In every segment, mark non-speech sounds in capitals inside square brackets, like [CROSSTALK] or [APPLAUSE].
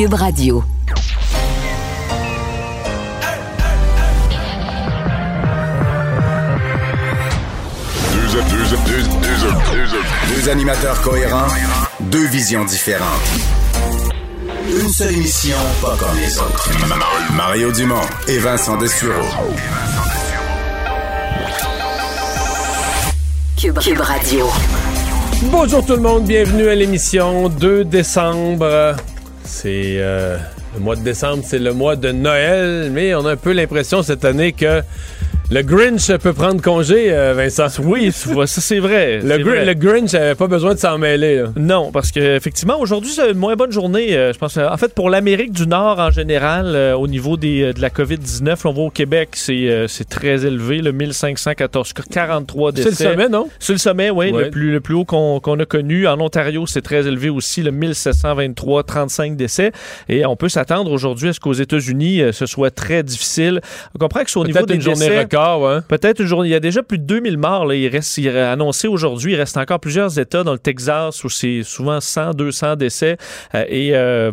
Cube Radio. Deux, deux, deux, deux, deux animateurs cohérents, deux visions différentes. Une seule émission, pas comme les autres. Mario Dumont et Vincent Dessureau. Cube, Cube Radio. Bonjour tout le monde, bienvenue à l'émission 2 décembre. C'est euh, le mois de décembre, c'est le mois de Noël, mais on a un peu l'impression cette année que le Grinch peut prendre congé, euh, Vincent. Oui, ça c'est vrai. Le, c'est Gr- vrai. le Grinch avait pas besoin de s'en mêler. là. Non, parce que effectivement aujourd'hui c'est une moins bonne journée. euh, je pense. En fait, pour l'Amérique du Nord en général, euh, au niveau des, euh, de la COVID-19, on voit au Québec, c'est euh, c'est très élevé, le 1514, 43 C'est décès. le sommet, non? C'est le sommet, oui, Ouais. le, plus, le plus haut qu'on a connu. En Ontario, c'est très élevé aussi, le 1723, 35 décès. Et on peut s'attendre aujourd'hui à ce qu'aux États-Unis, euh, ce soit très difficile. On comprend que c'est au niveau des une journée décès, record, ouais. Peut-être journée. Il y a déjà plus de 2000 morts. Là. Il reste il est annoncé aujourd'hui. Il reste encore plusieurs États dans le Texas où c'est souvent 100, 200 décès. Euh, et euh,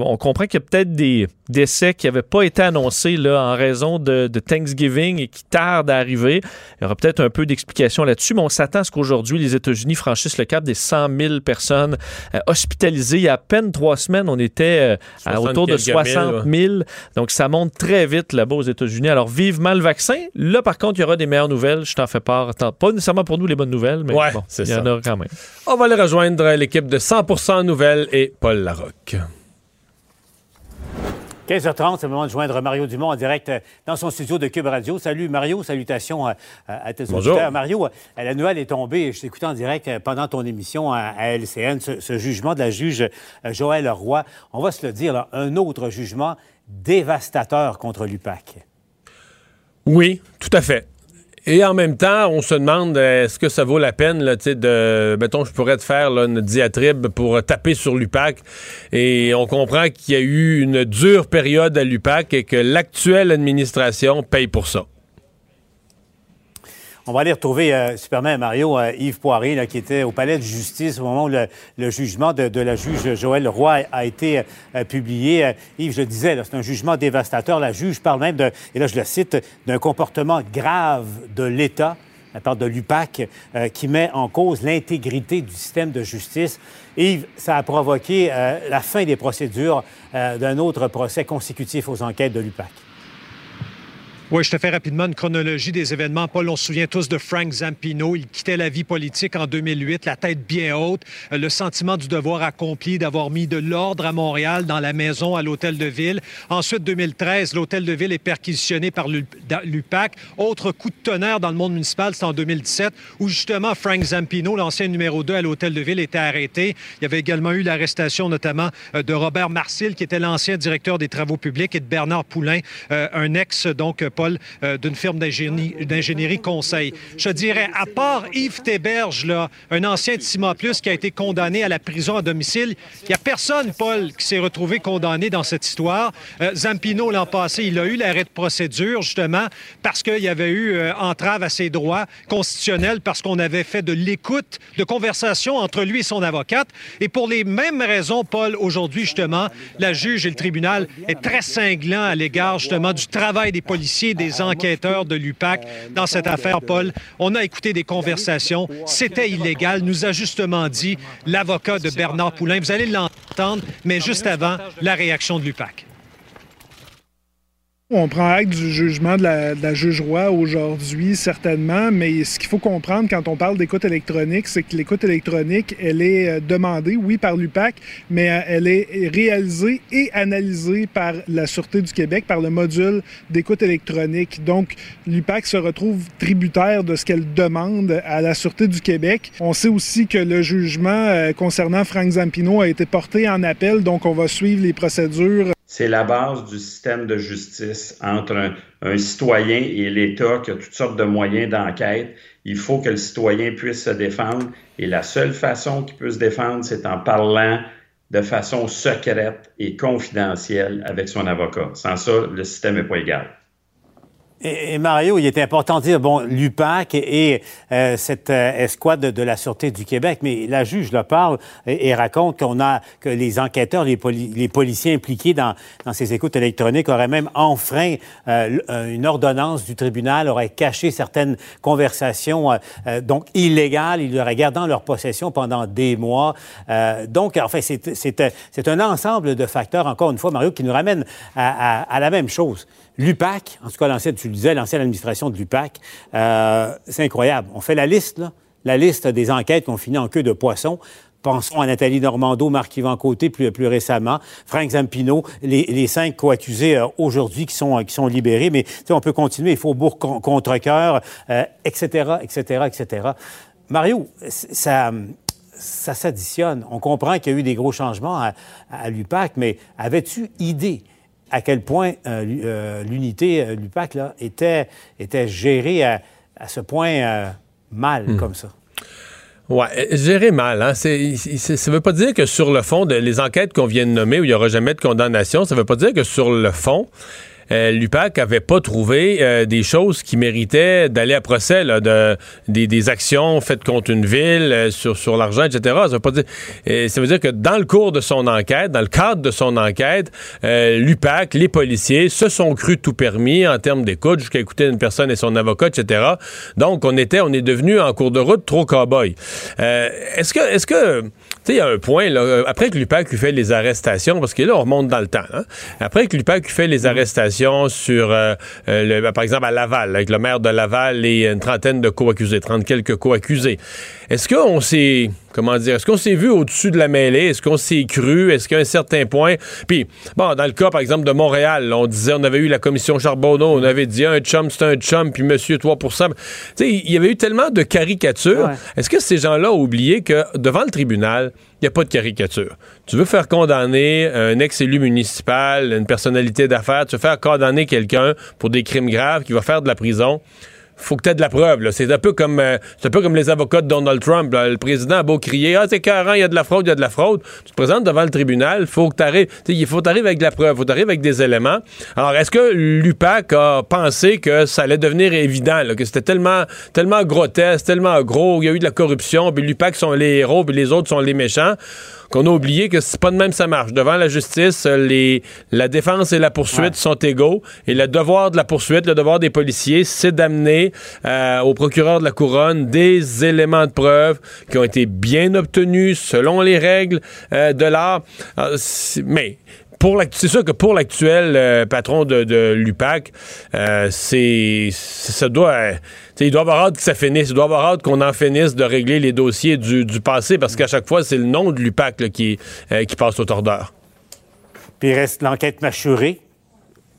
on comprend qu'il y a peut-être des décès qui n'avaient pas été annoncés là, en raison de, de Thanksgiving et qui tardent à arriver. Il y aura peut-être un peu d'explication là-dessus, mais on s'attend à ce qu'aujourd'hui, les États-Unis franchissent le cap des 100 000 personnes euh, hospitalisées. Il y a à peine trois semaines, on était euh, à 60 autour de quelques 60 000. Donc, ça monte très vite là-bas aux États-Unis. Alors, vivement le vaccin. Là, par contre, il y aura des meilleures nouvelles. Je t'en fais part. Pas nécessairement pour nous les bonnes nouvelles, mais Ouais, bon, il y en a quand même. On va aller rejoindre l'équipe de 100% Nouvelles et Paul Larocque. 15h30, c'est le moment de joindre Mario Dumont en direct euh, dans son studio de Cube Radio. Salut Mario, salutations à, à tes Bonjour. auditeurs. Mario, euh, la nouvelle est tombée, je t'écoutais en direct euh, pendant ton émission à, à LCN, ce, ce jugement de la juge euh, Joëlle Roy. On va se le dire, là, un autre jugement dévastateur contre l'UPAC. Oui, tout à fait. Et en même temps, on se demande euh, est-ce que ça vaut la peine, là, de. Mettons, je pourrais te faire là, une diatribe pour taper sur l'UPAC. Et on comprend qu'il y a eu une dure période à l'UPAC et que l'actuelle administration paye pour ça. On va aller retrouver euh, Superman Mario, euh, Yves Poiré, là, qui était au palais de justice au moment où le, jugement de, la juge Joëlle Roy a été euh, publié. Euh, Yves, je le disais, c'est un jugement dévastateur. La juge parle même, de, et là je le cite, d'un comportement grave de l'État. Elle parle de l'UPAC qui met en cause l'intégrité du système de justice. Yves, ça a provoqué la fin des procédures d'un autre procès consécutif aux enquêtes de l'UPAC. Oui, je te fais rapidement une chronologie des événements. Paul, on se souvient tous de Frank Zampino. Il quittait la vie politique en 2008, la tête bien haute, euh, le sentiment du devoir accompli, d'avoir mis de l'ordre à Montréal dans la maison à l'hôtel de ville. Ensuite, 2013, l'hôtel de ville est perquisitionné par l'UPAC. Autre coup de tonnerre dans le monde municipal, c'est en 2017, où justement Frank Zampino, l'ancien numéro 2 à l'hôtel de ville, était arrêté. Il y avait également eu l'arrestation notamment euh, de Robert Marcil, qui était l'ancien directeur des travaux publics, et de Bernard Poulain, euh, un ex, donc, Paul, euh, d'une firme d'ingénie- d'ingénierie conseil. Je dirais, à part Yves Théberge, là, un ancien de Cima Plus qui a été condamné à la prison à domicile, il n'y a personne, Paul, qui s'est retrouvé condamné dans cette histoire. Euh, Zampino, l'an passé, il a eu l'arrêt de procédure, justement, parce qu'il y avait eu euh, entrave à ses droits constitutionnels, parce qu'on avait fait de l'écoute, de conversation entre lui et son avocate. Et pour les mêmes raisons, Paul, aujourd'hui, justement, la juge et le tribunal est très cinglant à l'égard, justement, du travail des policiers, des enquêteurs de l'UPAC dans cette affaire, Paul. On a écouté des conversations. C'était illégal, nous a justement dit l'avocat de Bernard Poulain. Vous allez l'entendre, mais juste avant, la réaction de l'UPAC. On prend acte du jugement de la, de juge Roy aujourd'hui, certainement, mais ce qu'il faut comprendre quand on parle d'écoute électronique, c'est que l'écoute électronique, elle est euh, demandée, oui, par l'UPAC, mais euh, elle est réalisée et analysée par la Sûreté du Québec, par le module d'écoute électronique. Donc, l'UPAC se retrouve tributaire de ce qu'elle demande à la Sûreté du Québec. On sait aussi que le jugement euh, concernant Frank Zampino a été porté en appel, donc on va suivre les procédures c'est la base du système de justice entre un, citoyen et l'État qui a toutes sortes de moyens d'enquête. Il faut que le citoyen puisse se défendre et la seule façon qu'il peut se défendre, c'est en parlant de façon secrète et confidentielle avec son avocat. Sans ça, le système n'est pas égal. Et, Mario, il est important de dire, bon, l'UPAC et, euh, cette euh, escouade de, la Sûreté du Québec, mais la juge le parle et, raconte qu'on a, que les enquêteurs, les, les policiers impliqués dans, dans, ces écoutes électroniques auraient même enfreint euh, une ordonnance du tribunal, auraient caché certaines conversations donc illégales, ils l'auraient gardé dans leur possession pendant des mois. donc, en fait, c'est un ensemble de facteurs, encore une fois, Mario, qui nous ramène à, à, à la même chose. L'UPAC, en tout cas, l'ancienne, tu le disais, l'ancienne administration de l'UPAC, euh, c'est incroyable. On fait la liste, la liste des enquêtes qu'on finit en queue de poisson. Pensons à Nathalie Normando, Marc-Yvan Côté plus, plus récemment, Frank Zampino, les, cinq co-accusés euh, aujourd'hui qui sont, qui sont libérés. Mais on peut continuer, il faut bourg contre cœur, etc., etc., etc. Mario, ça, ça s'additionne. On comprend qu'il y a eu des gros changements à, à l'UPAC, mais avais-tu idée à quel point euh, euh, l'unité, euh, l'UPAC, là, était, était gérée à, ce point mal hmm. comme ça. Oui, gérée mal. Hein? ça ne veut pas dire que sur le fond, de, les enquêtes qu'on vient de nommer, où il n'y aura jamais de condamnation, ça ne veut pas dire que sur le fond, euh, l'UPAC avait pas trouvé euh, des choses qui méritaient d'aller à procès, là, de, des, actions faites contre une ville, euh, sur, sur l'argent, etc. Ça veut, pas dire, ça veut dire que dans le cours de son enquête, dans le cadre de son enquête, l'UPAC, les policiers se sont crus tout permis en termes d'écoute, jusqu'à écouter une personne et son avocat, etc. Donc, on était, on est devenu en cours de route trop cow-boy. est-ce que, est-ce que, tu sais, il y a un point, là, après que l'UPAC fait les arrestations, parce que là, on remonte dans le temps, hein, après que l'UPAC fait les arrestations, sur, euh, euh, par exemple, à Laval, avec le maire de Laval et une trentaine de co-accusés, trente quelques co-accusés. Est-ce qu'on s'est, comment dire, est-ce qu'on s'est vu au-dessus de la mêlée? Est-ce qu'on s'est cru? Est-ce qu'à un certain point, puis, bon, dans le cas, par exemple, de Montréal, on disait, on avait eu la commission Charbonneau, on avait dit un chum, c'est un chum, puis monsieur 3 Tu sais, il y avait eu tellement de caricatures. Est-ce que ces gens-là ont oublié que devant le tribunal, il n'y a pas de caricature? Tu veux faire condamner un ex-élu municipal, une personnalité d'affaires, tu veux faire condamner quelqu'un pour des crimes graves qui va faire de la prison? Faut que tu aies de la preuve. C'est un peu comme euh, c'est un peu comme les avocats de Donald Trump. Le président a beau crier Ah, c'est carré, il y a de la fraude, il y a de la fraude. Tu te présentes devant le tribunal, faut que tu. Il faut t'arriver avec de la preuve, faut t'arriver avec des éléments. Alors, est-ce que l'UPAC a pensé que ça allait devenir évident, que c'était tellement, tellement grotesque, tellement gros, il y a eu de la corruption, puis l'UPAC sont les héros, puis les autres sont les méchants? Qu'on a oublié que c'est pas de même ça marche. Devant la justice, les, la défense et la poursuite sont égaux et le devoir de la poursuite, le devoir des policiers, c'est d'amener euh, au procureur de la couronne des éléments de preuve qui ont été bien obtenus selon les règles euh, de l'art. Mais c'est sûr que pour l'actuel euh, patron de, l'UPAC, euh, c'est ça doit euh, il doit avoir hâte que ça finisse, il doit avoir hâte qu'on en finisse de régler les dossiers du, passé parce qu'à chaque fois c'est le nom de l'UPAC qui qui passe au tordeur. Puis il reste l'enquête mâchurée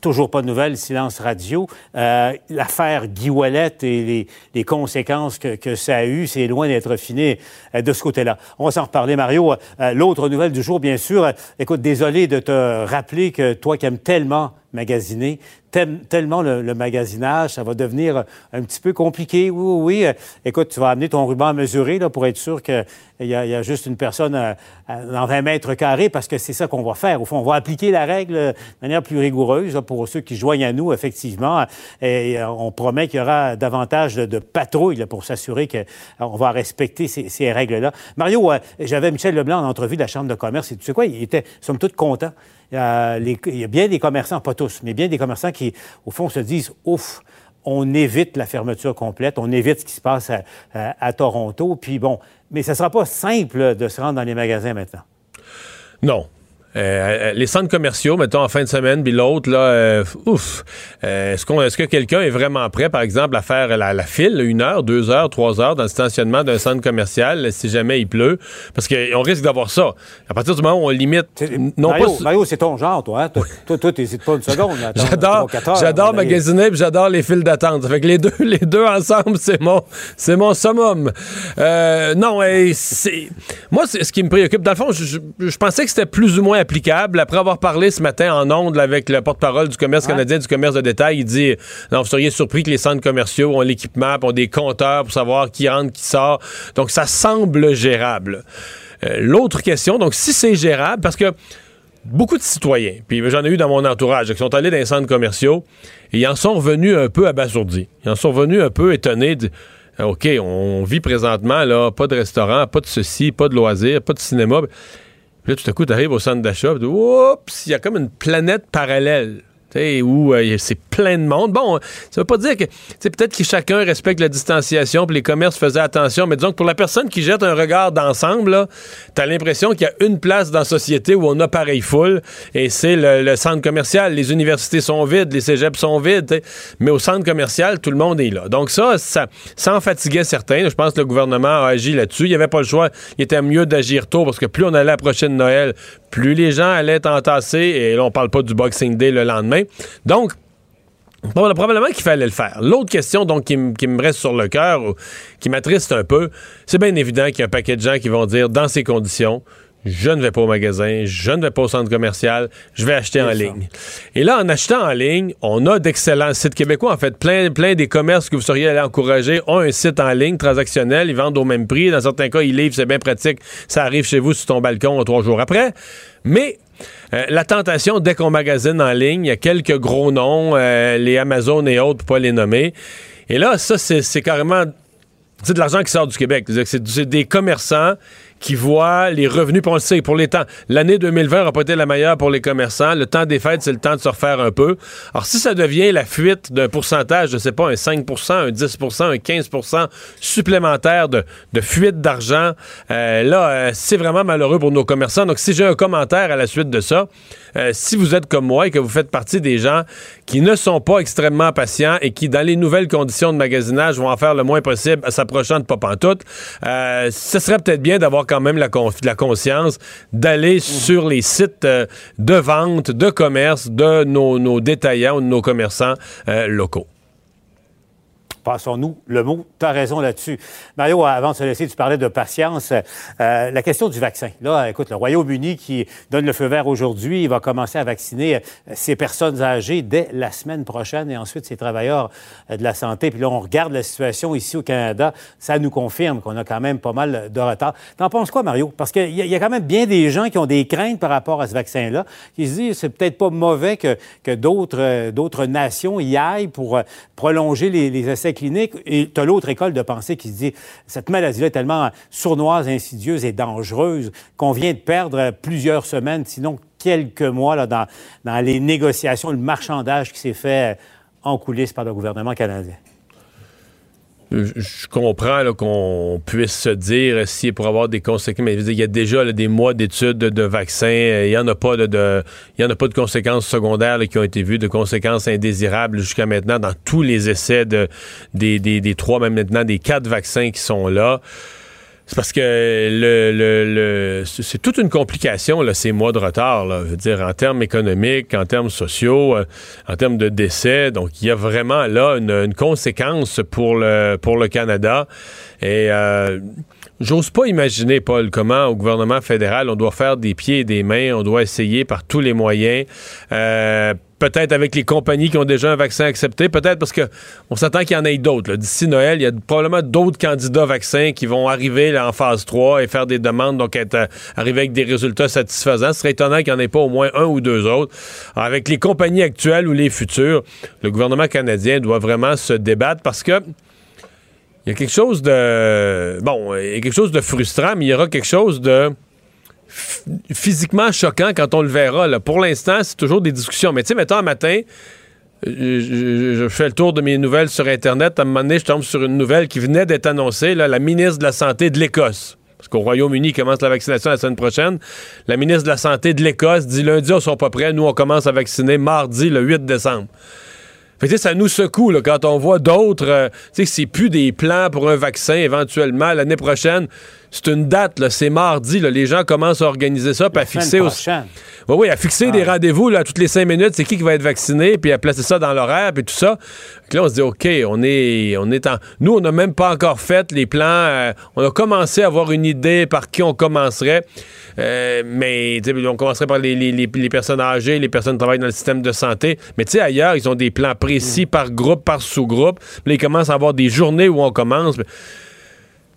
Toujours pas de nouvelles, silence radio. Euh, l'affaire Guy Wallet et les, conséquences que, ça a eues, c'est loin d'être fini euh, de ce côté-là. On va s'en reparler, Mario. Euh, l'autre nouvelle du jour, bien sûr. écoute, désolé de te rappeler que toi qui aimes tellement magasiner, tellement le, magasinage, ça va devenir un petit peu compliqué. Oui, oui, oui. Écoute, tu vas amener ton ruban à mesurer là, pour être sûr qu'il y, a juste une personne dans 20 mètres carrés parce que c'est ça qu'on va faire. Au fond, on va appliquer la règle de manière plus rigoureuse pour ceux qui joignent à nous, effectivement. Et euh, on promet qu'il y aura davantage de, patrouilles pour s'assurer qu'on va respecter ces, règles-là. Mario, euh, j'avais Michel Leblanc en entrevue de la Chambre de commerce et tu sais quoi, il était, somme toute, content. Il y a bien des commerçants, pas tous, mais bien des commerçants qui, au fond, se disent, ouf, on évite la fermeture complète, on évite ce qui se passe à, Toronto. Puis bon, mais ce ne sera pas simple de se rendre dans les magasins maintenant. Non. Euh, les centres commerciaux, mettons en fin de semaine, puis l'autre, là, euh, ouf. Euh, est-ce, qu'on, est-ce que quelqu'un est vraiment prêt, par exemple, à faire la, la, file, une heure, deux heures, trois heures dans le stationnement d'un centre commercial si jamais il pleut? Parce qu'on risque d'avoir ça. À partir du moment où on limite. Non Mario, pas... Mario, c'est ton genre, toi. Hein? Toi, [LAUGHS] toi, t'hésites pas une seconde. j'adore j'adore magasiner puis j'adore les files d'attente. Fait que les deux, [LAUGHS] les deux ensemble, c'est mon, c'est mon summum. non, c'est. Moi, c'est ce qui me préoccupe. Dans le fond, je, je pensais que c'était plus ou moins applicable. Après avoir parlé ce matin en ondes avec le porte-parole du commerce canadien du commerce de détail, il dit non, vous seriez surpris que les centres commerciaux ont l'équipement, ont des compteurs pour savoir qui rentre, qui sort. Donc ça semble gérable. Euh, l'autre question, donc si c'est gérable, parce que beaucoup de citoyens, puis j'en ai eu dans mon entourage, qui sont allés dans les centres commerciaux, et ils en sont revenus un peu abasourdis. Ils en sont revenus un peu étonnés. De, OK, on vit présentement, là, pas de restaurant, pas de ceci, pas de loisirs, pas de cinéma. Là, tout à coup, tu arrives au centre d'achat, oups, il y a comme une planète parallèle où euh, c'est plein de monde. Bon, ça veut pas dire que peut-être que chacun respecte la distanciation, puis les commerces faisaient attention, mais disons que pour la personne qui jette un regard d'ensemble, tu as l'impression qu'il y a une place dans la société où on a pareil foule, et c'est le, centre commercial. Les universités sont vides, les cégeps sont vides, mais au centre commercial, tout le monde est là. Donc ça, ça, ça en fatiguait certains. Je pense que le gouvernement a agi là-dessus. Il n'y avait pas le choix. Il était mieux d'agir tôt, parce que plus on allait approcher de Noël, plus les gens allaient être entassés, et là, on parle pas du Boxing Day le lendemain. Donc, probablement qu'il fallait le faire. L'autre question donc qui, me reste sur le cœur, qui m'attriste un peu, c'est bien évident qu'il y a un paquet de gens qui vont dire, dans ces conditions, je ne vais pas au magasin, je ne vais pas au centre commercial, je vais acheter en ligne. Et là, en achetant en ligne, on a d'excellents sites québécois. En fait, plein, plein des commerces que vous seriez allé encourager ont un site en ligne transactionnel. Ils vendent au même prix. Dans certains cas, ils livrent, c'est bien pratique. Ça arrive chez vous sur ton balcon trois jours après. Mais euh, la tentation, dès qu'on magasine en ligne, il y a quelques gros noms, euh, les Amazon et autres, pour pas les nommer. Et là, ça, c'est carrément... C'est de l'argent qui sort du Québec. C'est des commerçants qui voient les revenus, sait, pour les temps. L'année 2020 n'aura pas été la meilleure pour les commerçants. Le temps des fêtes, c'est le temps de se refaire un peu. Alors, si ça devient la fuite d'un pourcentage, je sais pas, un 5% un 10% un 15% supplémentaire de, de fuite d'argent, euh, là, euh, c'est vraiment malheureux pour nos commerçants. Donc, si j'ai un commentaire à la suite de ça, euh, si vous êtes comme moi et que vous faites partie des gens qui ne sont pas extrêmement patients et qui, dans les nouvelles conditions de magasinage, vont en faire le moins possible s'approchant de pas pantoute, ce serait peut-être bien d'avoir quand même la, la conscience d'aller mhm. sur les sites euh, de vente, de commerce de nos, nos détaillants ou de nos commerçants euh, locaux passons-nous le mot. Tu as raison là-dessus. Mario, avant de se laisser, tu parlais de patience. Euh, la question du vaccin. Là, écoute, le Royaume-Uni qui donne le feu vert aujourd'hui, il va commencer à vacciner euh, ces personnes âgées dès la semaine prochaine et ensuite ces travailleurs euh, de la santé. Puis là, on regarde la situation ici au Canada. Ça nous confirme qu'on a quand même pas mal de retard. T'en penses quoi, Mario? Parce qu'il y, a quand même bien des gens qui ont des craintes par rapport à ce vaccin-là, qui se disent c'est peut-être pas mauvais que, d'autres nations y aillent pour prolonger les, les essais Et tu as l'autre école de pensée qui se dit cette maladie-là est tellement sournoise, insidieuse et dangereuse qu'on vient de perdre plusieurs semaines, sinon quelques mois dans les négociations, le marchandage qui s'est fait en coulisses par le gouvernement canadien je comprends qu'on puisse se dire si pour avoir des conséquences, mais il y a déjà des mois d'études de, vaccins, euh, il n'y en a pas de, il y en a pas de conséquences secondaires qui ont été vues, de conséquences indésirables jusqu'à maintenant dans tous les essais de, des, des, des trois, même maintenant des quatre vaccins qui sont là. C'est parce que le, c'est toute une complication, là, ces mois de retard. Dire, en termes économiques, en termes sociaux, euh, en termes de décès. Donc, il y a vraiment là une, conséquence pour le, pour le Canada. Et euh, j'ose pas imaginer, Paul, comment au gouvernement fédéral, on doit faire des pieds et des mains, on doit essayer par tous les moyens. Euh, peut-être avec les compagnies qui ont déjà un vaccin accepté, peut-être parce que on s'attend qu'il y en ait d'autres. D'ici Noël, il y a probablement d'autres candidats vaccins qui vont arriver en phase 3 et faire des demandes, donc être, euh, arriver avec des résultats satisfaisants. Ce serait étonnant qu'il n'y en ait pas au moins un ou deux autres. avec les compagnies actuelles ou les futures, le gouvernement canadien doit vraiment se débattre parce que il y a quelque chose de quelque chose de frustrant, mais il y aura quelque chose de physiquement choquant quand on le verra. Pour l'instant, c'est toujours des discussions. Mais tu sais, mettons un matin, je, fais le tour de mes nouvelles sur Internet. À un moment donné, je tombe sur une nouvelle qui venait d'être annoncée, la ministre de la Santé de l'Écosse. Parce qu'au Royaume-Uni, commence la vaccination la semaine prochaine. La ministre de la Santé de l'Écosse dit lundi, on sont pas prêts. Nous, on commence à vacciner mardi, le 8 décembre. Fait que, ça nous secoue quand on voit d'autres. euh, sais, c'est plus des plans pour un vaccin éventuellement l'année prochaine. C'est une date, là, c'est mardi. Là, les gens commencent à organiser ça, puis à fixer. au- prochaine. oui, oui, à fixer des rendez-vous là, toutes les cinq minutes, c'est qui qui va être vacciné, puis à placer ça dans l'horaire, puis tout ça. Puis là, on se dit, OK, on est, on est en. Nous, on n'a même pas encore fait les plans. euh, on a commencé à avoir une idée par qui on commencerait. Euh, mais on commencerait par les, les- les- les personnes âgées, les personnes qui travaillent dans le système de santé. Mais tu sais, ailleurs, ils ont des plans précis par groupe, par sous-groupe. Là, ils commencent à avoir des journées où on commence.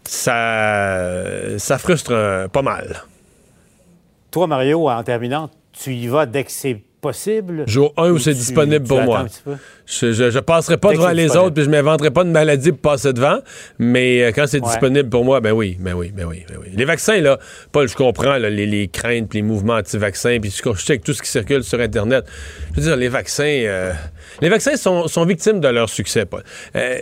Ça, ça frustre euh, pas mal. Toi, Mario, en terminant, tu y vas dès que c'est possible? Jour 1 où c'est disponible pour moi. Je, je, je passerai pas devant les disponible. autres, puis je m'inventerai pas de maladie pour passer devant. Mais euh, quand c'est Ouais. disponible pour moi, ben oui, ben oui, ben oui, ben oui. Les vaccins, là, Paul, je comprends là, les, les craintes, puis les mouvements anti-vaccins, puis je sais que tout ce qui circule sur Internet. Je veux dire, les vaccins, euh, les vaccins sont, sont victimes de leur succès, Paul. Euh,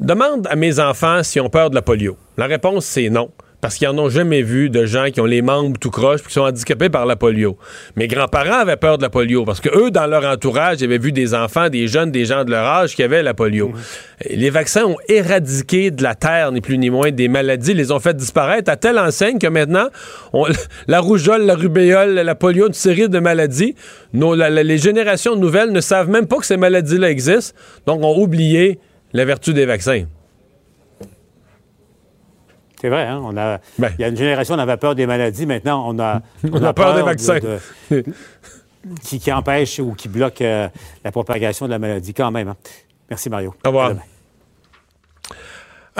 demande à mes enfants s'ils ont peur de la polio. La réponse, c'est non. Parce qu'ils n'en ont jamais vu de gens qui ont les membres tout croches puis qui sont handicapés par la polio. Mes grands-parents avaient peur de la polio parce que eux, dans leur entourage, ils avaient vu des enfants, des jeunes, des gens de leur âge qui avaient la polio. Les vaccins ont éradiqué de la terre, ni plus ni moins, des maladies, les ont fait disparaître à telle enseigne que maintenant, on- [LAUGHS] la rougeole, la rubéole, la polio, une série de maladies, nos- la- la- les générations nouvelles ne savent même pas que ces maladies-là existent, donc ont oublié la vertu des vaccins. C'est vrai, hein? On a, Ben. il y a une génération, on avait peur des maladies. Maintenant, on a, [LAUGHS] On a peur des de- vaccins. de- qui, qui empêche ou qui bloque euh, la propagation de la maladie, quand même. hein. Merci, Mario. Au revoir.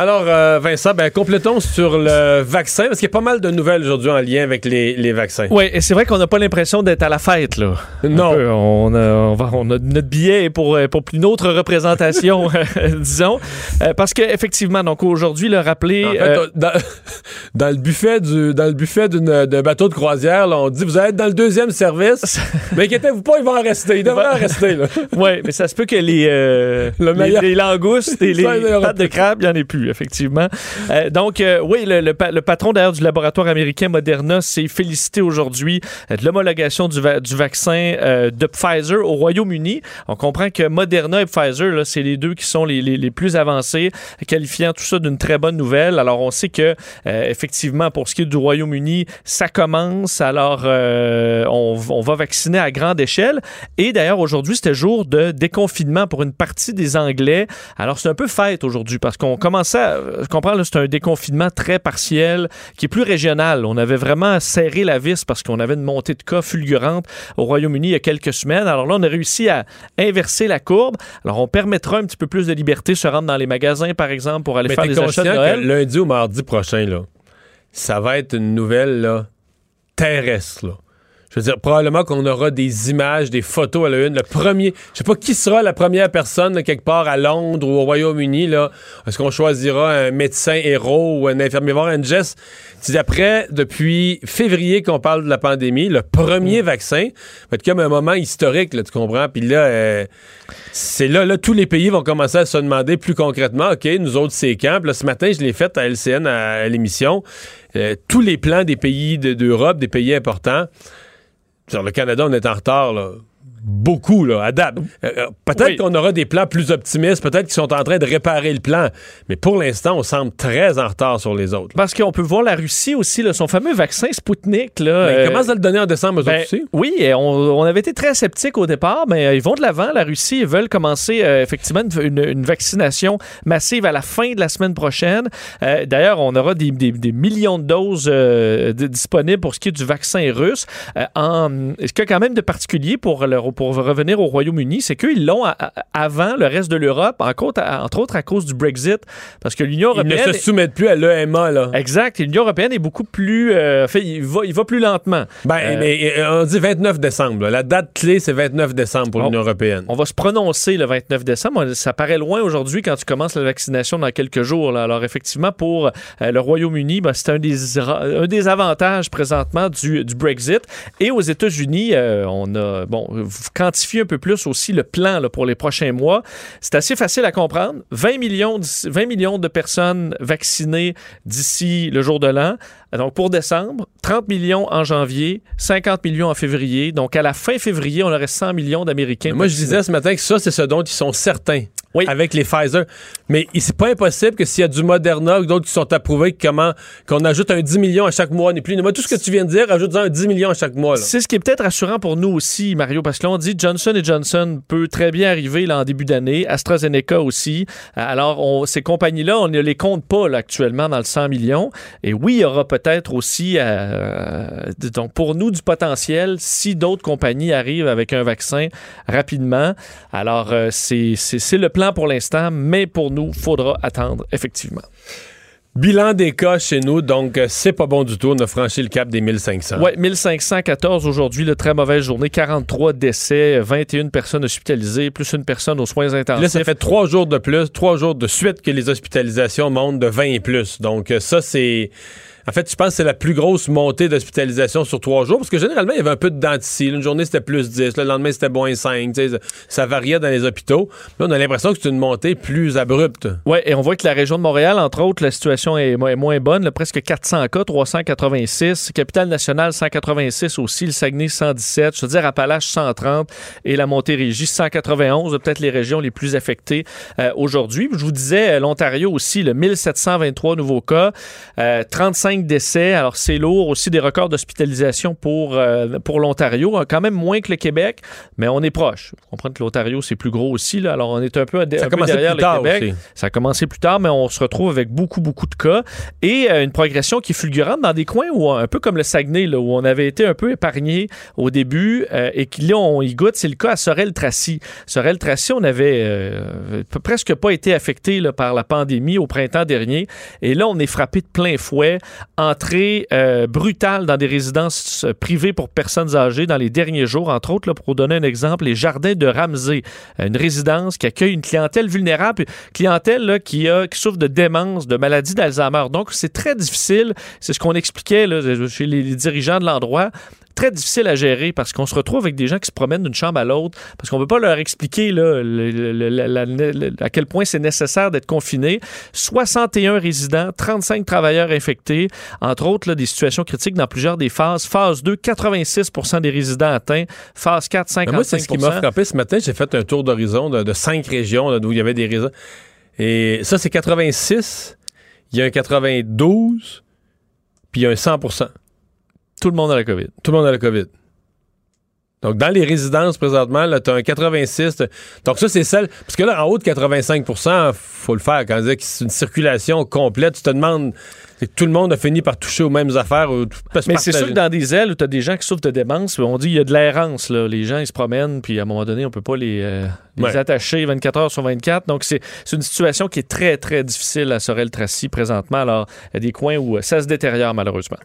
Alors, euh, Vincent, ben, complétons sur le vaccin, parce qu'il y a pas mal de nouvelles aujourd'hui en lien avec les, les vaccins. Oui, et c'est vrai qu'on n'a pas l'impression d'être à la fête, là. Non. Peu, on, a, on, va- on a notre billet pour, euh, pour une autre représentation, [LAUGHS] disons. Euh, parce qu'effectivement, donc aujourd'hui, le rappeler. En fait, euh, dans, [LAUGHS] dans le buffet du dans le buffet d'un bateau de croisière, là, on dit vous allez être dans le deuxième service. [LAUGHS] mais inquiétez-vous pas, ils vont en rester. Ils devraient en rester. Là. Oui, mais ça se peut que les, euh, Le les- meilleur. les, langoustes et les il pattes de crabe, il n'y en ait plus, effectivement. Euh, donc, euh, oui, le, le pa- le patron d'ailleurs du laboratoire américain Moderna s'est félicité aujourd'hui euh, de l'homologation du, va- du vaccin de Pfizer au Royaume-Uni. On comprend que Moderna et Pfizer, c'est les deux qui sont les, plus avancés, qualifiant tout ça d'une très bonne nouvelle. Alors, on sait que, effectivement, pour ce qui est du Royaume-Uni, ça commence. Alors, on, on va vacciner à grande échelle. Et d'ailleurs, aujourd'hui, c'était jour de déconfinement pour une partie des Anglais. Alors, c'est un peu fête aujourd'hui parce qu'on commençait à je comprends, c'est un déconfinement très partiel qui est plus régional. On avait vraiment serré la vis parce qu'on avait une montée de cas fulgurante au Royaume-Uni il y a quelques semaines. Alors là, on a réussi à inverser la courbe. Alors, on permettra un petit peu plus de liberté, se rendre dans les magasins, par exemple, pour aller Mais faire des achats de Noël. que lundi ou mardi prochain, là, ça va être une nouvelle là, terrestre. Là. Je veux dire, probablement qu'on aura des images, des photos à la une. Le premier, je sais pas qui sera la première personne là, quelque part à Londres ou au Royaume-Uni. Là. Est-ce qu'on choisira un médecin héros ou un une geste. Tu dis, après, depuis février qu'on parle de la pandémie, le premier vaccin va être comme un moment historique, là, tu comprends? Puis là, euh, c'est là, là, tous les pays vont commencer à se demander plus concrètement, OK, nous autres, c'est quand? Puis là, ce matin, je l'ai fait à LCN, à, à l'émission. Euh, tous les plans des pays de- d'Europe, des pays importants. Sur le Canada, on est en retard, là. Beaucoup, là, à date. Euh, euh, peut-être Oui. qu'on aura des plans plus optimistes, peut-être qu'ils sont en train de réparer le plan, mais pour l'instant, on semble très en retard sur les autres. Parce qu'on peut voir la Russie aussi, là, son fameux vaccin Sputnik. Là, Ben, euh, ils commencent à le donner en décembre Ben, aussi. oui, on, on avait été très sceptiques au départ, mais euh, ils vont de l'avant. La Russie, ils veulent commencer euh, effectivement une, vaccination massive à la fin de la semaine prochaine. Euh, D'ailleurs, on aura des, des- des millions de doses euh, disponibles pour ce qui est du vaccin russe. Euh, en, ce qu'il y a quand même de particulier pour, le- pour revenir au Royaume-Uni, c'est qu'ils l'ont avant le reste de l'Europe, entre autres, à- entre autres à cause du Brexit, parce que l'Union Ils ne européenne... se soumettent plus à l'EMA, là. Exact. L'Union européenne est beaucoup plus... euh, fait, il va, il va plus lentement. Ben, Euh, mais euh, on dit 29 décembre. là. La date clé, c'est 29 décembre pour l'Union européenne. On va se prononcer le 29 décembre. Ça paraît loin aujourd'hui quand tu commences la vaccination dans quelques jours. là. Alors effectivement, pour euh, le Royaume-Uni, ben, c'est un des, un des avantages présentement du, du Brexit. Et aux États-Unis, on a bon, quantifier un peu plus aussi le plan pour les prochains mois. C'est assez facile à comprendre. 20 millions, 20 millions de personnes vaccinées d'ici le jour de l'an. Donc pour décembre, 30 millions en janvier, 50 millions en février. Donc à la fin février, on aurait 100 millions d'Américains. Moi, je disais ce matin que ça, c'est ce dont ils sont certains. Oui. Avec les Pfizer. Mais c'est pas impossible que s'il y a du Moderna ou d'autres qui sont approuvés, comment qu'on ajoute un 10 millions à chaque mois, ni plus. Tout ce que tu viens de dire, ajoute un 10 millions à chaque mois. C'est ce qui est peut-être rassurant pour nous aussi, Mario, parce que là, on dit Johnson Johnson peut très bien arriver là, en début d'année, AstraZeneca aussi. Alors, on- ces compagnies-là, on ne les compte pas là, actuellement dans le 100 millions. Et oui, il y aura peut-être aussi, euh, donc pour nous, du potentiel si d'autres compagnies arrivent avec un vaccin rapidement. Alors, euh, c'est le plan pour l'instant, mais pour nous, il faudra attendre, effectivement. Bilan des cas chez nous, donc c'est pas bon du tout. On a franchi le cap des 1500. Oui, 1514 aujourd'hui, le très mauvaise journée, 43 décès, 21 personnes hospitalisées, plus une personne aux soins intensifs. Là, ça fait trois jours de plus, trois jours de suite que les hospitalisations montent de 20 et plus. Donc, ça, c'est. En fait, je pense que c'est la plus grosse montée d'hospitalisation sur trois jours, parce que généralement, il y avait un peu de dents de scie. Une journée, c'était plus 10, le lendemain, c'était moins 5. tu sais, Ça, variait dans les hôpitaux. Là, on a l'impression que c'est une montée plus abrupte. Oui, et on voit que la région de Montréal, entre autres, la situation est, mo- est moins bonne. presque 400 cas, 386. Capitale-Nationale, 186 aussi. Le Saguenay, 117. Je veux dire, Appalaches, 130. Et la Montérégie, 191. Peut-être les régions les plus affectées euh, aujourd'hui. Je vous disais, euh, l'Ontario aussi, le 1723 nouveaux cas, euh, 35 décès. Alors, c'est lourd aussi des records d'hospitalisation pour, euh, pour l'Ontario. Euh, Quand même moins que le Québec, mais on est proche. Vous comprenez que l'Ontario, c'est plus gros aussi. Là. Alors, on est un peu, un Ça a peu commencé derrière plus le tard Québec. aussi. Ça a commencé plus tard, mais on se retrouve avec beaucoup, beaucoup de cas et euh, une progression qui est fulgurante dans des coins où, un peu comme le Saguenay, là, où on avait été un peu épargné au début euh, et qui là, on y goûte. C'est le cas à Sorel-Tracy. Sorel-Tracy, on avait presque pas été affecté là, par la pandémie au printemps dernier. Et là, on est frappé de plein fouet. Entrée euh, brutale dans des résidences euh, privées pour personnes âgées dans les derniers jours. Entre autres, là, pour vous donner un exemple, les jardins de Ramsey, une résidence qui accueille une clientèle vulnérable, clientèle là, qui, souffre de démence, de maladie d'Alzheimer. Donc, c'est très difficile. C'est ce qu'on expliquait là, chez les dirigeants de l'endroit très difficile à gérer parce qu'on se retrouve avec des gens qui se promènent d'une chambre à l'autre parce qu'on ne peut pas leur expliquer là, le- le- le- la- la- la- à quel point c'est nécessaire d'être confiné. 61 résidents, 35 travailleurs infectés, entre autres là, des situations critiques dans plusieurs des phases. Phase 2, 86% des résidents atteints. Phase 4, 55 Mais moi, c'est ce qui m'a frappé ce matin. J'ai fait un tour d'horizon de, de cinq régions là, où il y avait des réseaux. Et ça, c'est 86. Il y a un 92. Puis il y a un 100 Tout le monde a la COVID. Tout le monde a la COVID. Donc, dans les résidences, présentement, là, tu as un 86. Donc, ça, c'est celle. Parce que là, en haut de 85% faut le faire. Quand on dit que c'est une circulation complète, tu te demandes. tout le monde a fini par toucher aux mêmes affaires. ou Mais c'est sûr que dans des ailes où tu as des gens qui souffrent de démence, on dit il y a de l'errance. là. Les gens, ils se promènent, puis à un moment donné, on peut pas les, euh, les Ouais. attacher 24 heures sur 24. Donc, c'est c'est une situation qui est très, très difficile à Sorel-Tracy présentement. Alors, il y a des coins où euh, ça se détériore, malheureusement.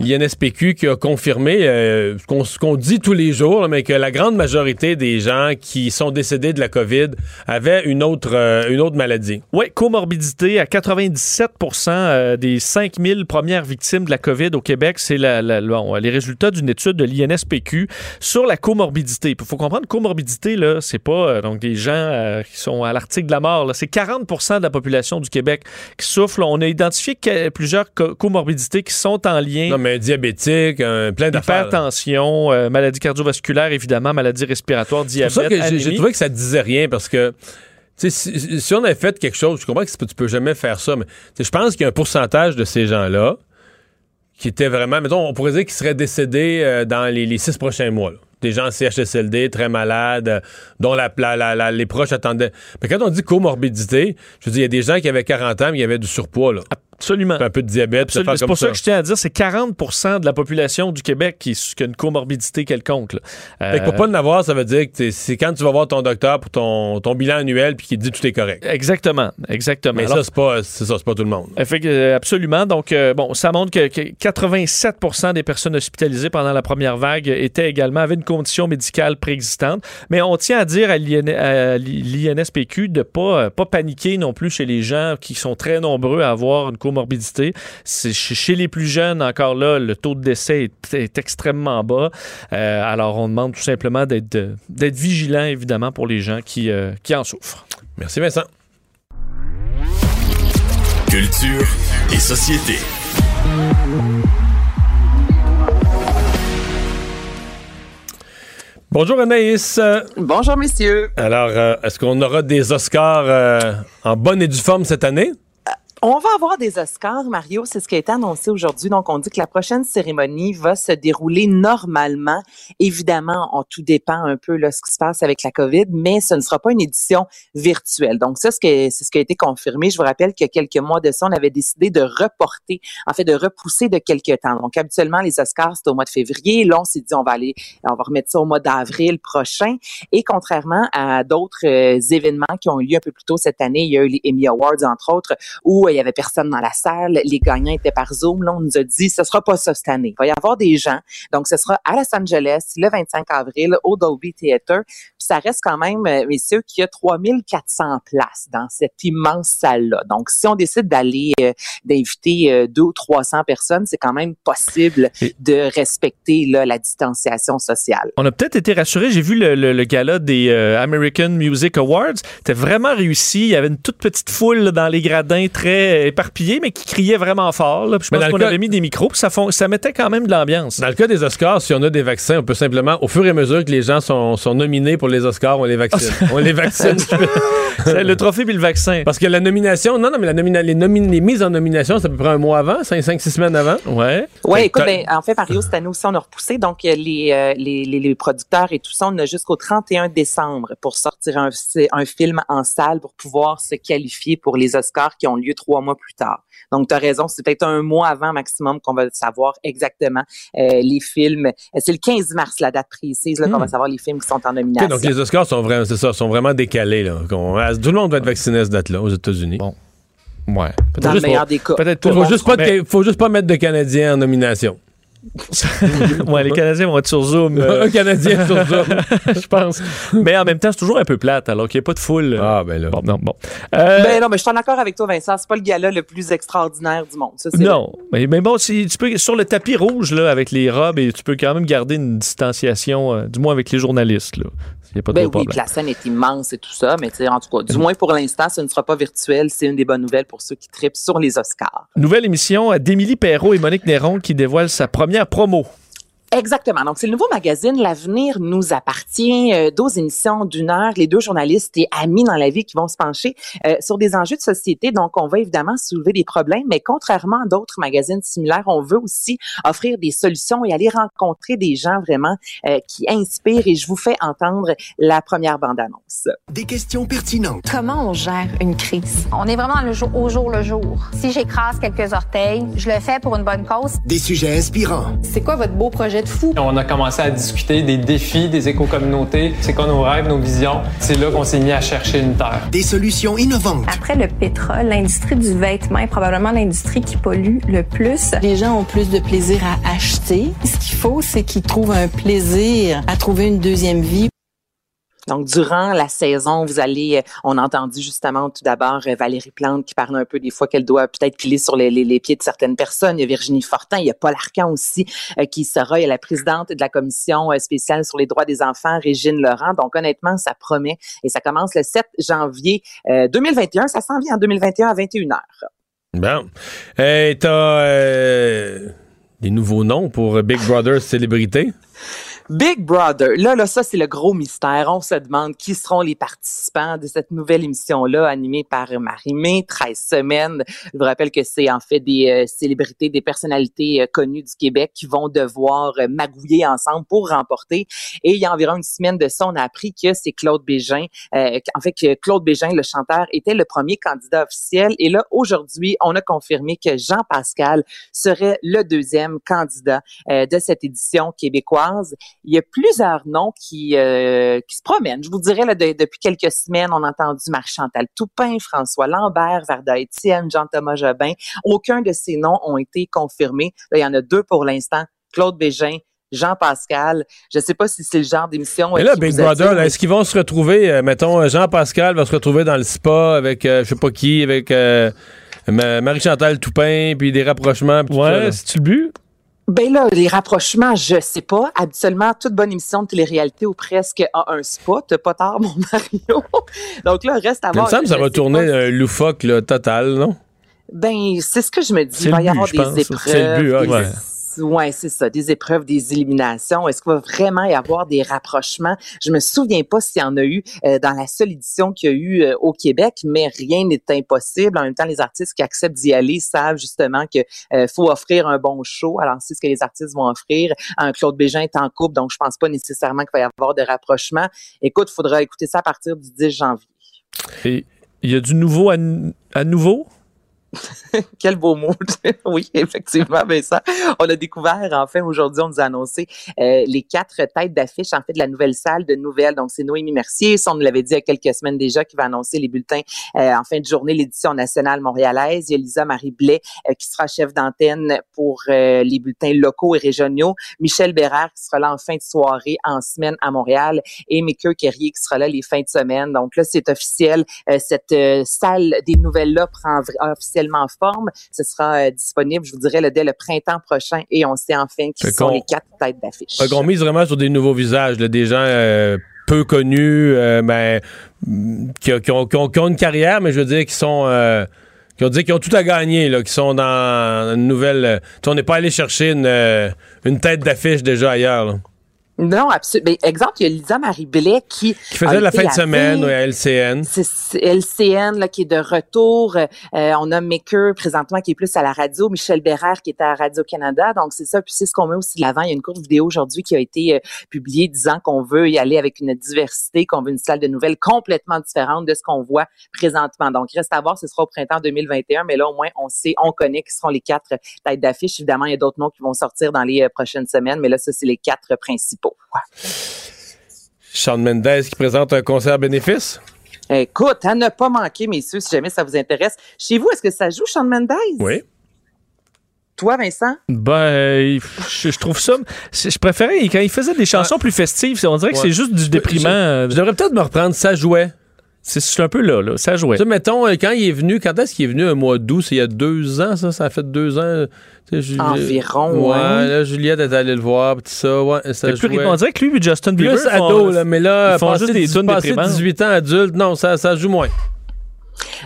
l'INSPQ qui a confirmé euh, ce qu'on ce qu'on dit tous les jours, là, mais que la grande majorité des gens qui sont décédés de la COVID avaient une autre, euh, une autre maladie. Oui, comorbidité à 97% euh, des 5000 premières victimes de la COVID au Québec. C'est la- la- bon, les résultats d'une étude de l'INSPQ sur la comorbidité. Il faut comprendre, comorbidité, là, c'est pas euh, donc des gens euh, qui sont à l'article de la mort. là. C'est 40% de la population du Québec qui souffre. là. On a identifié plusieurs co- comorbidités qui sont en lien. Non, mais un diabétique, un, plein d'affaires. Hypertension, euh, maladie cardiovasculaire, évidemment, maladie respiratoire, C'est pour diabète, ça que j'ai- trouvé que ça disait rien parce que si, si on avait fait quelque chose, je comprends que c'est tu peux jamais faire ça, mais je pense qu'il y a un pourcentage de ces gens-là qui étaient vraiment, mettons, on pourrait dire qu'ils seraient décédés euh, dans les, les six prochains mois. là. Des gens en CHSLD, très malades, euh, dont la, la- la- la- les proches attendaient. Mais quand on dit comorbidité, je veux dire, il y a des gens qui avaient 40 ans, mais il y avait du surpoids, là. Absolument. Un peu de diabète, C'est pour ça. que je tiens à dire, c'est 40 de la population du Québec qui, qui a une comorbidité quelconque. là. Fait que pour Euh, pas en avoir, ça veut dire que c'est quand tu vas voir ton docteur pour ton, ton bilan annuel puis qu'il te dit tout est correct. Exactement, exactement. Mais Alors, ça, c'est pas, ça, c'est pas tout le monde. Fait que, euh, absolument. Donc, euh, bon, ça montre que, que 87% des personnes hospitalisées pendant la première vague étaient également, avaient une condition médicale préexistante. Mais on tient à dire à l'IN à l'INSPQ de ne pas, euh, pas paniquer non plus chez les gens qui sont très nombreux à avoir une comorbidité. Chez, les plus jeunes, encore là, le taux de décès est, est extrêmement bas. Euh, alors, on demande tout simplement d'être vigilant, évidemment, pour les gens qui, euh, qui en souffrent. Merci, Vincent. Culture et société. Bonjour Anaïs. Bonjour messieurs. Alors, euh, est-ce qu'on aura des Oscars euh, en bonne et due forme cette année? On va avoir des Oscars, Mario, c'est ce qui a été annoncé aujourd'hui. Donc, on dit que la prochaine cérémonie va se dérouler normalement. Évidemment, on, tout dépend un peu de ce qui se passe avec la COVID, mais ce ne sera pas une édition virtuelle. Donc, ça, c'est ce qui a été confirmé. Je vous rappelle qu'il quelques mois de ça, on avait décidé de reporter, en fait, de repousser de quelques temps. Donc, habituellement, les Oscars, c'est au mois de février. Là, on s'est dit, on va aller, on va remettre ça au mois d'avril prochain. Et contrairement à d'autres euh, événements qui ont eu lieu un peu plus tôt cette année, il y a eu les Emmy Awards, entre autres, où il y avait personne dans la salle, les gagnants étaient par Zoom. Là, on nous a dit, ce sera pas ça cette année. Il va y avoir des gens. Donc, ce sera à Los Angeles le 25 avril au Dolby Theatre. Puis ça reste quand même, euh, messieurs, qu'il y a 3400 places dans cette immense salle-là. Donc, si on décide d'aller, euh, d'inviter euh, deux ou 300 personnes, c'est quand même possible de respecter là, la distanciation sociale. On a peut-être été rassurés. J'ai vu le, le, le gala des euh, American Music Awards. C'était vraiment réussi. Il y avait une toute petite foule là, dans les gradins très éparpillés, mais qui criaient vraiment fort. Là. Je Mais pense dans le qu'on cas- avait mis des micros, puis ça, fon- ça mettait quand même de l'ambiance. Dans le cas des Oscars, si on a des vaccins, on peut simplement, au fur et à mesure que les gens sont, sont nominés pour les Oscars, on les vaccine. [LAUGHS] on les vaccine. [LAUGHS] Le trophée puis le vaccin. Parce que la nomination, non, non, mais la nomina- les, les mises en nomination, c'est à peu près un mois avant, 5-6 semaines avant. Ouais. Oui, écoute, ben, en fait, Mario, cette année aussi, on a repoussé. Donc, euh, les, euh, les, les, les producteurs et tout ça, on a jusqu'au 31 décembre pour sortir un, un film en salle pour pouvoir se qualifier pour les Oscars qui ont lieu trois mois plus tard. Donc, tu as raison, c'est peut-être un mois avant maximum qu'on va savoir exactement euh, les films. C'est le 15 mars, la date précise, là, qu'on va savoir les films qui sont en Ok, nomination. donc les Oscars sont vraiment, c'est ça, sont vraiment décalés. Là. Ah, tout le monde va être vacciné à cette date-là aux États-Unis. Bon. Ouais. Dans le meilleur pas- des cas. Peut-être Faut, juste pas de- faut juste pas mettre de Canadiens en nomination. Ouais, les Canadiens vont être sur Zoom. euh, Un Canadien sur Zoom. [LAUGHS] je pense. Mais en même temps, c'est toujours un peu plate, alors qu'il n'y a pas de foule. Ah, ben là. Bon, non, bon. Euh, Ben non, mais je suis en accord avec toi, Vincent. C'est pas le gala le plus extraordinaire du monde. Ça, non, mais, mais bon, si tu peux sur le tapis rouge là, avec les robes, et tu peux quand même garder une distanciation, euh, du moins avec les journalistes. Là. Il n'y a pas Ben oui, problème. puis la scène est immense et tout ça, mais en tout cas, du moins pour l'instant, ce ne sera pas virtuel. C'est une des bonnes nouvelles pour ceux qui tripent sur les Oscars. Nouvelle émission d'Émilie Perrault et Monique Néron qui dévoile sa première promo. Exactement. Donc, c'est le nouveau magazine L'avenir nous appartient. Euh, 12 émissions d'une heure. Les deux journalistes et amis dans la vie qui vont se pencher euh, sur des enjeux de société. Donc, on va évidemment soulever des problèmes, mais contrairement à d'autres magazines similaires, on veut aussi offrir des solutions et aller rencontrer des gens vraiment euh, qui inspirent. Et je vous fais entendre la première bande-annonce. Des questions pertinentes. Comment on gère une crise? On est vraiment le jour, au jour le jour. Si j'écrase quelques orteils, je le fais pour une bonne cause. Des sujets inspirants. C'est quoi votre beau projet de fou? On a commencé à discuter des défis des éco-communautés. C'est quoi nos rêves, nos visions? C'est là qu'on s'est mis à chercher une terre. Des solutions innovantes. Après le pétrole, l'industrie du vêtement est probablement l'industrie qui pollue le plus. Les gens ont plus de plaisir à acheter. Ce qu'il faut, c'est qu'ils trouvent un plaisir à trouver une deuxième vie. Donc, durant la saison, vous allez, euh, on a entendu justement tout d'abord euh, Valérie Plante qui parle un peu des fois qu'elle doit peut-être piler sur les, pieds de certaines personnes. Il y a Virginie Fortin, il y a Paul Arcan aussi euh, qui sera, il y a la présidente de la commission spéciale sur les droits des enfants, Régine Laurent. Donc, honnêtement, ça promet et ça commence le 7 janvier euh, 2021. Ça s'en vient en 2021 à 21h. Bon. T'as des nouveaux noms pour Big Brother Célébrité? Big Brother, là, là, ça, c'est le gros mystère. On se demande qui seront les participants de cette nouvelle émission-là, animée par Marie-Mé, 13 semaines. Je vous rappelle que c'est en fait des euh, célébrités, des personnalités euh, connues du Québec qui vont devoir euh, magouiller ensemble pour remporter. Et il y a environ une semaine de ça, on a appris que c'est Claude Bégin, en fait, que Claude Bégin, le chanteur, était le premier candidat officiel. Et là, aujourd'hui, on a confirmé que Jean Pascal serait le deuxième candidat de cette édition québécoise il y a plusieurs noms qui, euh, qui se promènent. Je vous dirais, là, de- depuis quelques semaines, on a entendu Marie-Chantal Toupin, François Lambert, Varda Étienne, Jean-Thomas Jobin. Aucun de ces noms ont été confirmés. Là, il y en a deux pour l'instant. Claude Bégin, Jean-Pascal. Je ne sais pas si c'est le genre d'émission. Et euh, là, qui Big Brother, là, mais- est-ce qu'ils vont se retrouver, euh, mettons, Jean-Pascal va se retrouver dans le spa avec, euh, je sais pas qui, avec euh, Ma- Marie-Chantal Toupin, puis des rapprochements. puis tout ça, là? Ouais, c'est-tu le but? Ben là, les rapprochements, je sais pas. Habituellement, toute bonne émission de télé-réalité ou presque a un spot. T'as pas tard, [LAUGHS] mon Mario. Donc là, reste à Il me voir. semble que ça va tourner pas. un loufoque là, total, non? Ben, c'est ce que je me dis. C'est Il va le y but, avoir je des pense. épreuves. C'est le but, ah, ouais. Ouais, c'est ça, des épreuves, des éliminations. Est-ce qu'il va vraiment y avoir des rapprochements? Je me souviens pas s'il y en a eu euh, dans la seule édition qu'il y a eu euh, au Québec, mais rien n'est impossible. En même temps, les artistes qui acceptent d'y aller savent justement que euh, faut offrir un bon show. Alors, c'est ce que les artistes vont offrir. Claude Bégin est en couple, donc je pense pas nécessairement qu'il va y avoir de rapprochement. Écoute, il faudra écouter ça à partir du 10 janvier. Et il y a du nouveau à nouveau? [LAUGHS] Quel beau mot. oui, effectivement, ça, on a découvert, enfin, aujourd'hui, on nous a annoncé euh, les quatre têtes d'affiche, en fait, de la nouvelle salle de nouvelles. Donc, c'est Noémie Mercier, ça, on nous l'avait dit il y a quelques semaines déjà, qui va annoncer les bulletins euh, en fin de journée, l'édition nationale montréalaise. Il y a Lisa Marie Blais, euh, qui sera chef d'antenne pour euh, les bulletins locaux et régionaux. Michel Bérard, qui sera là en fin de soirée, en semaine à Montréal. Et Mickey Kerrier, qui sera là les fins de semaine. Donc là, c'est officiel. Euh, cette euh, salle des nouvelles-là prend vra- officiellement forme. Ce sera euh, disponible, je vous dirais, dès le printemps prochain. Et on sait enfin qui sont les quatre têtes d'affiche. Qu'on mise vraiment sur des nouveaux visages, là, des gens euh, peu connus, euh, mais mm, qui, qui ont, qui ont- qui ont une carrière, mais je veux dire, qui sont. qui ont dit qu'ils ont tout à gagner, là, qui sont dans une nouvelle. on n'est pas allé chercher une, une tête d'affiche déjà ailleurs. là. Non, absolument. exemple, il y a Lisa Marie Blais qui. Qui faisait la fin de semaine ouais, à LCN. C'est LCN là, qui est de retour. Euh, on a Maker présentement qui est plus à la radio, Michel Bérard qui est à Radio-Canada. Donc, c'est ça. Puis c'est ce qu'on met aussi de l'avant. Il y a une courte vidéo aujourd'hui qui a été euh, publiée disant qu'on veut y aller avec une diversité, qu'on veut une salle de nouvelles complètement différente de ce qu'on voit présentement. Donc, reste à voir, ce sera au printemps 2021. Mais là, au moins, on sait, on connaît qui seront les quatre têtes d'affiche. Évidemment, il y a d'autres noms qui vont sortir dans les euh, prochaines semaines. Mais là, ça, c'est les quatre principaux. Ouais. Shawn Mendes qui présente un concert bénéfice? Écoute, à ne pas manquer, messieurs, si jamais ça vous intéresse. Chez vous, est-ce que ça joue, Shawn Mendes? Oui. Toi, Vincent? Ben, je, je trouve ça. Je préférais quand il faisait des chansons plus festives. On dirait que Ouais. c'est juste du déprimant. Je, je devrais peut-être me reprendre, ça jouait. C'est un peu là, là. Ça jouait. Tu sais, mettons, euh, quand il est venu, quand est-ce qu'il est venu un mois d'août? C'est il y a deux ans, ça? Ça a fait deux ans. Tu sais, Environ, Ouais, ouais. là, Juliette est allée le voir, pis tout ça, ouais, ça plus. On dirait que lui et Justin Bieber Plus font- ado, là, mais là, ils font juste des tunes passer déprimantes. 18 ans adulte, non, ça, ça joue moins.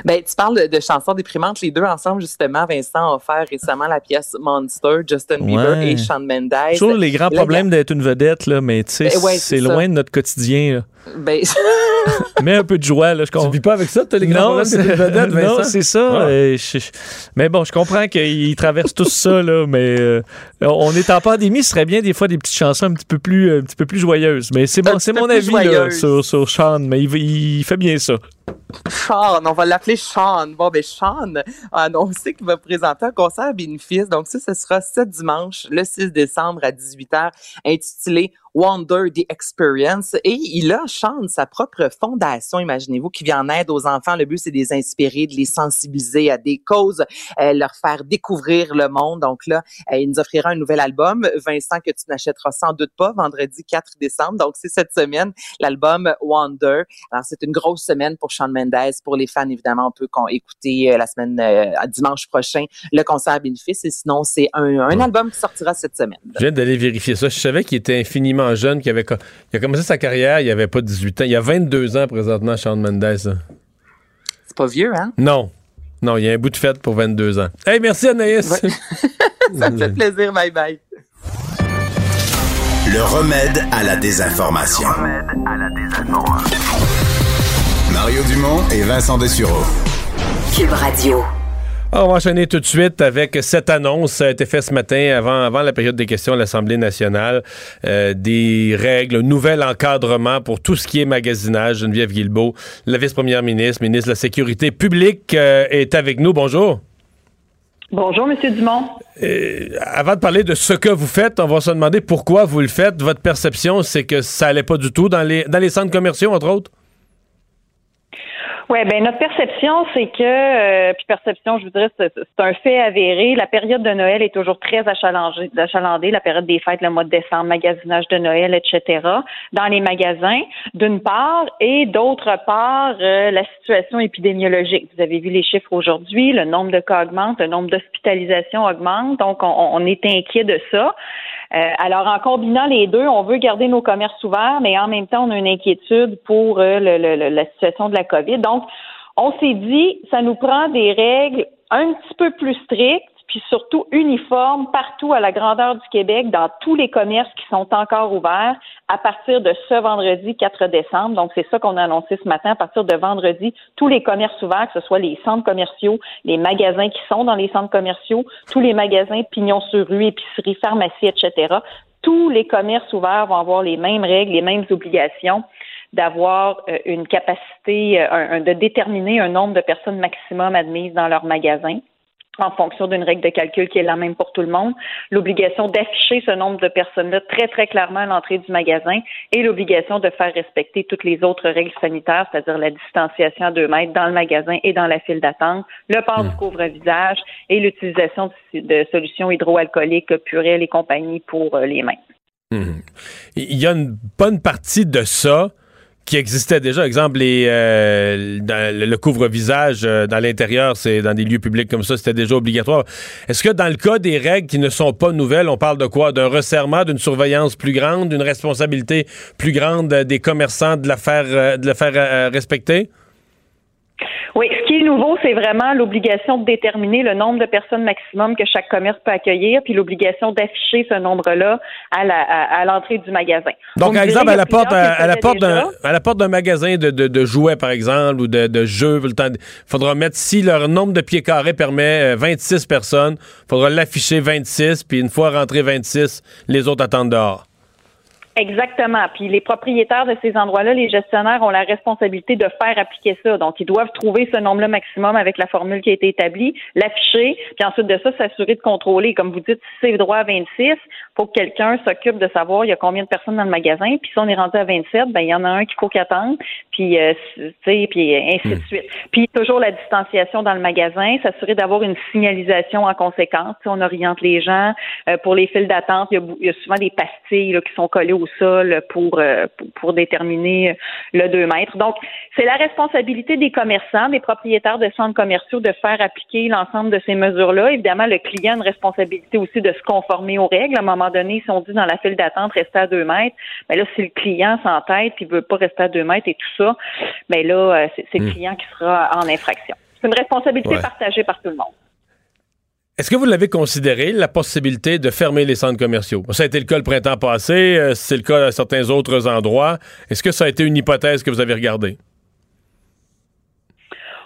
Ben, tu parles de, de chansons déprimantes. Les deux ensemble, justement, Vincent a offert récemment la pièce Monster, Justin Bieber Ouais. et Shawn Mendes. Toujours les grands Là, problèmes d'être une vedette, là, mais tu sais, Ben ouais, c'est loin de notre quotidien. là. Ben, [LAUGHS] [LAUGHS] Mets un peu de joie, là, je comprends. Tu vis pas avec ça, t'as les grands non, [LAUGHS] c'est- ça. Ah. euh, je- je- mais bon, je comprends qu'ils traversent tous ça, là, mais euh, on est en pandémie, ce serait bien des fois des petites chansons un petit peu plus, un petit peu plus joyeuses. Mais c'est Un mon, avis là, sur, sur Sean, mais il, il fait bien ça. Sean, on va l'appeler Sean. Bon, ben Sean a annoncé qu'il va présenter un concert à bénéfice. Donc ça, ce sera ce dimanche, le 6 décembre à 18h, intitulé Wonder the Experience. Et il a, Sean, sa propre fondation, imaginez-vous, qui vient en aide aux enfants. Le but, c'est de les inspirer, de les sensibiliser à des causes, euh, leur faire découvrir le monde. Donc là, euh, il nous offrira un nouvel album. Vincent, que tu n'achèteras sans doute pas, vendredi 4 décembre. Donc c'est cette semaine, l'album Wonder. Alors c'est une grosse semaine pour Shawn Mendes. Pour les fans, évidemment, on peut écouter euh, la semaine, euh, dimanche prochain, le concert à bénéfice. Et sinon, c'est un, un album qui sortira cette semaine. Je viens d'aller vérifier ça. Je savais qu'il était infiniment jeune, qu'il avait il a commencé sa carrière, il avait pas 18 ans. Il a 22 ans présentement, Shawn Mendes. C'est pas vieux, hein? Non. Non, il y a un bout de fête pour 22 ans. Hey, merci Anaïs. [LAUGHS] Ça me fait plaisir. Bye bye. Le remède à la désinformation. Mario Dumont et Vincent Dessureau. Cube Radio. Ah, on va enchaîner tout de suite avec cette annonce. Ça a été fait ce matin, avant, avant la période des questions à l'Assemblée nationale, euh, des règles, un nouvel encadrement pour tout ce qui est magasinage. Geneviève Guilbeault, la vice-première ministre, ministre de la Sécurité publique, euh, est avec nous. Bonjour. Bonjour, Monsieur Dumont. Euh, avant de parler de ce que vous faites, on va se demander pourquoi vous le faites. Votre perception, c'est que ça allait pas du tout dans les, dans les centres commerciaux, entre autres? Oui, ben notre perception, c'est que, euh, puis perception, je vous dirais, c'est un fait avéré. La période de Noël est toujours très achalandée, la période des fêtes, le mois de décembre, magasinage de Noël, etc. Dans les magasins, d'une part, et d'autre part, euh, la situation épidémiologique. Vous avez vu les chiffres aujourd'hui, le nombre de cas augmente, le nombre d'hospitalisations augmente, donc on, on est inquiet de ça. Euh, alors, en combinant les deux, on veut garder nos commerces ouverts, mais en même temps, on a une inquiétude pour euh, la situation de la COVID. Donc, on s'est dit, ça nous prend des règles un petit peu plus strictes puis surtout uniforme partout à la grandeur du Québec, dans tous les commerces qui sont encore ouverts à partir de ce vendredi 4 décembre. Donc, c'est ça qu'on a annoncé ce matin. À partir de vendredi, tous les commerces ouverts, que ce soit les centres commerciaux, les magasins qui sont dans les centres commerciaux, tous les magasins pignons sur rue, épiceries, pharmacies, etc., tous les commerces ouverts vont avoir les mêmes règles, les mêmes obligations d'avoir euh, une capacité, euh, de déterminer un nombre de personnes maximum admises dans leur magasin en fonction d'une règle de calcul qui est la même pour tout le monde, l'obligation d'afficher ce nombre de personnes-là très, très clairement à l'entrée du magasin et l'obligation de faire respecter toutes les autres règles sanitaires, c'est-à-dire la distanciation à deux mètres dans le magasin et dans la file d'attente, le port du hmm. couvre-visage et l'utilisation de solutions hydroalcooliques, purelles et compagnie pour euh, les mains. Hmm. Il y a une bonne partie de ça qui existait déjà. Exemple, les, euh, le couvre-visage euh, dans l'intérieur, c'est dans des lieux publics comme ça, c'était déjà obligatoire. Est-ce que dans le cas des règles qui ne sont pas nouvelles, on parle de quoi? D'un resserrement, d'une surveillance plus grande, d'une responsabilité plus grande des commerçants de la faire, euh, de la faire respecter? Oui, ce qui est nouveau, c'est vraiment l'obligation de déterminer le nombre de personnes maximum que chaque commerce peut accueillir, puis l'obligation d'afficher ce nombre-là à, l'entrée du magasin. Donc, par exemple, à la, porte, à, la porte d'un, à la porte d'un magasin de, jouets, par exemple, ou de, jeux, il faudra mettre, si leur nombre de pieds carrés permet 26 euh, personnes, il faudra l'afficher 26, puis une fois rentré 26, les autres attendent dehors. Exactement. Puis les propriétaires de ces endroits-là, les gestionnaires ont la responsabilité de faire appliquer ça. Donc, ils doivent trouver ce nombre-là maximum avec la formule qui a été établie, l'afficher, puis ensuite de ça, s'assurer de contrôler. Comme vous dites, si c'est droit à 26, faut que quelqu'un s'occupe de savoir il y a combien de personnes dans le magasin. Puis si on est rendu à 27, ben il y en a un qu'il faut qu'attendre, puis euh, tu sais, puis ainsi de hmm. suite. Puis toujours la distanciation dans le magasin, s'assurer d'avoir une signalisation en conséquence. on oriente les gens euh, pour les files d'attente. Il, y a souvent des pastilles qui sont collées au sol pour, euh, pour, déterminer le 2 mètres. Donc, c'est la responsabilité des commerçants, des propriétaires de centres commerciaux de faire appliquer l'ensemble de ces mesures-là. Évidemment, le client a une responsabilité aussi de se conformer aux règles. À un moment donné, si on dit dans la file d'attente, rester à 2 mètres, mais ben là, si le client s'entête et veut pas rester à 2 mètres et tout ça, mais ben là, euh, c'est le hmm. client qui sera en infraction. C'est une responsabilité partagée par tout le monde. Est-ce que vous l'avez considéré, la possibilité de fermer les centres commerciaux? Ça a été le cas le printemps passé, euh, c'est le cas à certains autres endroits. Est-ce que ça a été une hypothèse que vous avez regardée?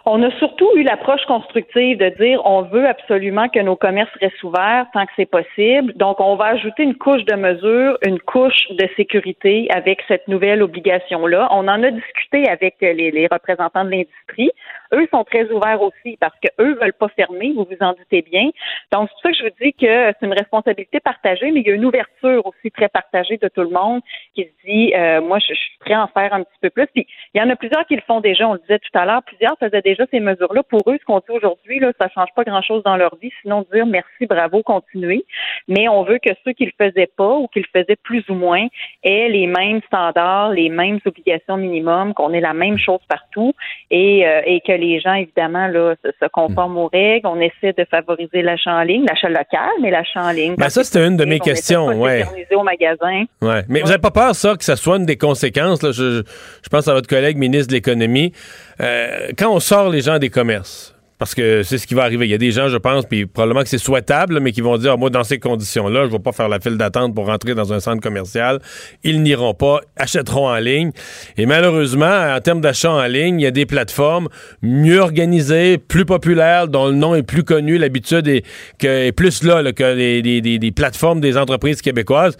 On a surtout eu l'approche constructive de dire on veut absolument que nos commerces restent ouverts tant que c'est possible. Donc, on va ajouter une couche de mesures, une couche de sécurité avec cette nouvelle obligation-là. On en a discuté avec les, les représentants de l'industrie. Eux sont très ouverts aussi parce que eux veulent pas fermer, vous vous en doutez bien. Donc, c'est pour ça que je vous dis que c'est une responsabilité partagée, mais il y a une ouverture aussi très partagée de tout le monde qui se dit, euh, moi, je, suis prêt à en faire un petit peu plus. Puis, il y en a plusieurs qui le font déjà, on le disait tout à l'heure, plusieurs faisaient déjà ces mesures-là. Pour eux, ce qu'on dit aujourd'hui, là, ça change pas grand-chose dans leur vie, sinon dire merci, bravo, continuez. Mais on veut que ceux qui le faisaient pas ou qui le faisaient plus ou moins aient les mêmes standards, les mêmes obligations minimum, qu'on ait la même chose partout et, euh, et que les gens, évidemment, là, se, conforment aux règles. On essaie de favoriser l'achat en ligne, l'achat local, mais l'achat en ligne. Ben ça, c'était une de mes questions. Ouais. au magasin. Ouais. Mais vous n'avez pas peur, ça, que ça soit une des conséquences? Là, je, je pense à votre collègue ministre de l'Économie. Euh, quand on sort les gens des commerces, parce que c'est ce qui va arriver. Il y a des gens, je pense, puis probablement que c'est souhaitable, mais qui vont dire, moi, dans ces conditions-là, je ne vais pas faire la file d'attente pour rentrer dans un centre commercial. Ils n'iront pas, achèteront en ligne. Et malheureusement, en termes d'achat en ligne, il y a des plateformes mieux organisées, plus populaires, dont le nom est plus connu, l'habitude est, plus là, que les, plateformes des entreprises québécoises.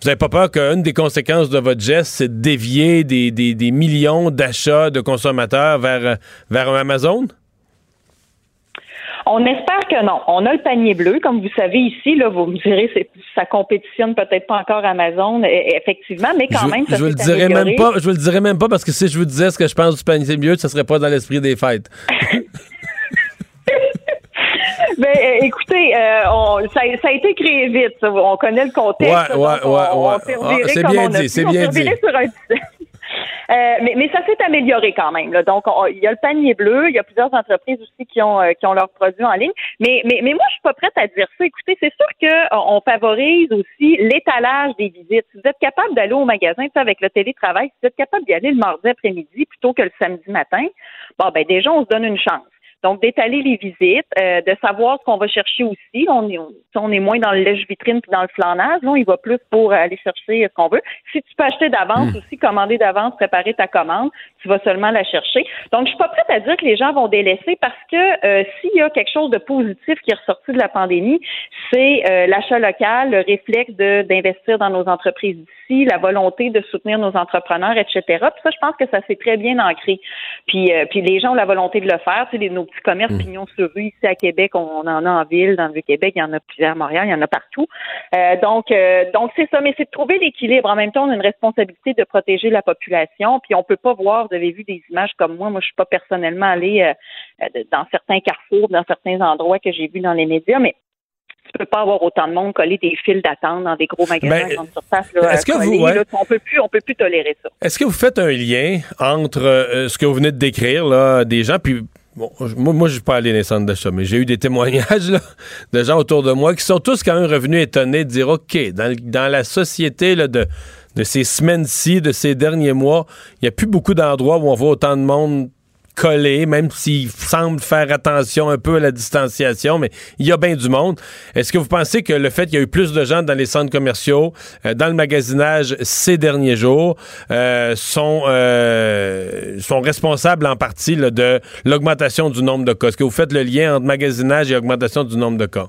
Vous n'avez pas peur qu'une des conséquences de votre geste, c'est de dévier des, millions d'achats de consommateurs vers Amazon? On espère que non. On a le panier bleu, comme vous savez ici. Là, vous me direz, ça compétitionne peut-être pas encore Amazon, e- effectivement, mais quand je, même, ça je vous le dirais même pas. Je vous le dirais même pas parce que si je vous disais ce que je pense du panier bleu, ça serait pas dans l'esprit des fêtes. [LAUGHS] Ben, euh, écoutez, euh, on- ça, ça a été créé vite. ça. On connaît le contexte. Ouais, ouais, on, ouais, on s'est Ah, reviré comme on a dit, pu. c'est On bien s'est reviré dit. sur un Euh, mais, mais ça s'est amélioré quand même. là. Donc, on- il y a le panier bleu, il y a plusieurs entreprises aussi qui ont euh, qui ont leurs produits en ligne. Mais, mais, mais moi, je suis pas prête à dire ça. Écoutez, c'est sûr que euh, on favorise aussi l'étalage des visites. Si vous êtes capable d'aller au magasin, avec le télétravail, si vous êtes capable d'y aller le mardi après-midi plutôt que le samedi matin, bon ben déjà, on se donne une chance. Donc, d'étaler les visites, euh, de savoir ce qu'on va chercher aussi. On est, on, on est moins dans le lèche-vitrine puis dans le flanage. Là, il va plus pour aller chercher ce qu'on veut. Si tu peux acheter d'avance aussi, commander d'avance, préparer ta commande, tu vas seulement la chercher. Donc, je suis pas prête à dire que les gens vont délaisser parce que euh, s'il y a quelque chose de positif qui est ressorti de la pandémie, c'est euh, l'achat local, le réflexe de- d'investir dans nos entreprises d'ici, la volonté de soutenir nos entrepreneurs, etc. Puis ça, je pense que ça s'est très bien ancré. Puis, euh, puis les gens ont la volonté de le faire. Tu sais, les- nos petits commerces pignons sur rue ici à Québec, on, on en a en ville, dans le Vieux-Québec, il y en a plusieurs à Montréal, il y en a partout. Euh, donc, euh, donc c'est ça, mais c'est de trouver l'équilibre. En même temps, on a une responsabilité de protéger la population. Puis on peut pas voir, vous avez vu des images comme moi. Moi, je suis pas personnellement allée euh, dans certains carrefours, dans certains endroits que j'ai vus dans les médias, mais tu peux pas avoir autant de monde coller des files d'attente dans des gros magasins Ben, grande surface. Là, est-ce que vous- ouais. là. on peut plus, on peut plus tolérer ça. Est-ce que vous faites un lien entre euh, ce que vous venez de décrire, là, des gens, puis bon, moi, moi je suis pas allé dans les centres d'achat, mais j'ai eu des témoignages là, de gens autour de moi qui sont tous quand même revenus étonnés de dire, OK, dans, la société de, de ces semaines-ci, de ces derniers mois, il n'y a plus beaucoup d'endroits où on voit autant de monde collé, même s'il semble faire attention un peu à la distanciation, mais il y a bien du monde. Est-ce que vous pensez que le fait qu'il y a eu plus de gens dans les centres commerciaux, euh, dans le magasinage ces derniers jours, euh, sont, euh, sont responsables en partie là, de l'augmentation du nombre de cas? Est-ce que vous faites le lien entre magasinage et augmentation du nombre de cas?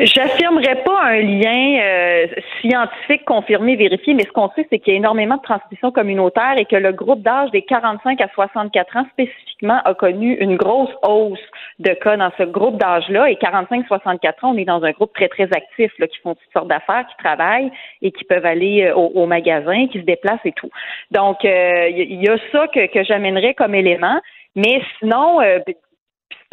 J'affirmerais pas un lien euh, scientifique confirmé, vérifié, mais ce qu'on sait, c'est qu'il y a énormément de transmission communautaire et que le groupe d'âge des 45 à 64 ans spécifiquement a connu une grosse hausse de cas dans ce groupe d'âge-là. Et 45-64 ans, on est dans un groupe très, très actif, là, qui font toutes sortes d'affaires, qui travaillent et qui peuvent aller euh, au, au magasin, qui se déplacent et tout. Donc, euh, il y, y a ça que, que j'amènerais comme élément. Mais sinon, euh,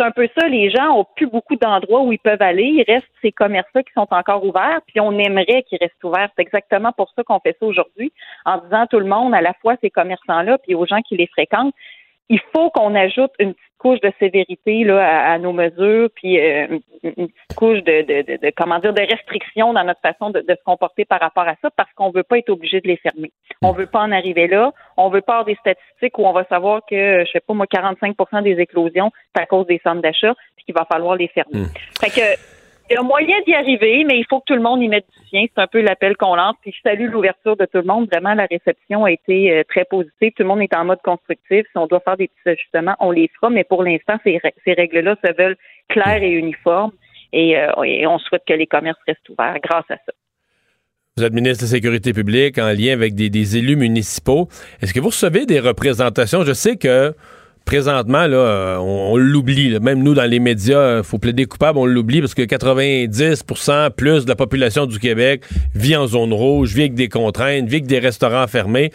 c'est un peu ça, les gens ont plus beaucoup d'endroits où ils peuvent aller. Il reste ces commerces-là qui sont encore ouverts, puis on aimerait qu'ils restent ouverts. C'est exactement pour ça qu'on fait ça aujourd'hui, en disant à tout le monde, à la fois ces commerçants-là, puis aux gens qui les fréquentent, il faut qu'on ajoute une petite couche de sévérité là, à, à nos mesures, puis euh, une, petite couche de, de, de, de- comment dire de restriction dans notre façon de, de se comporter par rapport à ça, parce qu'on veut pas être obligé de les fermer. On veut pas en arriver là. On veut pas avoir des statistiques où on va savoir que, je sais pas moi, 45 des éclosions, c'est à cause des centres d'achat, puis qu'il va falloir les fermer. Fait que il y a moyen d'y arriver, mais il faut que tout le monde y mette du sien. C'est un peu l'appel qu'on lance. Puis je salue l'ouverture de tout le monde. Vraiment, la réception a été euh, très positive. Tout le monde est en mode constructif. Si on doit faire des petits ajustements, on les fera. Mais pour l'instant, ces, rè- ces règles-là se veulent claires et uniformes. Et, euh, et on souhaite que les commerces restent ouverts grâce à ça. Vous êtes ministre de la Sécurité publique en lien avec des élus municipaux. Est-ce que vous recevez des représentations? Je sais que présentement, là, euh, on, on l'oublie. Même nous, dans les médias, il faut plaider coupable, on l'oublie parce que 90% plus de la population du Québec vit en zone rouge, vit avec des contraintes, vit avec des restaurants fermés.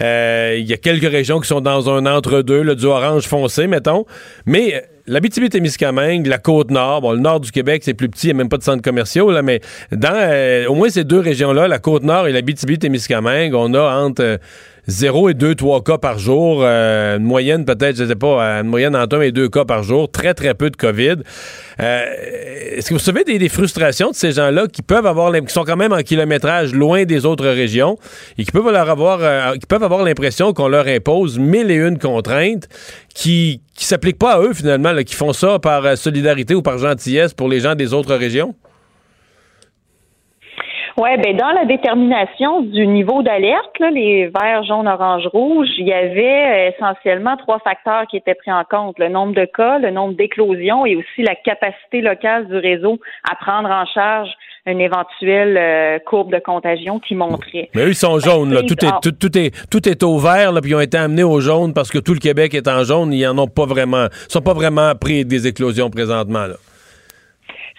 Euh, Il y a quelques régions qui sont dans un entre-deux, du orange foncé, mettons. Mais euh, l'Abitibi-Témiscamingue, la Côte-Nord, bon, le nord du Québec, c'est plus petit, il n'y a même pas de centres commerciaux, là, mais dans euh, au moins ces deux régions-là, la Côte-Nord et l'Abitibi-Témiscamingue, on a entre euh, 0 et 2, 3 cas par jour, euh, une moyenne peut-être, je sais pas, euh, une moyenne entre 1 et 2 cas par jour, très très peu de COVID. Euh, Est-ce que vous savez des, frustrations de ces gens-là qui peuvent avoir, qui sont quand même en kilométrage loin des autres régions et qui peuvent leur avoir, qui peuvent avoir l'impression qu'on leur impose mille et une contraintes qui qui s'appliquent pas à eux finalement, qui font ça par solidarité ou par gentillesse pour les gens des autres régions? Oui, ben dans la détermination du niveau d'alerte, là, les verts, jaunes, orange, rouge, il y avait euh, essentiellement trois facteurs qui étaient pris en compte le nombre de cas, le nombre d'éclosions et aussi la capacité locale du réseau à prendre en charge une éventuelle euh, courbe de contagion qui montrait. Mais eux, ils sont jaunes, là. Tout est, tout, tout est, tout est au vert, là, puis ils ont été amenés au jaune parce que tout le Québec est en jaune. Ils en ont pas vraiment, ils sont pas vraiment pris des éclosions présentement, là.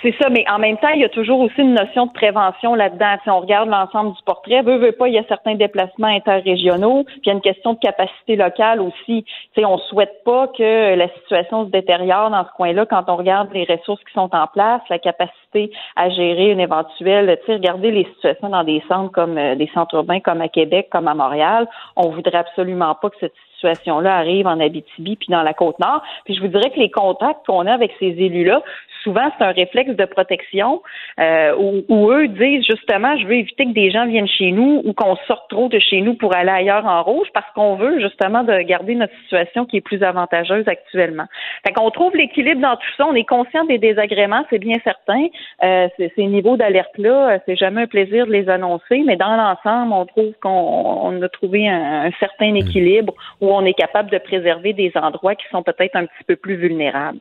C'est ça, mais en même temps, il y a toujours aussi une notion de prévention là-dedans. Si on regarde l'ensemble du portrait, veut, veut pas, il y a certains déplacements interrégionaux, puis il y a une question de capacité locale aussi. Sais, on souhaite pas que la situation se détériore dans ce coin-là quand on regarde les ressources qui sont en place, la capacité à gérer une éventuelle, regarder les situations dans des centres comme euh, des centres urbains comme à Québec, comme à Montréal. On voudrait absolument pas que cette situation-là arrive en Abitibi puis dans la Côte-Nord. Puis je vous dirais que les contacts qu'on a avec ces élus-là souvent c'est un réflexe de protection euh, où, eux disent justement je veux éviter que des gens viennent chez nous ou qu'on sorte trop de chez nous pour aller ailleurs en rouge parce qu'on veut justement de garder notre situation qui est plus avantageuse actuellement. Fait qu'on trouve l'équilibre dans tout ça. On est conscient des désagréments, c'est bien certain. Euh, ces niveaux d'alerte là, c'est jamais un plaisir de les annoncer, mais dans l'ensemble, on trouve qu'on a trouvé un, un certain hmm. équilibre où on est capable de préserver des endroits qui sont peut-être un petit peu plus vulnérables.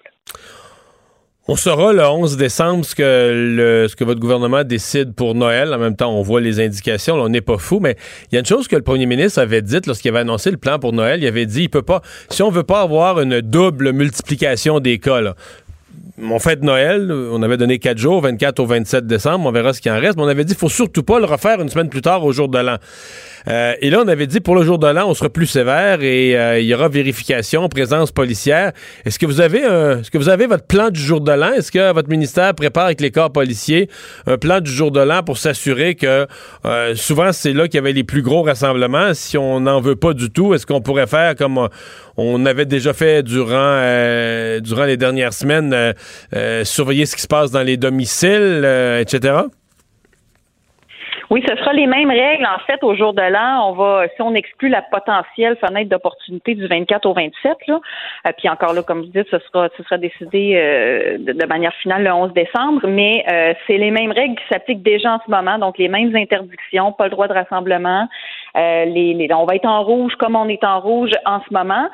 On saura le 11 décembre ce que, votre gouvernement décide pour Noël. En même temps, on voit les indications. on n'est pas fou, mais il y a une chose que le premier ministre avait dite lorsqu'il avait annoncé le plan pour Noël. Il avait dit, il peut pas, si on veut pas avoir une double multiplication des cas, là, on fête Noël, on avait donné quatre jours, 24 au 27 décembre, on verra ce qui en reste, mais on avait dit, il faut surtout pas le refaire une semaine plus tard au jour de l'an. Euh, et là, on avait dit pour le jour de l'an, on sera plus sévère et euh, il y aura vérification, présence policière. Est-ce que vous avez un, est-ce que vous avez votre plan du jour de l'an? Est-ce que votre ministère prépare avec les corps policiers un plan du jour de l'an pour s'assurer que euh, souvent c'est là qu'il y avait les plus gros rassemblements? Si on n'en veut pas du tout, est-ce qu'on pourrait faire comme on avait déjà fait durant durant les dernières semaines, surveiller ce qui se passe dans les domiciles, etc. Oui, ce sera les mêmes règles. En fait, au jour de l'an, on va, si on exclut la potentielle fenêtre d'opportunité du 24 au 27, là, euh, puis encore là, comme vous dites, ce sera, ce sera décidé euh, de, manière finale le 11 décembre, mais euh, c'est les mêmes règles qui s'appliquent déjà en ce moment, donc les mêmes interdictions, pas le droit de rassemblement. les, les, on va être en rouge comme on est en rouge en ce moment.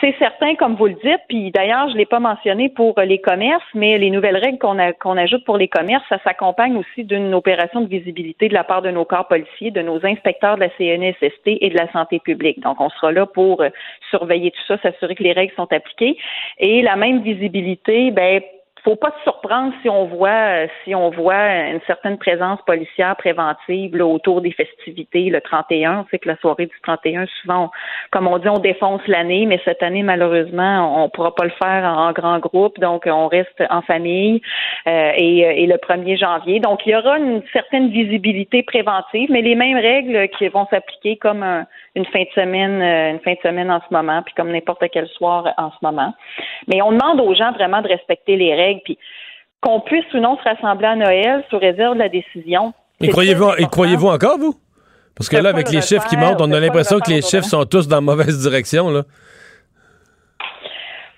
C'est certain, comme vous le dites, puis d'ailleurs, je ne l'ai pas mentionné pour les commerces, mais les nouvelles règles qu'on ajoute pour les commerces, ça s'accompagne aussi d'une opération de visibilité de la part de nos corps policiers, de nos inspecteurs de la CNSST et de la santé publique. Donc, on sera là pour euh, surveiller tout ça, s'assurer que les règles sont appliquées. Et la même visibilité, ben, faut pas se surprendre si on voit si on voit une certaine présence policière préventive là, autour des festivités le 31. On sait que la soirée du 31, souvent, comme on dit, on défonce l'année, mais cette année, malheureusement, on pourra pas le faire en, grand groupe, donc on reste en famille euh, et, et, le 1er janvier. Donc, il y aura une certaine visibilité préventive, mais les mêmes règles qui vont s'appliquer comme un, une fin de semaine, euh, une fin de semaine en ce moment, puis comme n'importe quel soir en ce moment. Mais on demande aux gens vraiment de respecter les règles, puis qu'on puisse ou non se rassembler à Noël sous réserve de la décision. Et croyez-vous, et croyez-vous encore, vous? Parce que là, avec les chiffres qui montent, on a l'impression que les chiffres sont tous dans la mauvaise direction, là.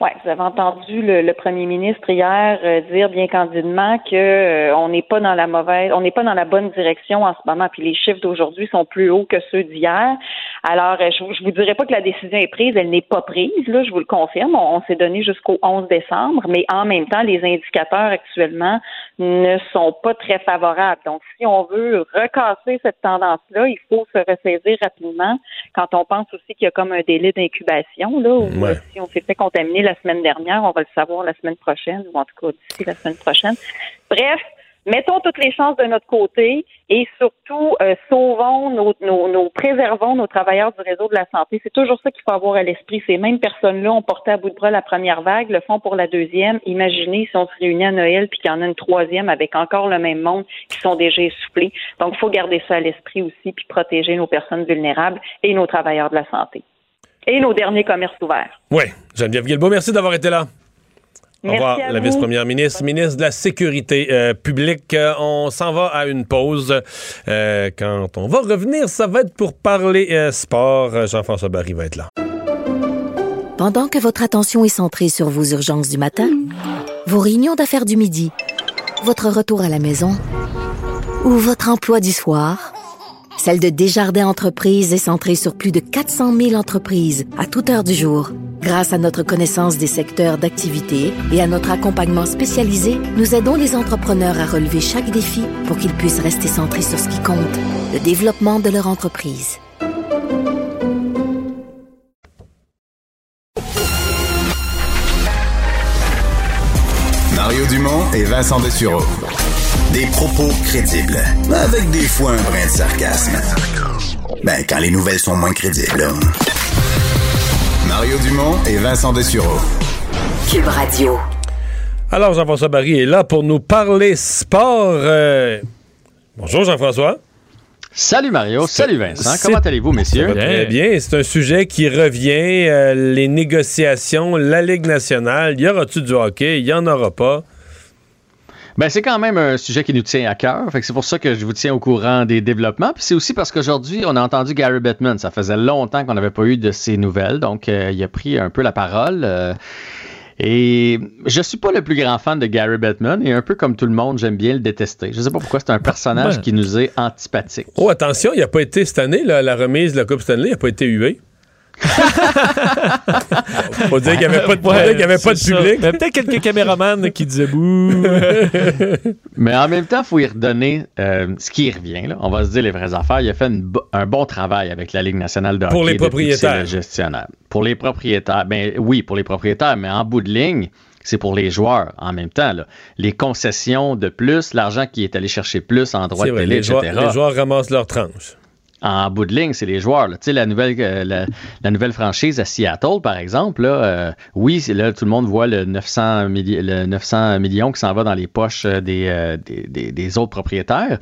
Oui, vous avez entendu le, premier ministre hier euh, dire bien candidement que euh, on n'est pas dans la mauvaise, on n'est pas dans la bonne direction en ce moment. Puis les chiffres d'aujourd'hui sont plus hauts que ceux d'hier. Alors, euh, je, je vous dirais pas que la décision est prise, elle n'est pas prise. Là, je vous le confirme. On, s'est donné jusqu'au 11 décembre, mais en même temps, les indicateurs actuellement ne sont pas très favorables. Donc, si on veut recasser cette tendance-là, il faut se ressaisir rapidement. Quand on pense aussi qu'il y a comme un délai d'incubation, là, où si on s'est fait contaminer la semaine dernière, on va le savoir la semaine prochaine, ou en tout cas d'ici la semaine prochaine. Bref, mettons toutes les chances de notre côté et surtout euh, sauvons nos, nos, préservons nos travailleurs du réseau de la santé. C'est toujours ça qu'il faut avoir à l'esprit. Ces mêmes personnes-là ont porté à bout de bras la première vague, le font pour la deuxième. Imaginez si on se réunit à Noël puis qu'il y en a une troisième avec encore le même monde qui sont déjà essoufflés. Donc, il faut garder ça à l'esprit aussi puis protéger nos personnes vulnérables et nos travailleurs de la santé et nos derniers commerces ouverts. Oui, Geneviève Guilbeault, merci d'avoir été là. Au revoir, la vice-première ministre, ministre de la Sécurité euh, publique. Euh, on s'en va à une pause. Euh, quand on va revenir, ça va être pour parler sport. Jean-François Barry va être là. Pendant que votre attention est centrée sur vos urgences du matin, vos réunions d'affaires du midi, votre retour à la maison ou votre emploi du soir, celle de Desjardins Entreprises est centrée sur plus de 400 000 entreprises à toute heure du jour. Grâce à notre connaissance des secteurs d'activité et à notre accompagnement spécialisé, nous aidons les entrepreneurs à relever chaque défi pour qu'ils puissent rester centrés sur ce qui compte, le développement de leur entreprise. Mario Dumont et Vincent Dessureau. Des propos crédibles, avec des fois un brin de sarcasme. Ben, quand les nouvelles sont moins crédibles. Mario Dumont et Vincent Dessureau. Cube Radio. Alors, Jean-François Barry est là pour nous parler sport. Euh, Bonjour, Jean-François. Salut Mario, salut Vincent. Comment allez-vous, messieurs? Ça va Très bien. C'est un sujet qui revient. euh, les négociations, la Ligue nationale. Y aura-tu du hockey? Il y en aura pas. Ben, c'est quand même un sujet qui nous tient à cœur. Fait que c'est pour ça que je vous tiens au courant des développements. Puis c'est aussi parce qu'aujourd'hui, on a entendu Gary Bettman. Ça faisait longtemps qu'on n'avait pas eu de ses nouvelles. Donc, euh, il a pris un peu la parole. euh, et je suis pas le plus grand fan de Gary Bettman. Et un peu comme tout le monde, j'aime bien le détester. Je sais pas pourquoi c'est un personnage Ouais. qui nous est antipathique. Oh, attention, il n'a pas été cette année, là, la remise de la Coupe Stanley, il n'a pas été hué. Faut dire qu'il n'y avait pas [LAUGHS] de, faut dire qu'il y avait pas de public. Mais peut-être quelques caméramans qui disaient bouh. [LAUGHS] Mais en même temps, il faut y redonner euh, ce qui y revient. là. On va se dire les vraies affaires. Il a fait une un bon travail avec la Ligue nationale de hockey. Pour les propriétaires. le gestionnaire. Pour les propriétaires. Ben oui, pour les propriétaires, mais en bout de ligne, c'est pour les joueurs en même temps. là. Les concessions de plus, l'argent qui est allé chercher plus en droit de télé, les, etc. joueurs, les joueurs ramassent leur tranche. En bout de ligne, c'est les joueurs. Tu sais, la nouvelle, euh, la, nouvelle franchise à Seattle, par exemple, là, euh, oui, là, tout le monde voit le 900, milli- le 900 millions qui s'en va dans les poches euh, des, des, des- autres propriétaires.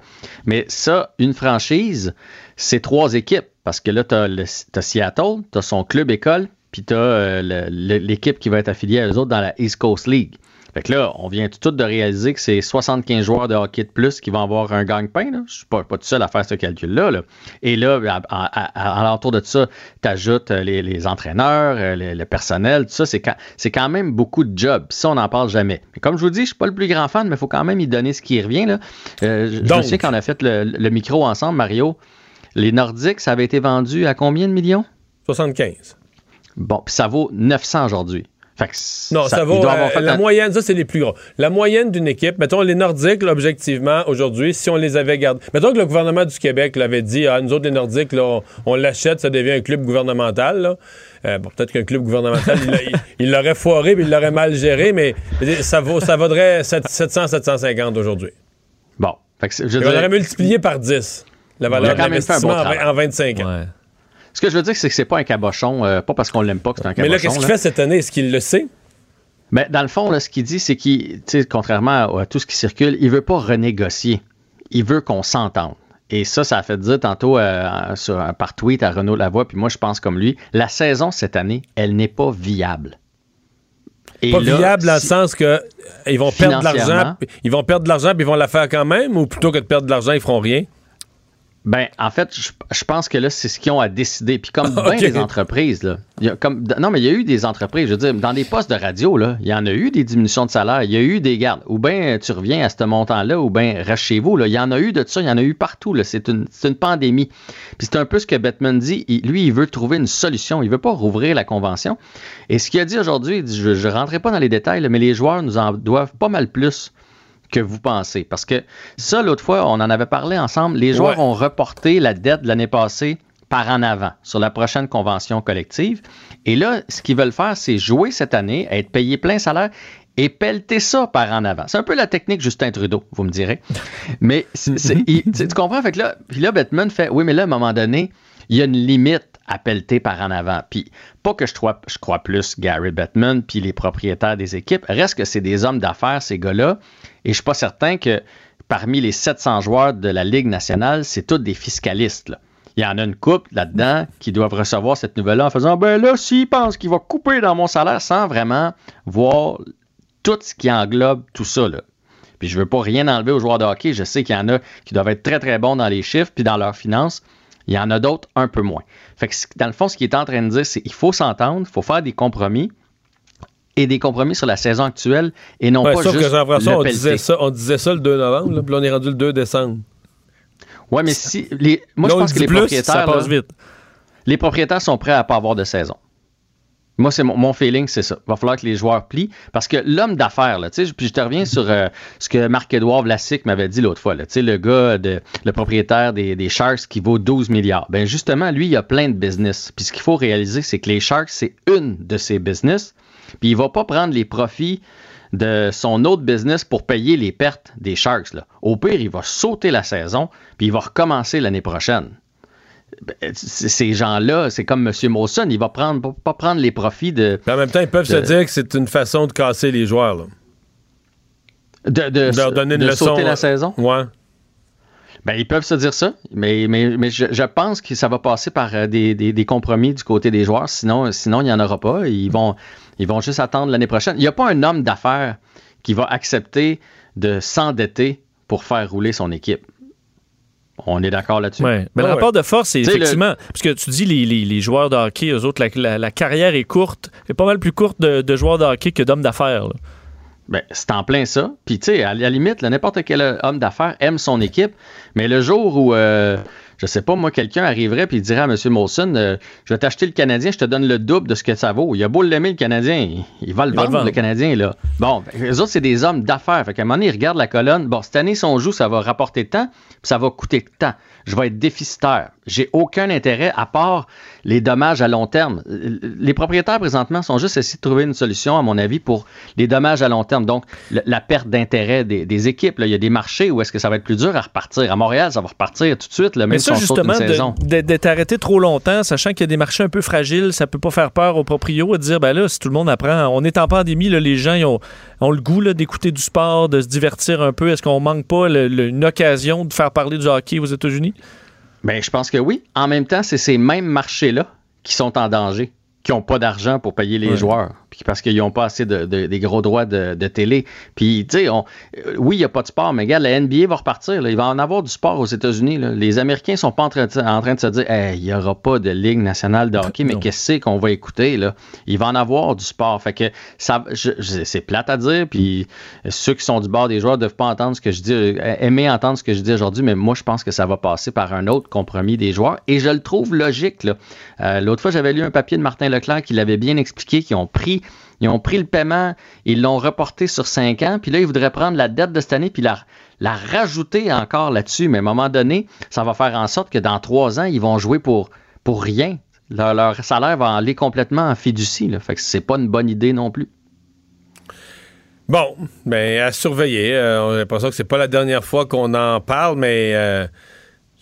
Mais ça, une franchise, c'est trois équipes. Parce que là, tu as, Seattle, tu as son club école, puis tu as l'équipe qui va être affiliée à eux autres dans la East Coast League. Fait que là, on vient tout de suite de réaliser que c'est 75 joueurs de hockey de plus qui vont avoir un gagne-pain. là. Je suis pas, pas tout seul à faire ce calcul-là. là. Et là, à, à, l'entour de ça, tu ajoutes les, les entraîneurs, euh, le, personnel, tout ça. C'est quand, même beaucoup de jobs. Ça, on n'en parle jamais. Mais comme je vous dis, je suis pas le plus grand fan, mais il faut quand même y donner ce qui revient. Là. Euh, je- je me Donc. souviens quand on a fait le, le micro ensemble, Mario, les Nordiques, ça avait été vendu à combien de millions? 75. Bon, puis ça vaut 900 aujourd'hui. Fait que Non, ça, avoir euh, fait la un- moyenne, ça, c'est les plus gros. La moyenne d'une équipe, mettons les Nordiques, là, objectivement, aujourd'hui, si on les avait gardés. Mettons que le gouvernement du Québec l'avait dit, ah, nous autres, les Nordiques, là, on, on l'achète, ça devient un club gouvernemental. là. Euh, bon, peut-être qu'un club gouvernemental, il l'a- il il l'aurait foiré, puis il l'aurait mal géré, mais ça, vaut, ça vaudrait 700-750 aujourd'hui. Bon. Fait que je on aurait multiplié par 10 la valeur de bon l'investissement en 25 ans. Ce que je veux dire, c'est que c'est pas un cabochon, euh, pas parce qu'on l'aime pas que c'est un Mais cabochon. là, qu'est-ce qu'il fait cette année? Est-ce qu'il le sait? Mais dans le fond, là, ce qu'il dit, c'est qu'il, contrairement à, à tout ce qui circule, il veut pas renégocier. Il veut qu'on s'entende. Et ça, ça a fait dire tantôt euh, sur, par tweet à Renaud Lavoie, puis moi, je pense comme lui, la saison cette année, elle n'est pas viable. Et pas là, viable dans le sens que euh, ils vont perdre de l'argent, ils vont perdre de l'argent puis ils vont la faire quand même ou plutôt que de perdre de l'argent, ils feront rien? Ben, en fait, je, je pense que là, c'est ce qu'ils ont à décider. Puis comme [LAUGHS] bien des entreprises, là, il y a comme, non, mais il y a eu des entreprises, je veux dire, dans des postes de radio, là, il y en a eu des diminutions de salaire, il y a eu des gardes. Ou bien tu reviens à ce montant-là, ou bien reste chez vous. Là. Il y en a eu de ça, il y en a eu partout. Là. C'est, une, c'est une pandémie. Puis c'est un peu ce que Bettman dit. Il- lui, il veut trouver une solution. Il veut pas rouvrir la convention. Et ce qu'il a dit aujourd'hui, il dit, je ne rentrerai pas dans les détails, là, mais les joueurs nous en doivent pas mal plus que vous pensez. Parce que ça, l'autre fois, on en avait parlé ensemble. Les joueurs Ouais. ont reporté la dette de l'année passée par en avant sur la prochaine convention collective. Et là, ce qu'ils veulent faire, c'est jouer cette année, être payé plein salaire et pelleter ça par en avant. C'est un peu la technique Justin Trudeau, vous me direz. Mais c'est- il- [LAUGHS] tu comprends? Fait que là, puis là, Bettman fait Oui, mais là, à un moment donné, il y a une limite à pelleter par en avant. Puis pas que je crois, je crois plus Gary Bettman puis les propriétaires des équipes. Reste que c'est des hommes d'affaires, ces gars-là. Et je suis pas certain que parmi les 700 joueurs de la Ligue nationale, c'est tous des fiscalistes. Il y en a une couple là-dedans qui doivent recevoir cette nouvelle-là en faisant Ben là, s'il pense qu'il va couper dans mon salaire sans vraiment voir tout ce qui englobe tout ça. Puis je veux pas rien enlever aux joueurs de hockey. Je sais qu'il y en a qui doivent être très, très bons dans les chiffres puis dans leurs finances. Il y en a d'autres un peu moins. Fait dans le fond, ce qu'il est en train de dire, c'est qu'il faut s'entendre, il faut faire des compromis et des compromis sur la saison actuelle et non Ouais, pas sauf juste que Jean-François, on disait, ça, on disait ça le 2 novembre, là, puis là, on est rendu le 2 décembre. Ouais, mais si les, moi je pense que les plus, propriétaires ça passe là, vite. les propriétaires sont prêts à pas avoir de saison. Moi, c'est mon, mon feeling, c'est ça. Il va falloir que les joueurs plient. Parce que l'homme d'affaires, là, tu sais, puis je te reviens sur euh, ce que Marc-Édouard Vlasic m'avait dit l'autre fois, là, tu sais, le gars, de, le propriétaire des, des Sharks qui vaut 12 milliards. Ben justement, lui, il a plein de business. Puis ce qu'il faut réaliser, c'est que les Sharks, c'est une de ses business. Puis il va pas prendre les profits de son autre business pour payer les pertes des Sharks. Là. Au pire, il va sauter la saison, puis il va recommencer l'année prochaine. Ben, Ces gens-là, c'est comme M. Molson, il va prendre, pas prendre les profits de. Mais en même temps, ils peuvent de- se dire que c'est une façon de casser les joueurs. Là. de, de, leur donner une de leçon. sauter la saison? Ouais. Ben, ils peuvent se dire ça, mais, mais, mais je, je pense que ça va passer par euh, des, des- des compromis du côté des joueurs. Sinon, sinon il n'y en aura pas. Ils vont, ils vont juste attendre l'année prochaine. Il n'y a pas un homme d'affaires qui va accepter de s'endetter pour faire rouler son équipe. On est d'accord là-dessus? Ouais. Ben, le rapport ouais. de force, c'est le- effectivement. Parce que tu dis, les, les- les joueurs de hockey, eux autres, la, la- la carrière est courte, est pas mal plus courte de, de joueurs de hockey que d'hommes d'affaires. Ben, c'est en plein ça. Puis, tu sais, à la limite, n'importe quel homme d'affaires aime son équipe, mais le jour où, euh, je sais pas, moi, quelqu'un arriverait puis il dirait à M. Molson, euh, je vais t'acheter le Canadien, je te donne le double de ce que ça vaut. Il a beau l'aimer, le Canadien, il, il va le vendre, le. Canadien, là. Bon, ben, eux autres, c'est des hommes d'affaires. Fait qu'à un moment donné, ils regardent la colonne. Bon, cette année, si on joue, ça va rapporter tant, puis ça va coûter tant. Je vais être déficitaire. J'ai aucun intérêt à part les dommages à long terme. Euh, Les propriétaires, présentement, sont juste essayés de trouver une solution, à mon avis, pour les dommages à long terme. Donc, le- la perte d'intérêt des, des équipes. là. Il y a des marchés où est-ce que ça va être plus dur à repartir. À Montréal, ça va repartir tout de suite, là, même Mais si ça, on saute une justement, saison. d'être arrêté trop longtemps, sachant qu'il y a des marchés un peu fragiles, ça peut pas faire peur aux proprios de dire, ben là, si tout le monde apprend, on est en pandémie, là, les gens ils ont, ont le goût d'écouter du sport, de se divertir un peu. Est-ce qu'on manque pas le- le- une occasion de faire parler du hockey aux États-Unis? Ben, je pense que oui. En même temps, c'est ces mêmes marchés-là qui sont en danger, qui n'ont pas d'argent pour payer les Ouais. joueurs, puis parce qu'ils n'ont pas assez de, de- des gros droits de, de télé. Puis, tu sais, on- euh, oui, il n'y a pas de sport, mais regarde, la NBA va repartir. là. Il va en avoir du sport aux États-Unis. Les Américains sont pas en train de, en train de se dire, Hey, il n'y aura pas de Ligue nationale de hockey, mais qu'est-ce qu'on va écouter? Là? Il va en avoir du sport. Fait que ça, c'est plate à dire, puis ceux qui sont du bord des joueurs ne doivent pas entendre ce que je dis, euh, aimer entendre ce que je dis aujourd'hui, mais moi, je pense que ça va passer par un autre compromis des joueurs, et je le trouve logique. Euh, L'autre fois, j'avais lu un papier de Martin Leclerc qui l'avait bien expliqué, qui ont pris, ils ont pris le paiement, ils l'ont reporté sur cinq ans, puis là, ils voudraient prendre la dette de cette année, puis la, rajouter encore là-dessus, mais à un moment donné, ça va faire en sorte que dans trois ans, ils vont jouer pour, pour rien. Leur, salaire va aller complètement en fiducie, là. fait que c'est pas une bonne idée non plus. Bon, ben à surveiller. Euh, on a l'impression que c'est pas la dernière fois qu'on en parle, mais euh,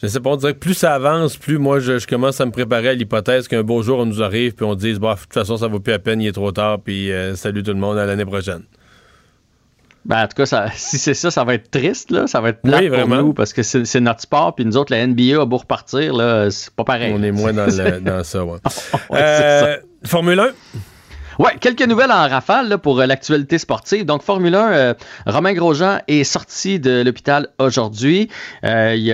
je sais pas, on dirait que plus ça avance, plus moi je, je commence à me préparer à l'hypothèse qu'un beau jour on nous arrive puis on dise bah de toute façon ça vaut plus la peine, il est trop tard, puis euh, salut tout le monde à l'année prochaine. Ben, en tout cas, ça- si c'est ça, ça va être triste, là. Ça va être plate Oui, pour nous parce que c'est notre sport. Puis nous autres, la NBA a beau repartir, là, c'est pas pareil. On est moins dans, le- [LAUGHS] dans ça, ouais. Ouais, Euh, Formule 1? Ouais, quelques nouvelles en rafale là, pour euh, l'actualité sportive. Donc, Formule 1, euh, Romain Grosjean est sorti de l'hôpital aujourd'hui. Euh, il,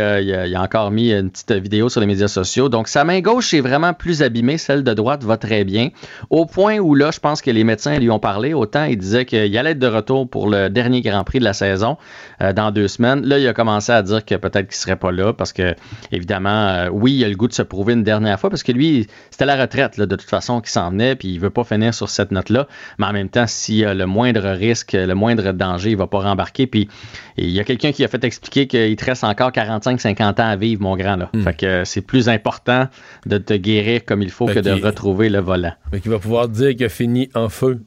a, encore mis une petite vidéo sur les médias sociaux. Donc, sa main gauche est vraiment plus abîmée, celle de droite va très bien. Au point où là, je pense que les médecins lui ont parlé. Autant il disait qu'il allait être de retour pour le dernier Grand Prix de la saison dans deux semaines. Là, il a commencé à dire que peut-être qu'il serait pas là parce que, évidemment, oui, il a le goût de se prouver une dernière fois parce que lui, c'était la retraite là, de toute façon qui s'en venait puis il veut pas finir sur cette note-là. Mais en même temps, s'il y a le moindre risque, le moindre danger, il va pas rembarquer. Puis il y a quelqu'un qui a fait expliquer qu'il te reste encore 45-50 ans à vivre, mon grand. Là. Fait que c'est plus important de te guérir comme il faut Fait que de retrouver le volant. Fait qu'il va pouvoir dire qu'il a fini en feu.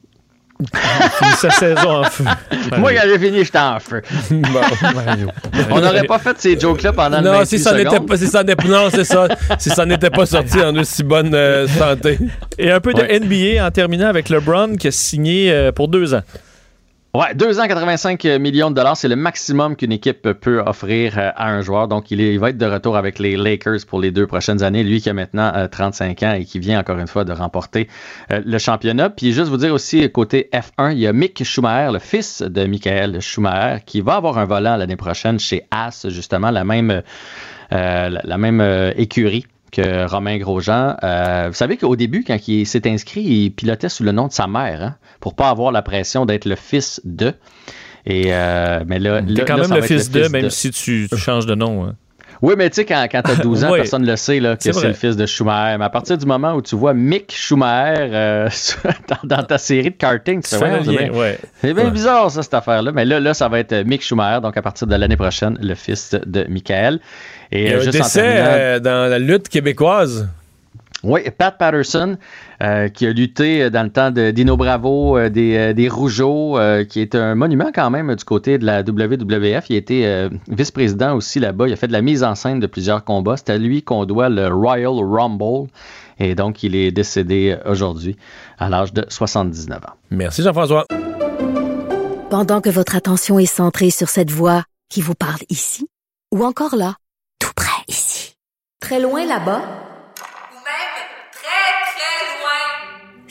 Finit sa saison en feu. Moi, quand j'ai fini, j'étais en feu. [LAUGHS] On n'aurait pas fait ces jokes-là pendant Non, 28 si ça n'était pas, si ça n'était- non, c'est ça. si ça n'était pas sorti en aussi bonne euh, santé. Et un peu de Ouais. NBA en terminant avec LeBron qui a signé euh, pour deux ans. Ouais, 2 ans, 85 millions de dollars, c'est le maximum qu'une équipe peut offrir euh, à un joueur. Donc, il, est- va être de retour avec les Lakers pour les deux prochaines années. Lui qui a maintenant euh, 35 ans et qui vient encore une fois de remporter euh, le championnat. Puis, juste vous dire aussi, côté F1, il y a Mick Schumacher, le fils de Michael Schumacher, qui va avoir un volant l'année prochaine chez As, justement, la même, euh, euh, écurie que Romain Grosjean. Euh, vous savez qu'au début, quand il s'est inscrit, il pilotait sous le nom de sa mère, hein, pour pas avoir la pression d'être le fils de. Et euh, mais là, quand là, même le fils de, même si tu, tu changes de nom. hein. Oui, mais tu sais, quand, quand tu as 12 ans, Oui. personne ne le sait là, que C'est le fils de Schumacher. Mais à partir du moment où tu vois Mick Schumacher euh, [LAUGHS] dans, dans ta série de karting, tu fais, ouais, c'est bien, ouais. c'est bien Ouais. bizarre, ça, cette affaire-là. Mais là, là, ça va être Mick Schumacher, donc à partir de l'année prochaine, le fils de Michael. Et a euh, un juste en décès terminant- euh, dans la lutte québécoise. Oui, Pat Patterson, euh, qui a lutté dans le temps de Dino Bravo, euh, des, euh, des Rougeaux, euh, qui est un monument quand même du côté de la WWF. Il a été euh, vice-président aussi là-bas. Il a fait de la mise en scène de plusieurs combats. C'est à lui qu'on doit le Royal Rumble. Et donc, il est décédé aujourd'hui à l'âge de 79 ans. Merci Jean-François. Pendant que votre attention est centrée sur cette voix qui vous parle ici, ou encore là, tout près ici, très loin là-bas,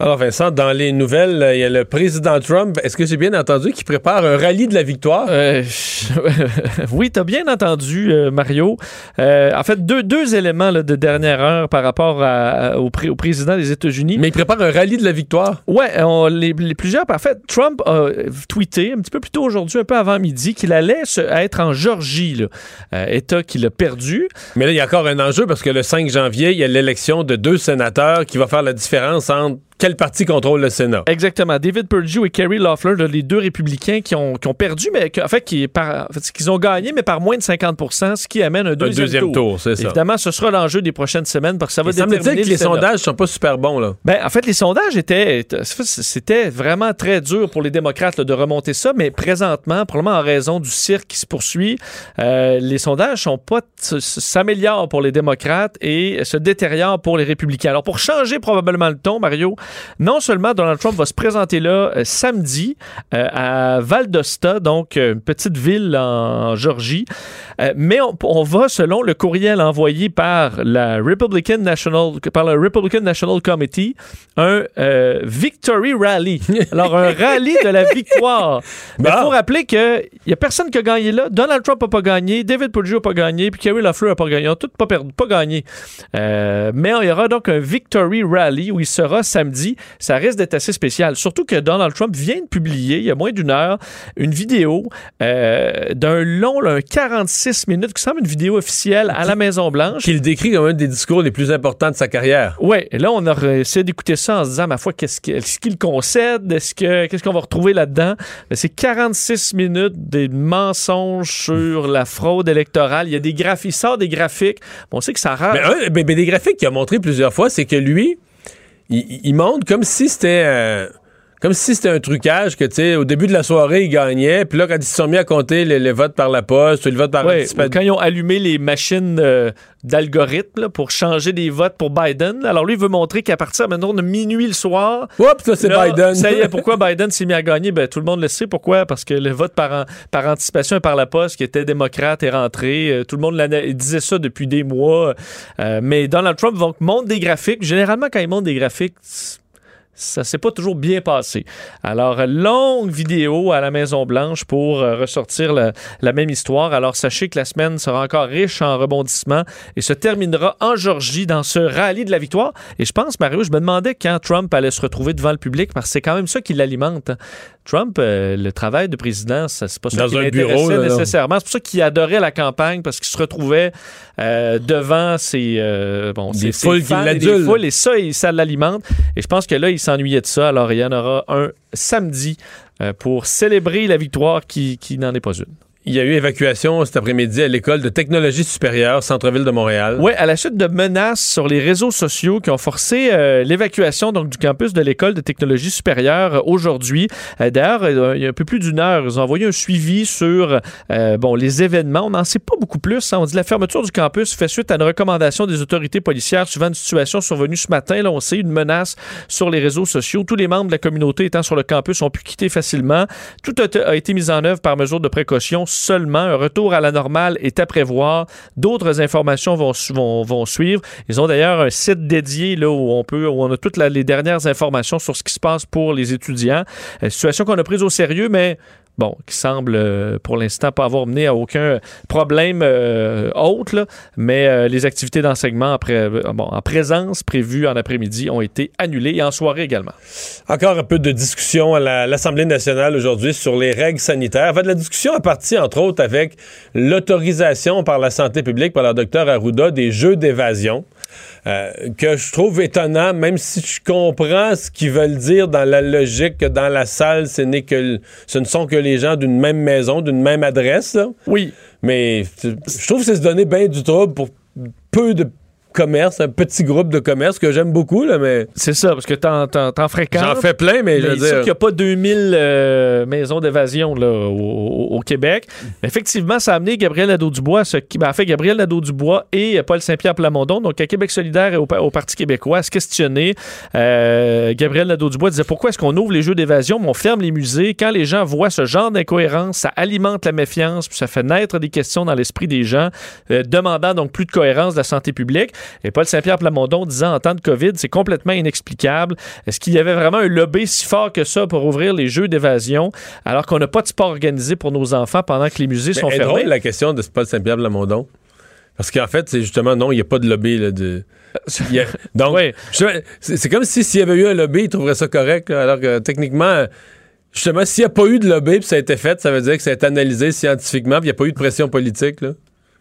Alors Vincent, dans les nouvelles, euh, il y a le président Trump. Est-ce que j'ai bien entendu qu'il prépare un rallye de la victoire? Euh, [LAUGHS] oui, tu as bien entendu, euh, Mario. Euh, en fait, deux, deux éléments là, de dernière heure par rapport à- à- au, pré- au président des États-Unis. Mais il prépare un rallye de la victoire? Ouais, on- les, les plusieurs. En fait, Trump a tweeté un petit peu plus tôt aujourd'hui, un peu avant midi, qu'il allait se- être en Georgie, là, euh, État qu'il a perdu. Mais là, il y a encore un enjeu parce que le 5 janvier, il y a l'élection de deux sénateurs qui va faire la différence entre quel parti contrôle le Sénat? Exactement. David Perdue et Kerry Loeffler, là, les deux républicains qui ont, qui ont perdu, mais que- en fait, qui, par, en fait, qu'ils ont gagné, mais par moins de 50% ce qui amène un deuxième, deuxième tour, c'est ça. Évidemment, ce sera l'enjeu des prochaines semaines parce que ça va semble-t-il déterminer que le les Sénat. sondages sont pas super bons, là. Ben, en fait, les sondages étaient. C'était vraiment très dur pour les démocrates là, de remonter ça, mais présentement, probablement en raison du cirque qui se poursuit, euh, les sondages sont pas s'améliorent pour les démocrates et se détériorent pour les républicains. Alors, pour changer probablement le ton, Mario, non seulement Donald Trump va se présenter là euh, samedi euh, à Valdosta, donc euh, une petite ville en Georgie, mais on, on va, selon le courriel envoyé par la Republican National, par le Republican National Committee, un Victory Rally. [LAUGHS] Alors, un rallye de la victoire. Mais il faut rappeler qu'il n'y a personne qui a gagné là. Donald Trump n'a pas gagné, David Perdue n'a pas gagné, puis Kerry Loeffler n'a pas gagné. Ils ont tous pas, perdu, pas gagné. Mais il y aura donc un Victory Rally où il sera samedi. Ça risque d'être assez spécial. Surtout que Donald Trump vient de publier, il y a moins d'une heure, une vidéo euh, d'un long, là, un 46 minutes, qui semble une vidéo officielle à la Maison-Blanche. Qu'il décrit comme un des discours les plus importants de sa carrière. Oui, et là, on a essayé d'écouter ça en se disant, ma foi, qu'est-ce qu'il concède? Est-ce que, qu'est-ce qu'on va retrouver là-dedans? C'est 46 minutes des mensonges sur la fraude électorale. Il y a des graphiques, il sort des graphiques. Bon, on sait que ça rare. Mais, un- mais- mais des graphiques qu'il a montré plusieurs fois, c'est que lui, il, il montre comme si c'était euh, comme si c'était un trucage que tu sais au début de la soirée il gagnait, puis là quand ils se sont mis à compter les, les votes par la poste, ou les votes par Ouais, anticipation- quand ils ont allumé les machines euh, d'algorithme là, pour changer des votes pour Biden, alors lui il veut montrer qu'à partir maintenant de minuit le soir, Oups, ça, c'est Biden. Ça y est, pourquoi [LAUGHS] Biden s'est mis à gagner? Ben tout le monde le sait pourquoi? Parce que le vote par, an- par anticipation et par la poste qui était démocrate est rentré. Euh, tout le monde disait ça depuis des mois. Euh, mais Donald Trump donc, montre des graphiques. Généralement quand il montre des graphiques ça s'est pas toujours bien passé. Alors, longue vidéo à la Maison-Blanche pour euh, ressortir la, la même histoire. Alors, sachez que la semaine sera encore riche en rebondissements et se terminera en Georgie dans ce rallye de la victoire. Et je pense, Mario, je me demandais quand Trump allait se retrouver devant le public parce que c'est quand même ça qui l'alimente. Trump, euh, le travail de président, ça, c'est pas ça qui l'intéressait bureau, là, non. nécessairement. C'est pour ça qu'il adorait la campagne parce qu'il se retrouvait euh, devant ses, euh, bon, Des ses- foules fans et des l'adulent. foules, et ça, il- ça l'alimente. Et je pense que là, il s'ennuyait de ça. Alors, il y en aura un samedi euh, pour célébrer la victoire qui, qui n'en est pas une. Il y a eu évacuation cet après-midi à l'école de technologie supérieure, centre-ville de Montréal. Oui, à la suite de menaces sur les réseaux sociaux qui ont forcé euh, l'évacuation donc du campus de l'école de technologie supérieure euh, aujourd'hui. Euh, D'ailleurs, il y a un peu plus d'une heure, ils ont envoyé un suivi sur bon les événements. On n'en sait pas beaucoup plus. hein. On dit la fermeture du campus fait suite à une recommandation des autorités policières suivant une situation survenue ce matin. Là, on sait une menace sur les réseaux sociaux. Tous les membres de la communauté étant sur le campus ont pu quitter facilement. Tout a, a été mis en œuvre par mesure de précaution seulement. Un retour à la normale est à prévoir. D'autres informations vont, su- vont, vont suivre. Ils ont d'ailleurs un site dédié où on peut, où a toutes les dernières informations sur ce qui se passe pour les étudiants. Euh, situation qu'on a prise au sérieux, mais bon, qui semble euh, pour l'instant pas avoir mené à aucun problème euh, autre, là. mais euh, les activités d'enseignement après, euh, bon, en présence prévues en après-midi ont été annulées et en soirée également. Encore un peu de discussion à la- l'Assemblée nationale aujourd'hui sur les règles sanitaires. En fait, la discussion a parti, entre autres, avec l'autorisation par la santé publique, par le docteur Arruda, des jeux d'évasion. Euh, que je trouve étonnant, même si je comprends ce qu'ils veulent dire dans la logique que dans la salle, ce, n'est que, ce ne sont que les gens d'une même maison, d'une même adresse. là. Oui. Mais je je trouve que c'est se donner bien du trouble pour peu de commerce, un petit groupe de commerce que j'aime beaucoup, là, mais... C'est ça, parce que t'en, t'en, t'en fréquentes. J'en fais plein, mais je veux dire... qu'il n'y a pas 2000 euh, maisons d'évasion là, au, au- au Québec. Mais effectivement, ça a amené Gabriel Nadeau-Dubois, ce qui ben, en fait Gabriel Nadeau-Dubois et Paul Saint-Pierre Plamondon, donc à Québec solidaire et au, au Parti québécois, à se questionner. Euh, Gabriel Nadeau-Dubois disait pourquoi est-ce qu'on ouvre les jeux d'évasion, mais on ferme les musées? Quand les gens voient ce genre d'incohérence, ça alimente la méfiance, puis ça fait naître des questions dans l'esprit des gens, euh, demandant donc plus de cohérence de la santé publique. Et Paul Saint-Pierre Plamondon disant en temps de COVID, c'est complètement inexplicable. Est-ce qu'il y avait vraiment un lobby si fort que ça pour ouvrir les jeux d'évasion alors qu'on n'a pas de sport organisé pour nos enfants pendant que les musées Mais sont fermés? drôle la question de Paul Saint-Pierre Lamondon. Parce qu'en fait, c'est justement, non, il n'y a pas de lobby. Là, de... [LAUGHS] il y a- Donc, c'est comme si s'il y avait eu un lobby, il trouverait ça correct. là, alors que techniquement, justement, s'il n'y a pas eu de lobby puis ça a été fait, ça veut dire que ça a été analysé scientifiquement puis il n'y a pas eu de pression politique. là.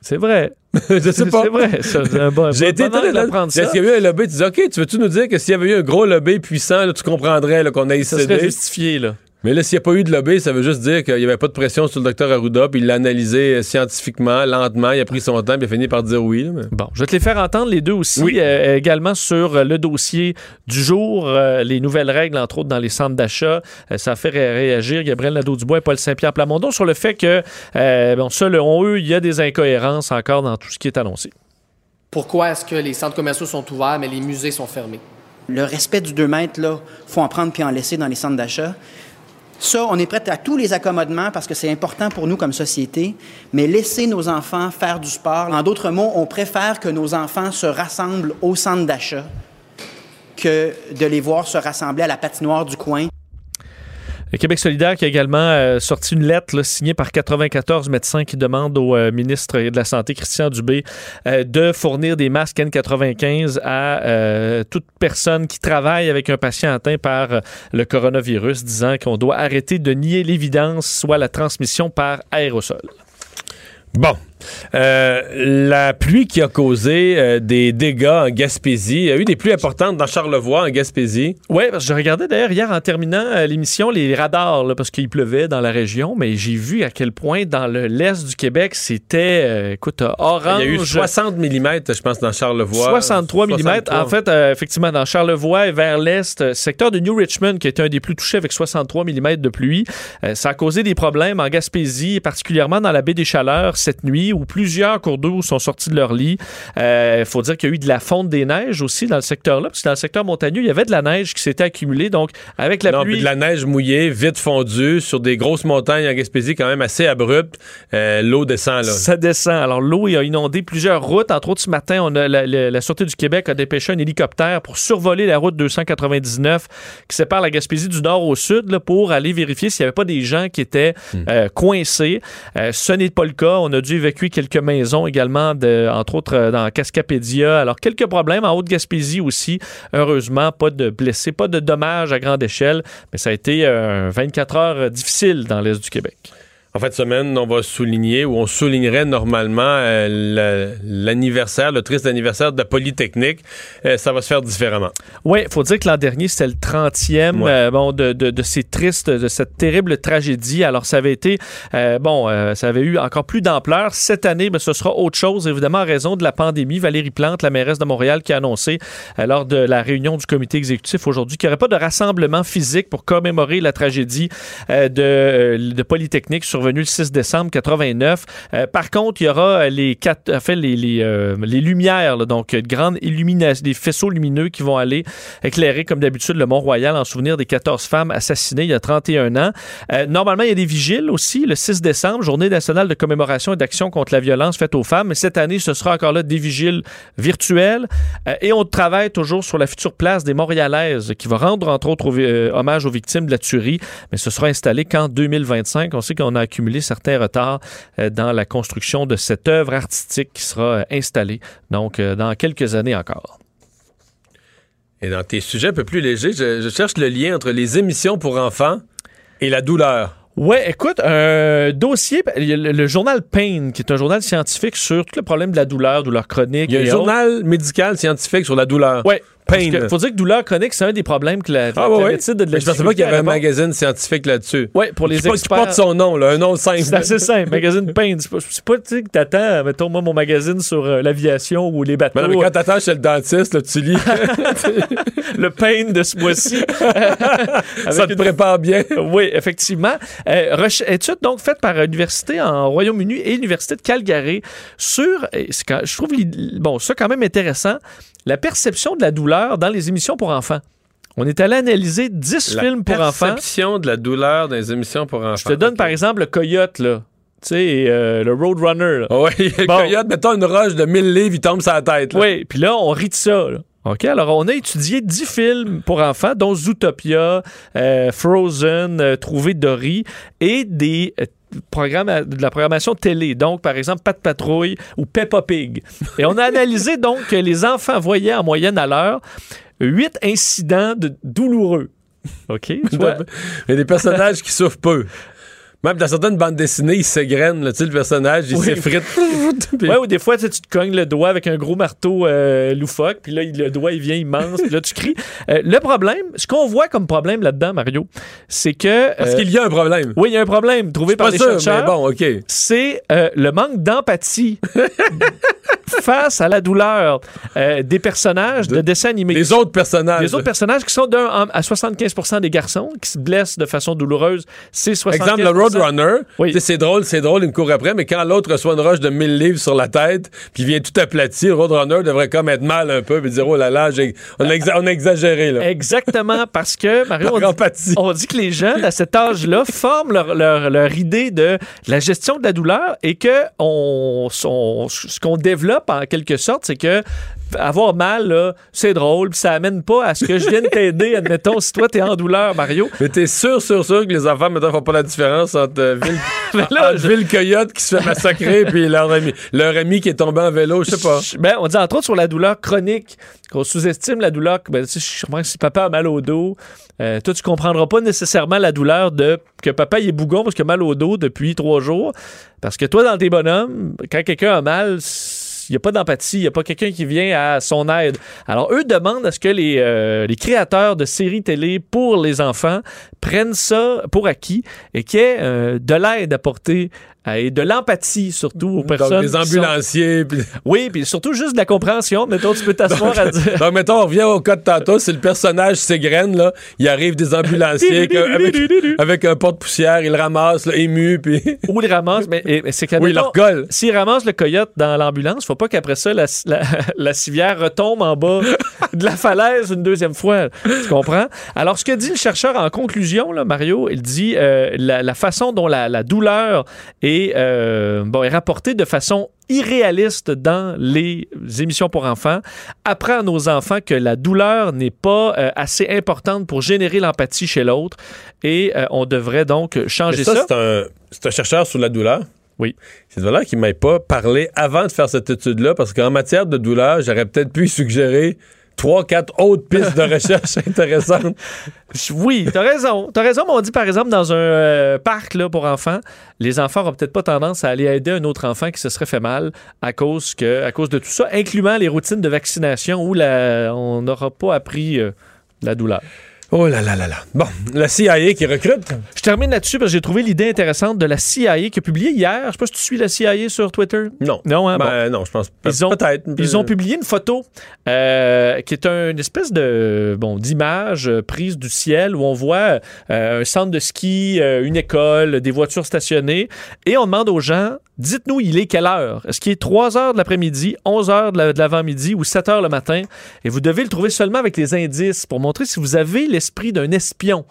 C'est vrai. [LAUGHS] je sais pas. C'est vrai. ça, bon- J'ai été étonné d'apprendre ça. Est-ce qu'il y a eu un lobby? Tu dis, OK, tu veux-tu nous dire que s'il y avait eu un gros lobby puissant, là, tu comprendrais qu'on a Ça serait justifié, là. Mais là, s'il n'y a pas eu de lobby, ça veut juste dire qu'il n'y avait pas de pression sur le docteur Arruda, puis il l'a analysé euh, scientifiquement, lentement, il a pris son temps, puis il a fini par dire oui. là, mais- Bon, je vais te les faire entendre les deux aussi, Oui. euh, également sur euh, le dossier du jour, euh, les nouvelles règles, entre autres dans les centres d'achat. Euh, ça a fait ré- réagir Gabriel Nadeau-Dubois et Paul Saint-Pierre Plamondon sur le fait que, euh, bon, selon eux, il y a des incohérences encore dans tout ce qui est annoncé. Pourquoi est-ce que les centres commerciaux sont ouverts, mais les musées sont fermés? Le respect du 2 mètres, là, faut en prendre puis en laisser dans les centres d'achat. Ça, on est prêt à tous les accommodements parce que c'est important pour nous comme société, mais laisser nos enfants faire du sport. En d'autres mots, on préfère que nos enfants se rassemblent au centre d'achat que de les voir se rassembler à la patinoire du coin. Le Québec solidaire qui a également euh, sorti une lettre signée par 94 médecins qui demandent au euh, ministre de la Santé, Christian Dubé, euh, de fournir des masques N95 à euh, toute personne qui travaille avec un patient atteint par euh, le coronavirus, disant qu'on doit arrêter de nier l'évidence, soit la transmission par aérosol. Bon. Euh, la pluie qui a causé euh, des dégâts en Gaspésie. Il y a eu des pluies importantes dans Charlevoix, en Gaspésie. Oui, parce que je regardais d'ailleurs hier en terminant euh, l'émission les radars, là, parce qu'il pleuvait dans la région, mais j'ai vu à quel point dans le l'est du Québec, c'était, écoute, orange. Il y a eu 60 mm, je pense, dans Charlevoix. 63 mm. 63. En fait, effectivement, dans Charlevoix et vers l'est, secteur de New Richmond, qui était un des plus touchés avec 63 mm de pluie, ça a causé des problèmes en Gaspésie, particulièrement dans la baie des Chaleurs cette nuit, où plusieurs cours d'eau sont sortis de leur lit. Il faut dire qu'il y a eu de la fonte des neiges aussi dans le secteur-là, parce que dans le secteur montagneux, il y avait de la neige qui s'était accumulée. Donc, avec la non, pluie... de la neige mouillée, vite fondue, sur des grosses montagnes en Gaspésie, quand même assez abruptes. Euh, L'eau descend, là. Ça descend. Alors, l'eau a inondé plusieurs routes. Entre autres, ce matin, on a la, la- la Sûreté du Québec a dépêché un hélicoptère pour survoler la route 299 qui sépare la Gaspésie du nord au sud là, pour aller vérifier s'il n'y avait pas des gens qui étaient euh, coincés. Euh, ce n'est pas le cas. On a dû évacuer quelques maisons également, de, entre autres euh, dans Cascapédia. Alors, quelques problèmes en Haute-Gaspésie aussi. Heureusement, pas de blessés, pas de dommages à grande échelle, mais ça a été euh, 24 heures difficiles dans l'est du Québec. En fin de semaine, on va souligner, ou on soulignerait normalement euh, l'anniversaire, le triste anniversaire de Polytechnique. Euh, ça va se faire différemment. Oui, il faut dire que l'an dernier, c'était le 30e Ouais. euh, bon, de, de, de ces tristes, de cette terrible tragédie. Alors, ça avait été, bon, ça avait eu encore plus d'ampleur. Cette année, ben, ce sera autre chose, évidemment, en raison de la pandémie. Valérie Plante, la mairesse de Montréal, qui a annoncé lors de la réunion du comité exécutif aujourd'hui qu'il n'y aurait pas de rassemblement physique pour commémorer la tragédie de, de Polytechnique survenue le 6 décembre 89. Euh, par contre, il y aura les quatre, en fait, les, les, euh, les lumières, donc de grandes illuminations, des faisceaux lumineux qui vont aller éclairer, comme d'habitude, le Mont-Royal en souvenir des 14 femmes assassinées il y a 31 ans. Euh, normalement, il y a des vigiles aussi, le 6 décembre, journée nationale de commémoration et d'action contre la violence faite aux femmes. Mais cette année, ce sera encore là des vigiles virtuels. Euh, et on travaille toujours sur la future place des Montréalaises qui va rendre, entre autres, au- euh, hommage aux victimes de la tuerie. Mais ce sera installé qu'en 2025. On sait qu'on a accumulé certains retards euh, dans la construction de cette œuvre artistique qui sera euh, installée, donc, euh, dans quelques années encore. Et dans tes sujets un peu plus légers, je, je cherche le lien entre les émissions pour enfants et la douleur. Ouais, écoute, un dossier, a le, le journal Pain, qui est un journal scientifique sur tout le problème de la douleur, douleur chronique. Il y a un autres. journal médical scientifique sur la douleur. Ouais. Pain. que faut dire que douleur chronique, c'est un des problèmes que la, Ah, la ouais, ouais. médecine de la Mais Je pensais pas qu'il y avait un magazine scientifique là-dessus. Ouais, pour les porte- qui porte experts. son nom, là, un nom simple. C'est assez simple. Magazine Pain. C'est pas, tu sais, que t'attends, mettons, moi, mon magazine sur euh, l'aviation ou les bateaux. Mais non, mais quand t'attends chez le dentiste, là, tu lis. [LAUGHS] le Pain de ce mois-ci. [LAUGHS] Ça te prépare bien. Oui, effectivement. Euh, étude donc faite par l'université en Royaume-Uni et l'université de Calgary sur, quand- je trouve bon ça quand même intéressant, la perception de la douleur dans les émissions pour enfants. On est allé analyser 10 La films pour enfants. perception de la douleur dans les émissions pour enfants. Je te donne par exemple le Coyote là. Tu sais, euh, le Roadrunner. là. Oui, [LAUGHS] le Bon. coyote, mettons une roche de 1000 livres, il tombe sur la tête. là. Oui, puis là, on rit de ça. là. OK, alors on a étudié 10 films pour enfants, dont Zootopia, euh, Frozen, euh, Trouver Dory, et des programmes, de la programmation télé. Donc, par exemple, Pat Patrouille ou Peppa Pig. Et on a analysé [LAUGHS] donc que les enfants voyaient en moyenne à l'heure 8 incidents de douloureux. OK? [LAUGHS] Vois? Il y a des personnages qui souffrent peu. Même dans certaines bandes dessinées, tu sais, le personnage, il Oui. s'effrite. Puis- [LAUGHS] Ouais, ou des fois, tu te cognes le doigt avec un gros marteau euh, loufoque, puis là, il- le doigt, il vient immense, puis là, tu cries. Euh, le problème, ce qu'on voit comme problème là-dedans, Mario, c'est que... Parce euh, qu'il y a un problème. Oui, il y a un problème trouvé par Pas les sûr, chercheurs. bon, OK. C'est euh, le manque d'empathie [LAUGHS] face à la douleur des personnages de, dessins animés. Les autres personnages. Les autres personnages qui sont d'un à 75% des garçons qui se blessent de façon douloureuse, c'est 75 Exemple, le Roadrunner, c'est drôle, c'est drôle, il me court après, mais quand l'autre reçoit une roche de 1000 livres sur la tête, puis vient tout aplati, le Roadrunner devrait comme être mal un peu, puis dire, oh là là, j'ai- on, a exa- exagéré, là. Exactement, parce que, [LAUGHS] Mario, on dit, on dit que les jeunes, à cet âge-là, forment leur, leur- leur idée de la gestion de la douleur et que on, on- ce qu'on développe, en quelque sorte, c'est que avoir mal, c'est drôle, puis ça amène pas à ce que je vienne t'aider, admettons, si toi, t'es en douleur, Mario. Mais t'es sûr, sûr, sûr que les enfants, maintenant, font pas la différence entre Ville, [LAUGHS] là, entre Ville Coyote qui se fait massacrer puis leur ami, leur ami qui est tombé en vélo, je sais pas. Ben, on dit entre autres sur la douleur chronique, qu'on sous-estime la douleur. Ben, tu sais, je comprends que si papa a mal au dos, euh, toi, tu comprendras pas nécessairement la douleur de que papa il est bougon parce qu'il a mal au dos depuis trois jours. Parce que toi, dans tes bonhommes, quand quelqu'un a mal, il n'y a pas d'empathie, il n'y a pas quelqu'un qui vient à son aide. Alors, eux demandent à ce que les, euh, les créateurs de séries télé pour les enfants prennent ça pour acquis et qu'il y ait euh, de l'aide apportée et de l'empathie surtout aux personnes. les qui sont- ambulanciers. puis- oui, puis surtout juste de la compréhension. Mettons, tu peux t'asseoir à dire. Donc, mettons, on revient au cas de tantôt, si le personnage s'égrène, là, il arrive des ambulanciers [LAUGHS] avec, un- avec, un porte-poussière, il le ramasse, là, ému, puis... Ou il ramasse, mais, et- mais c'est Oui, il le qu'admettons, recolle. S'il ramasse le coyote dans l'ambulance, faut pas qu'après ça, la, la- [LAUGHS] la civière retombe en bas de la falaise une deuxième fois. Tu comprends? Alors, ce que dit le chercheur en conclusion, là, Mario, il dit euh, la, la façon dont la, la douleur est, euh, bon, est rapportée de façon irréaliste dans les émissions pour enfants apprend à nos enfants que la douleur n'est pas euh, assez importante pour générer l'empathie chez l'autre et euh, on devrait donc changer Mais ça. ça, c'est un, c'est un chercheur sur la douleur. Oui. C'est de valeur qu'il ne m'ait pas parlé avant de faire cette étude-là, parce qu'en matière de douleur, j'aurais peut-être pu suggérer trois, quatre autres pistes de recherche [LAUGHS] intéressantes. Oui, t'as raison. T'as raison, mais on dit par exemple dans un euh, parc pour enfants, les enfants n'auront peut-être pas tendance à aller aider un autre enfant qui se serait fait mal à cause, que, à cause de tout ça, incluant les routines de vaccination où on n'aura pas appris euh, la douleur. Oh là là là là. Bon, la CIA qui recrute. Je termine là-dessus parce que j'ai trouvé l'idée intéressante de la CIA qui a publié hier. Je sais pas si tu suis la CIA sur Twitter. Non. Non, hein, Ben, bon. non, je pense Ils ont, peut-être. ils ont publié une photo euh, qui est un- une espèce de bon d'image euh, prise du ciel où on voit euh, un centre de ski, une école, des voitures stationnées et on demande aux gens dites-nous il est quelle heure? Est-ce qu'il est 3 heures de l'après-midi, 11 heures de la- de l'avant-midi ou 7 heures le matin? Et vous devez le trouver seulement avec les indices pour montrer si vous avez l'esprit d'un espion.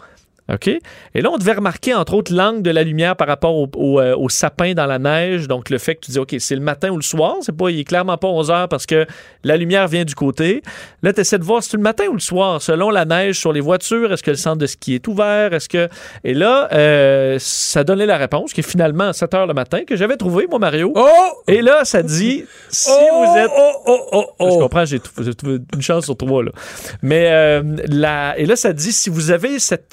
OK? Et là, on devait remarquer, entre autres, l'angle de la lumière par rapport au, au, euh, au sapin dans la neige. Donc, le fait que tu dis, OK, c'est le matin ou le soir. C'est pas, il est clairement pas 11 heures parce que la lumière vient du côté. Là, tu essaies de voir si c'est le matin ou le soir, selon la neige sur les voitures. Est-ce que le centre de ski est ouvert? Est-ce que. Et là, euh, ça donnait la réponse, qui est finalement à 7 heures le matin, que j'avais trouvé, moi, Mario. Oh! Et là, ça dit, si Oh, vous êtes. oh, oh, oh, oh. Je comprends, j'ai une chance sur trois, là. Mais euh, la- et là, ça dit si vous avez cette,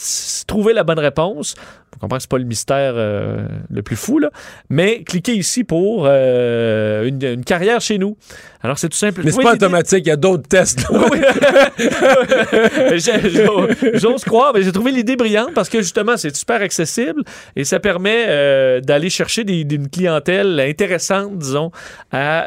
trouvé la bonne réponse, vous comprenez que c'est pas le mystère euh, le plus fou, là, mais cliquez ici pour euh, une, une carrière chez nous. Alors, c'est tout simple. Mais c'est Oui, pas automatique, il y a d'autres tests. [LAUGHS] j'ose- croire, mais j'ai trouvé l'idée brillante parce que justement, c'est super accessible et ça permet euh, d'aller chercher des, une clientèle intéressante, disons, à,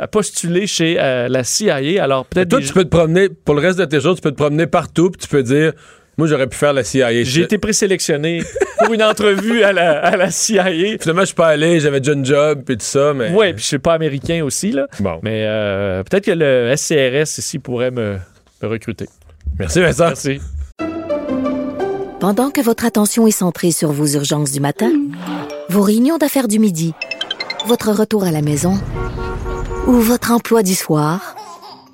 à postuler chez la CIA. Alors, peut-être. Toi, tu peux te promener, pour le reste de tes jours, tu peux te promener partout, puis tu peux dire, moi, j'aurais pu faire la CIA. J'ai été présélectionné pour une entrevue à la, à la CIA. Finalement, je suis pas allé, j'avais déjà une job, puis tout ça, mais. Ouais, puis je suis pas américain aussi, là. Bon. Mais euh, peut-être que le SCRS ici pourrait me, me recruter. Merci, Vincent. Merci. Pendant que votre attention est centrée sur vos urgences du matin, vos réunions d'affaires du midi, votre retour à la maison ou votre emploi du soir,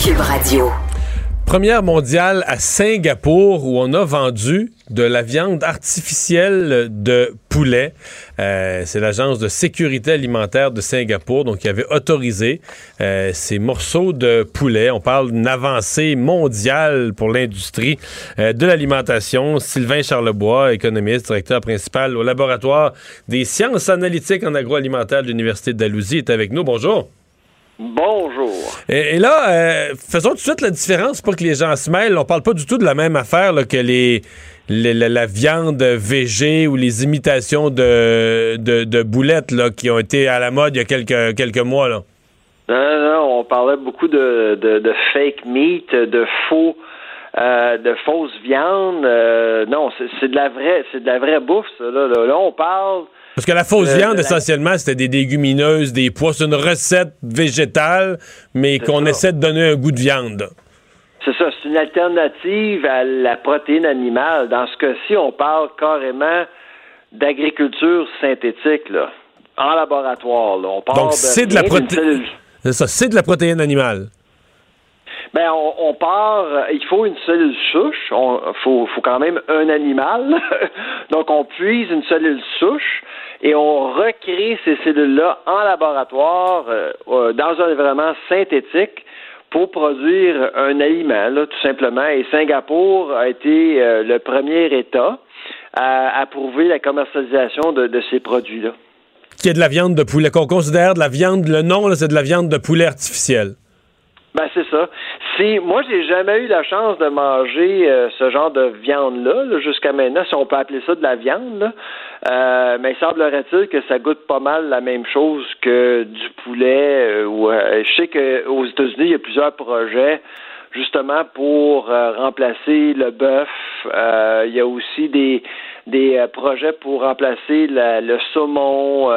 Radio. Première mondiale à Singapour où on a vendu de la viande artificielle de poulet. Euh, c'est l'agence de sécurité alimentaire de Singapour donc qui avait autorisé euh, ces morceaux de poulet. On parle d'une avancée mondiale pour l'industrie euh, de l'alimentation. Sylvain Charlebois, économiste, directeur principal au laboratoire des sciences analytiques en agroalimentaire de l'Université de Dalhousie, est avec nous. Bonjour. Bonjour. Et, et là, euh, faisons tout de suite la différence pour que les gens se mêlent. On parle pas du tout de la même affaire là, que les, les- la, la viande végé ou les imitations de, de, de boulettes là, qui ont été à la mode il y a quelques, quelques mois. Là. Non, non, on parlait beaucoup de, de, de fake meat, de faux, euh, de fausses viandes. Euh, non, c'est c'est de la vraie, c'est de la vraie bouffe. Ça, là, là. Là, on parle. Parce que la fausse Euh, viande, la- essentiellement, c'était des légumineuses, des pois. C'est une recette végétale, mais qu'on essaie de donner un goût de viande. C'est ça, c'est une alternative à la protéine animale. Dans ce cas-ci, on parle carrément d'agriculture synthétique, là, en laboratoire. Là. On parle Donc, c'est de la rien d'une protéine. ça, c'est de la protéine animale. Ben, on, on part, euh, il faut une cellule souche, il faut, faut quand même un animal. [LAUGHS] Donc, on puise une cellule souche et on recrée ces cellules-là en laboratoire euh, euh, dans un environnement synthétique pour produire un aliment, là, tout simplement. Et Singapour a été euh, le premier État à approuver la commercialisation de, de ces produits-là. Qui est de la viande de poulet, qu'on considère de la viande, le nom, c'est de la viande de poulet artificielle. Ben c'est ça. Moi j'ai jamais eu la chance de manger euh, ce genre de viande là, jusqu'à maintenant, si on peut appeler ça de la viande, là. Euh, mais semblerait-il que ça goûte pas mal la même chose que du poulet. euh, euh, je sais qu'aux États-Unis il y a plusieurs projets justement pour remplacer le bœuf. Il y a aussi des des projets pour remplacer la- le saumon,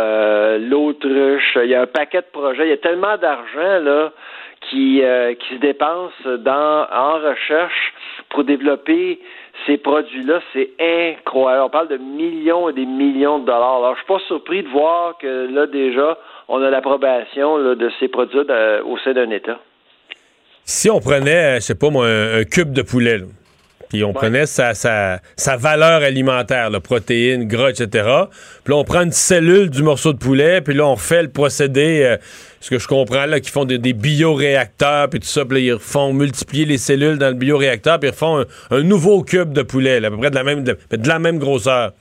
l'autruche. Il y a un paquet de projets. Il y a tellement d'argent là qui, euh, qui se dépense dans, en recherche pour développer ces produits-là. C'est incroyable. On parle de millions et des millions de dollars. Alors, je suis pas surpris de voir que là, déjà, on a l'approbation de ces produits au sein d'un État. Si on prenait, euh, je sais pas moi, un, un cube de poulet, là, Puis on prenait sa, sa, sa, valeur alimentaire, la protéines, gras, etc. Puis là, on prend une cellule du morceau de poulet, puis là, on fait le procédé, euh, ce que je comprends, là, qui font des, des bioréacteurs, puis tout ça, puis là, ils font multiplier les cellules dans le bioréacteur, puis ils font un, nouveau cube de poulet, à peu près de la même, de, la même grosseur.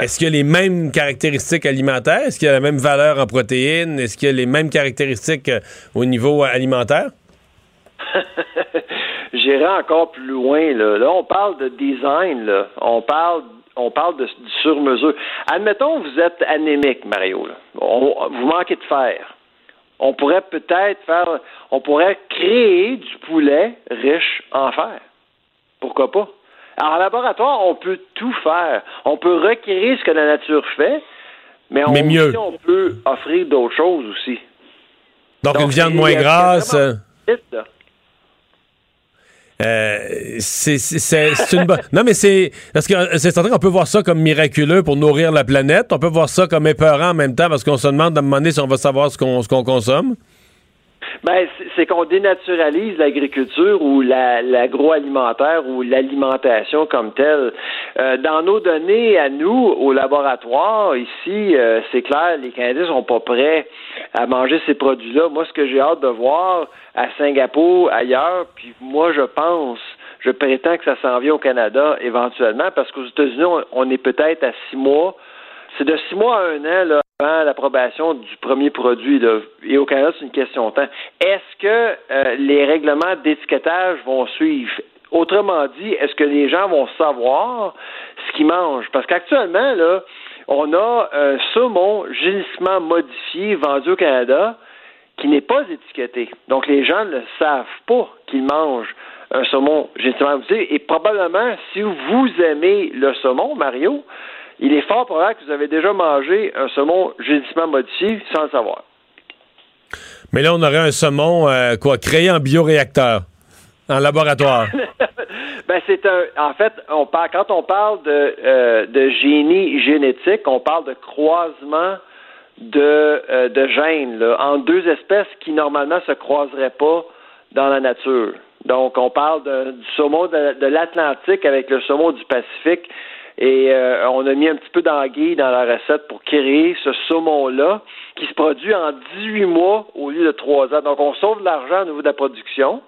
Est-ce qu'il y a les mêmes caractéristiques alimentaires? Est-ce qu'il y a la même valeur en protéines? Est-ce qu'il y a les mêmes caractéristiques euh, au niveau alimentaire? [LAUGHS] J'irai encore plus loin. Là. là, on parle de design. Là. On parle on parle de, sur-mesure. Admettons, vous êtes anémique, Mario. vous manquez de fer. On pourrait peut-être faire, on pourrait créer du poulet riche en fer. Pourquoi pas? Alors, en laboratoire, on peut tout faire. On peut requérir ce que la nature fait, mais, on, mieux. on peut offrir d'autres choses aussi. Donc, une viande moins grasse. Euh, c'est une bonne. Non, mais c'est. Parce que euh, c'est certain qu'on peut voir ça comme miraculeux pour nourrir la planète. On peut voir ça comme épeurant en même temps parce qu'on se demande à un si on va savoir ce qu'on qu'on consomme. Ben, c'est qu'on dénaturalise l'agriculture ou l'agroalimentaire ou l'alimentation comme telle. Euh, dans nos données à nous, au laboratoire, ici, euh, c'est clair, les Canadiens sont pas prêts à manger ces produits-là. Moi, ce que j'ai hâte de voir à Singapour, ailleurs, puis moi, je pense, je prétends que ça s'en vient au Canada éventuellement, parce qu'aux États-Unis, on, est peut-être à six mois. C'est de six mois à un an, là, l'approbation du premier produit. Et au Canada, c'est une question de temps. Est-ce que euh, les règlements d'étiquetage vont suivre? Autrement dit, est-ce que les gens vont savoir ce qu'ils mangent? Parce qu'actuellement, là, on a un saumon génétiquement modifié vendu au Canada qui n'est pas étiqueté. Donc, les gens ne savent pas qu'ils mangent un saumon génétiquement modifié. Et probablement, si vous aimez le saumon, Mario, il est fort probable que vous avez déjà mangé un saumon génétiquement modifié sans le savoir. Mais là, on aurait un saumon, euh, quoi, créé en bioréacteur, en laboratoire. [LAUGHS] ben, c'est un. En fait, on parle, quand on parle de, euh, de génie génétique, on parle de croisement de, euh, de gènes en deux espèces qui normalement se croiseraient pas dans la nature. Donc, on parle du saumon de l'Atlantique avec le saumon du Pacifique. Et euh, on a mis un petit peu d'anguille dans la recette pour créer ce saumon-là qui se produit en 18 mois au lieu de 3 ans. Donc, on sauve de l'argent au niveau de la production.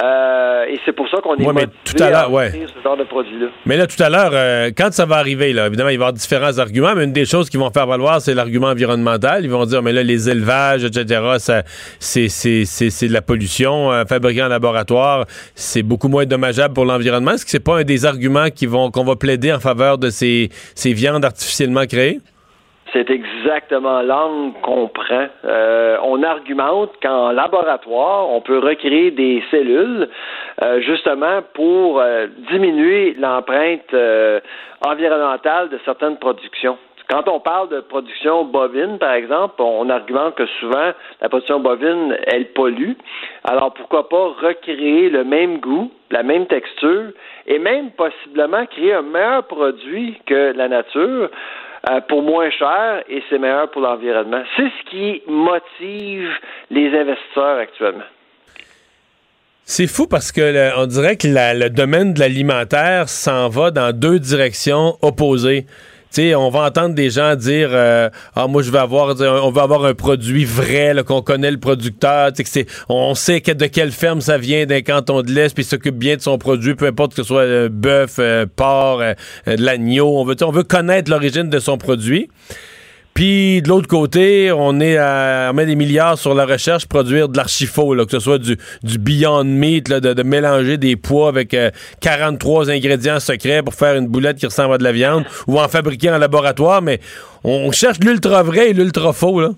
Euh, et c'est pour ça qu'on est ouais, mais tout à, ouais. ce genre de produit-là. Mais là, tout à l'heure, euh, quand ça va arriver, là, évidemment, il va y avoir différents arguments, mais une des choses qu'ils vont faire valoir, c'est l'argument environnemental. Ils vont dire, mais là, les élevages, etc., c'est, c'est, c'est, c'est de la pollution. Euh, en laboratoire, c'est beaucoup moins dommageable pour l'environnement. Est-ce que c'est pas un des arguments qui vont, qu'on va plaider en faveur de ces, ces viandes artificiellement créées? C'est exactement l'angle qu'on prend. Euh, on argumente qu'en laboratoire, on peut recréer des cellules euh, justement pour euh, diminuer l'empreinte environnementale de certaines productions. Quand on parle de production bovine, par exemple, on argumente que souvent la production bovine, elle pollue. Alors pourquoi pas recréer le même goût, la même texture et même possiblement créer un meilleur produit que la nature euh, pour moins cher et c'est meilleur pour l'environnement. C'est ce qui motive les investisseurs actuellement. C'est fou parce que on dirait que le domaine de l'alimentaire s'en va dans deux directions opposées on va entendre des gens dire euh, Ah, moi, je vais avoir, on va avoir un produit vrai, qu'on connaît le producteur, on sait de quelle ferme ça vient d'un canton de l'Est, puis s'occupe bien de son produit, peu importe que ce soit euh, bœuf, euh, porc, de l'agneau. On veut, on veut connaître l'origine de son produit. Puis de l'autre côté, on est à on met des milliards sur la recherche produire de l'archifaux, que ce soit du, du Beyond Meat, de, mélanger des pois avec 43 euh, ingrédients secrets pour faire une boulette qui ressemble à de la viande, ou en fabriquer en laboratoire, mais on cherche l'ultra vrai et l'ultra faux, là.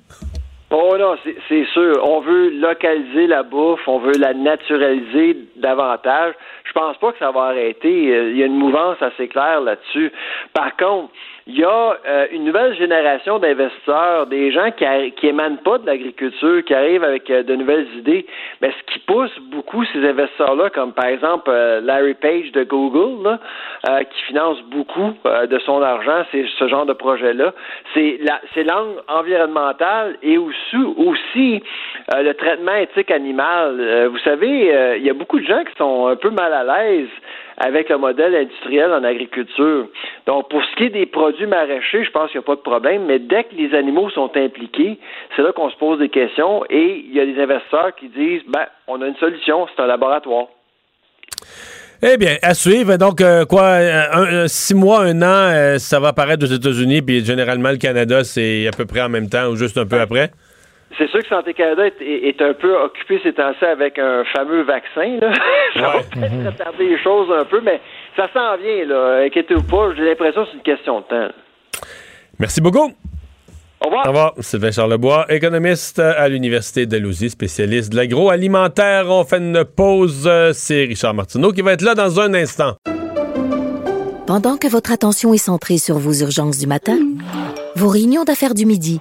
Oh non, c'est sûr. On veut localiser la bouffe, on veut la naturaliser davantage. Je pense pas que ça va arrêter. Euh, il y a une mouvance assez claire là-dessus. Par contre, il y a euh, une nouvelle génération d'investisseurs, des gens qui, qui émanent pas de l'agriculture, qui arrivent avec euh, de nouvelles idées. Mais ce qui pousse beaucoup ces investisseurs-là, comme par exemple euh, Larry Page de Google, là, qui finance beaucoup de son argent, c'est ce genre de projet-là. C'est l'angle environnemental et aussi, aussi le traitement éthique animal. vous savez, il y a beaucoup de gens qui sont un peu mal à l'aise avec le modèle industriel en agriculture. Donc, pour ce qui est des produits maraîchers, je pense qu'il n'y a pas de problème, mais dès que les animaux sont impliqués, c'est là qu'on se pose des questions et il y a des investisseurs qui disent, ben, on a une solution, c'est un laboratoire. Eh bien, à suivre. Donc, euh, quoi, un, six mois, un an, euh, ça va apparaître aux États-Unis, puis généralement, le Canada, c'est à peu près en même temps ou juste un peu après? C'est sûr que Santé Canada est, un peu occupé ces temps-ci avec un fameux vaccin. Là. [LAUGHS] ça va peut-être retarder les choses un peu, mais ça s'en vient. Là. Inquiétez-vous pas, j'ai l'impression que c'est une question de temps. Merci beaucoup. Au revoir. Au revoir. Sylvain Charlebois, économiste à l'Université d'Alousie, spécialiste de l'agroalimentaire. On fait une pause. C'est Richard Martineau qui va être là dans un instant. Pendant que votre attention est centrée sur vos urgences du matin, vos réunions d'affaires du midi,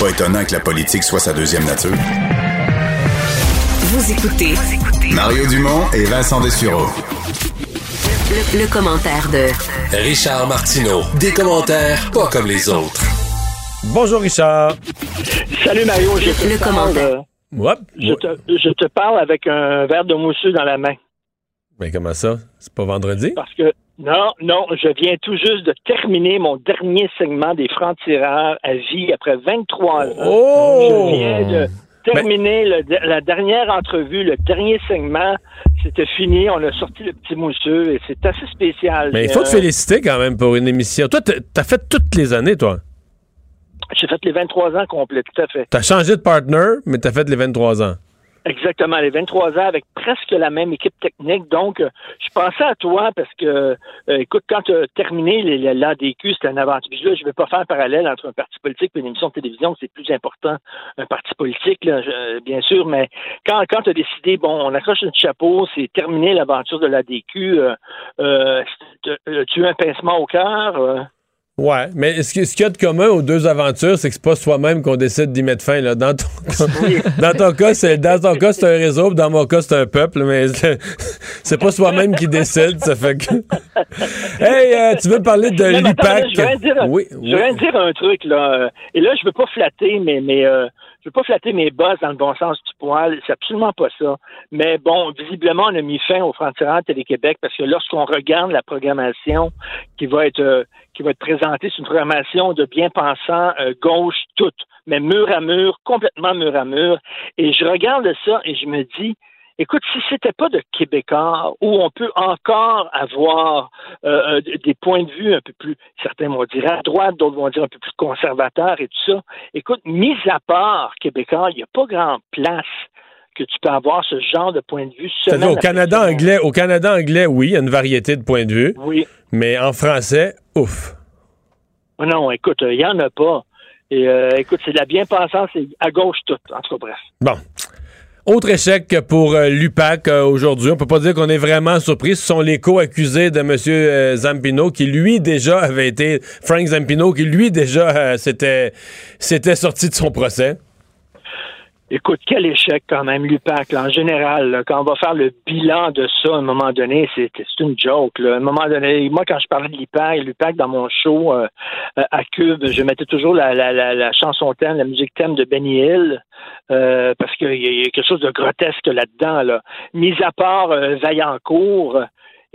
Pas étonnant que la politique soit sa deuxième nature. Vous écoutez Mario Dumont et Vincent Dessureau. Le, le commentaire de Richard Martineau. Des commentaires pas comme les autres. Bonjour Richard. Salut Mario. Je te Le parle, commentaire. euh, Ouais. je, te, je te parle avec un verre de mousseux dans la main. Mais comment ça? C'est pas vendredi? Parce que, non, non, je viens tout juste de terminer mon dernier segment des francs-tireurs à vie après 23 ans. Oh! Je viens de terminer le- la dernière entrevue, le dernier segment. C'était fini. On a sorti le petit mousseux et c'est assez spécial. Mais il faut te Euh, féliciter quand même pour une émission. Toi, t'as fait toutes les années, toi. J'ai fait les 23 ans complets, tout à fait. T'as changé de partner, mais t'as fait les 23 ans. Exactement, les 23 ans avec presque la même équipe technique. Donc, euh, je pensais à toi parce que, euh, écoute, quand tu as terminé l'ADQ, c'était une aventure. Je ne vais pas faire un parallèle entre un parti politique et une émission de télévision, c'est plus important, un parti politique, là, je- bien sûr, mais quand, quand tu as décidé, bon, on accroche un chapeau, c'est terminé l'aventure de l'ADQ, euh, euh, euh, tu as un pincement au cœur? Ouais, mais ce qui- ce qu'il y a de commun aux deux aventures, c'est que c'est pas soi-même qu'on décide d'y mettre fin. Là. Dans, ton, dans ton cas, c'est dans ton cas, c'est un réseau, dans mon cas, c'est un peuple, mais c'est pas soi-même qui décide. Ça fait que. [LAUGHS] hey, euh, tu veux parler de l'UPAC? Je dire, Oui, oui. veux dire un truc là. euh, Et là, je veux pas flatter, mais mais euh, je veux pas flatter mes boss dans le bon sens du poil. C'est absolument pas ça. Mais bon, visiblement, on a mis fin au franc-tireur Télé-Québec parce que lorsqu'on regarde la programmation qui va être euh, qui va être présentée, c'est une programmation de bien-pensants euh, gauche toute, mais mur à mur, complètement mur à mur. Et je regarde ça et je me dis. Écoute, si c'était pas de Québécois où on peut encore avoir euh, euh, des points de vue un peu plus, certains vont dire à droite, d'autres vont dire un peu plus conservateurs et tout ça. Écoute, mis à part Québécois, il n'y a pas grand place que tu peux avoir ce genre de point de vue. Semaine au Canada semaine. anglais, au Canada anglais, oui, il y a une variété de points de vue. Oui. Mais en français, ouf. Oh Non, écoute, il n'y en a pas. Et euh, écoute, c'est de la bien-pensance, c'est à gauche toute, en tout cas, bref. Bon. Autre échec pour euh, l'UPAC euh, aujourd'hui. On peut pas dire qu'on est vraiment surpris. Ce sont les co-accusés de M. euh, Zampino qui, lui, déjà avait été... Frank Zampino, qui, lui, déjà s'était sorti de son procès. Écoute, quel échec quand même, l'UPAC, en général. là, quand on va faire le bilan de ça, à un moment donné, c'est une joke. Là. À un moment donné, moi, quand je parlais de l'UPAC, l'UPAC dans mon show euh, euh, à Cube, je mettais toujours la, la, la, la chanson thème, la musique thème de Benny Hill, euh, parce qu'il y, y a quelque chose de grotesque là-dedans. Là. Mis à part euh, Vaillancourt,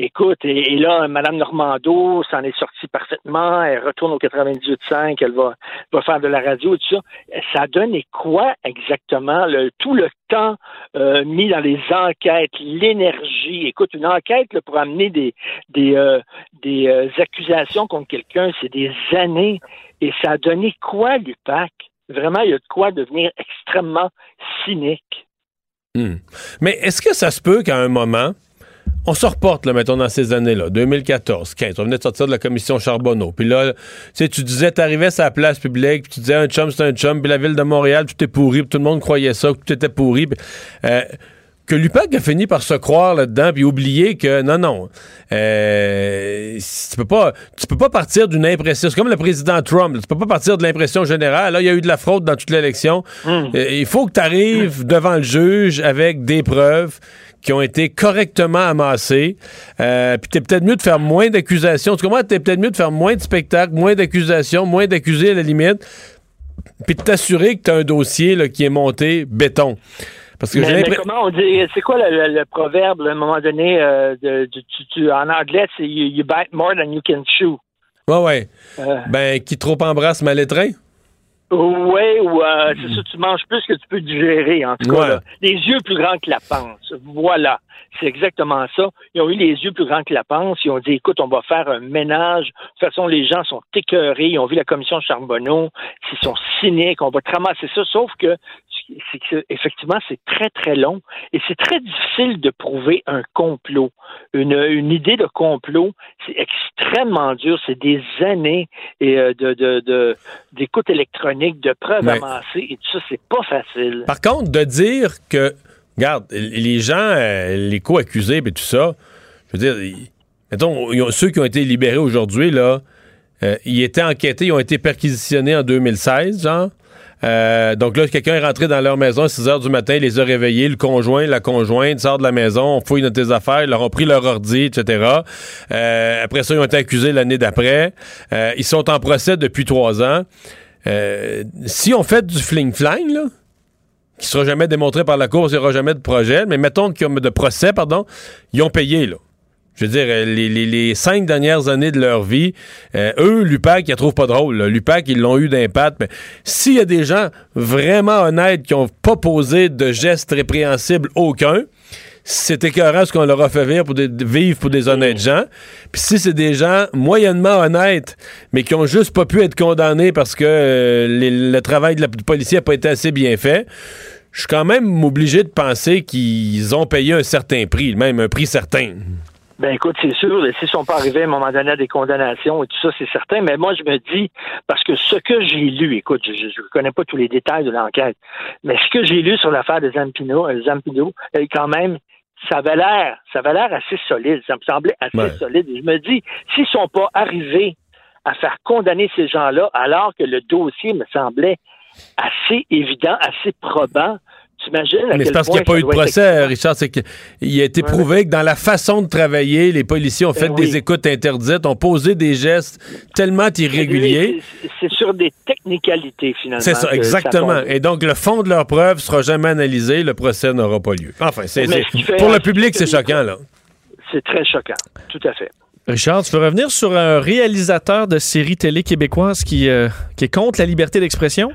Écoute, et, là, Mme Normando s'en est sortie parfaitement. Elle retourne au 98.5, elle va, faire de la radio et tout ça. Ça a donné quoi exactement? Tout le temps euh, mis dans les enquêtes, l'énergie? Écoute, une enquête pour amener des, euh, euh, accusations contre quelqu'un, c'est des années. Et ça a donné quoi, l'UPAC? Vraiment, il y a de quoi devenir extrêmement cynique. Hmm. Mais est-ce que ça se peut qu'à un moment, on se reporte, là, mettons, dans ces années-là, 2014, 15, on venait de sortir de la commission Charbonneau. Puis là, tu sais, tu disais, t'arrivais sur la place publique, puis tu disais, un chum, c'est un chum, puis la ville de Montréal, tout est pourri, puis tout le monde croyait ça, que tout était pourri. Puis, euh, que l'UPAC a fini par se croire là-dedans puis oublier que non, non, euh, tu peux pas, tu peux pas partir d'une impression. C'est comme le président Trump. Tu peux pas partir de l'impression générale. Là, il y a eu de la fraude dans toute l'élection. Hum. Euh, il faut que tu arrives devant le juge avec des preuves qui ont été correctement amassées. Euh, puis t'es peut-être mieux de faire moins d'accusations. Tu comprends? T'es peut-être mieux de faire moins de spectacles, moins d'accusations, moins d'accusés à la limite, puis de t'assurer que tu as un dossier là, qui est monté béton. Parce que j'ai Mais, mais l'impression... comment on dit, c'est quoi le, le- le proverbe, à un moment donné, euh, de, de- tu- tu- en anglais, c'est you, you bite more than you can chew. Ouais, ouais. Euh. Ben, qui trop embrasse mal étreint? Oui, ou euh, c'est ça, tu manges plus que tu peux digérer, en tout cas. Là. Les yeux plus grands que la panse. Voilà. C'est exactement ça. Ils ont eu les yeux plus grands que la panse. Ils ont dit, écoute, on va faire un ménage. De toute façon, les gens sont écœurés. Ils ont vu la commission Charbonneau. Ils sont cyniques. On va te ramasser ça. Sauf que, c'est que, effectivement, c'est très, très long. Et c'est très difficile de prouver un complot. Une, une idée de complot, c'est extrêmement dur. C'est des années et, euh, de, de, de, d'écoute électronique, de preuves Ouais. amassées. Et tout ça, c'est pas facile. Par contre, de dire que, regarde, les gens, euh, les co-accusés et tout ça, je veux dire, mettons, ceux qui ont été libérés aujourd'hui, là, euh, ils étaient enquêtés, ils ont été perquisitionnés en 2016, genre. Euh, donc là, quelqu'un est rentré dans leur maison à 6 heures du matin, il les a réveillés, le conjoint, la conjointe sort de la maison, on fouille dans tes affaires, ils leur ont pris leur ordi, etc. Euh, après ça, ils ont été accusés l'année d'après. Euh, ils sont en procès depuis trois ans. Si on fait du fling-flang, là, qui sera jamais démontré par la Cour, il n'y aura jamais de projet, mais mettons qu'ils ont de procès, pardon, ils ont payé, là. Je veux dire, euh, les, les- les cinq dernières années de leur vie, euh, eux, l'UPAC, ils la trouvent pas drôle. là. L'UPAC, ils l'ont eu d'impact. Mais s'il y a des gens vraiment honnêtes qui n'ont pas posé de gestes répréhensibles aucun, c'est écœurant ce qu'on leur a fait vivre pour des, vivre pour des honnêtes gens. Puis si c'est des gens moyennement honnêtes, mais qui ont juste pas pu être condamnés parce que euh, les- le travail de la du policier n'a pas été assez bien fait, je suis quand même obligé de penser qu'ils ont payé un certain prix, même un prix certain. Ben écoute, c'est sûr, s'ils ne sont pas arrivés à un moment donné à des condamnations et tout ça, c'est certain, mais moi je me dis, parce que ce que j'ai lu, écoute, je ne connais pas tous les détails de l'enquête, mais ce que j'ai lu sur l'affaire de Zampino, euh, Zampino, quand même, ça avait l'air, ça avait l'air assez solide, ça me semblait assez Ouais. solide. Je me dis, s'ils sont pas arrivés à faire condamner ces gens-là, alors que le dossier me semblait assez évident, assez probant, t'imagines Mais c'est parce qu'il n'y a pas eu de procès, Richard. C'est qu'il a été prouvé que dans la façon de travailler, les policiers ont fait Ben des oui. écoutes interdites, ont posé des gestes tellement irréguliers. C'est- sur des technicalités, finalement. C'est ça, exactement. Et donc, le fond de leur preuve sera jamais analysé, le procès n'aura pas lieu. Enfin, c'est, fait- pour le public, c'est choquant, là. C'est très choquant, tout à fait. Richard, tu veux revenir sur un réalisateur de séries télé québécoises qui, euh, qui est contre la liberté d'expression?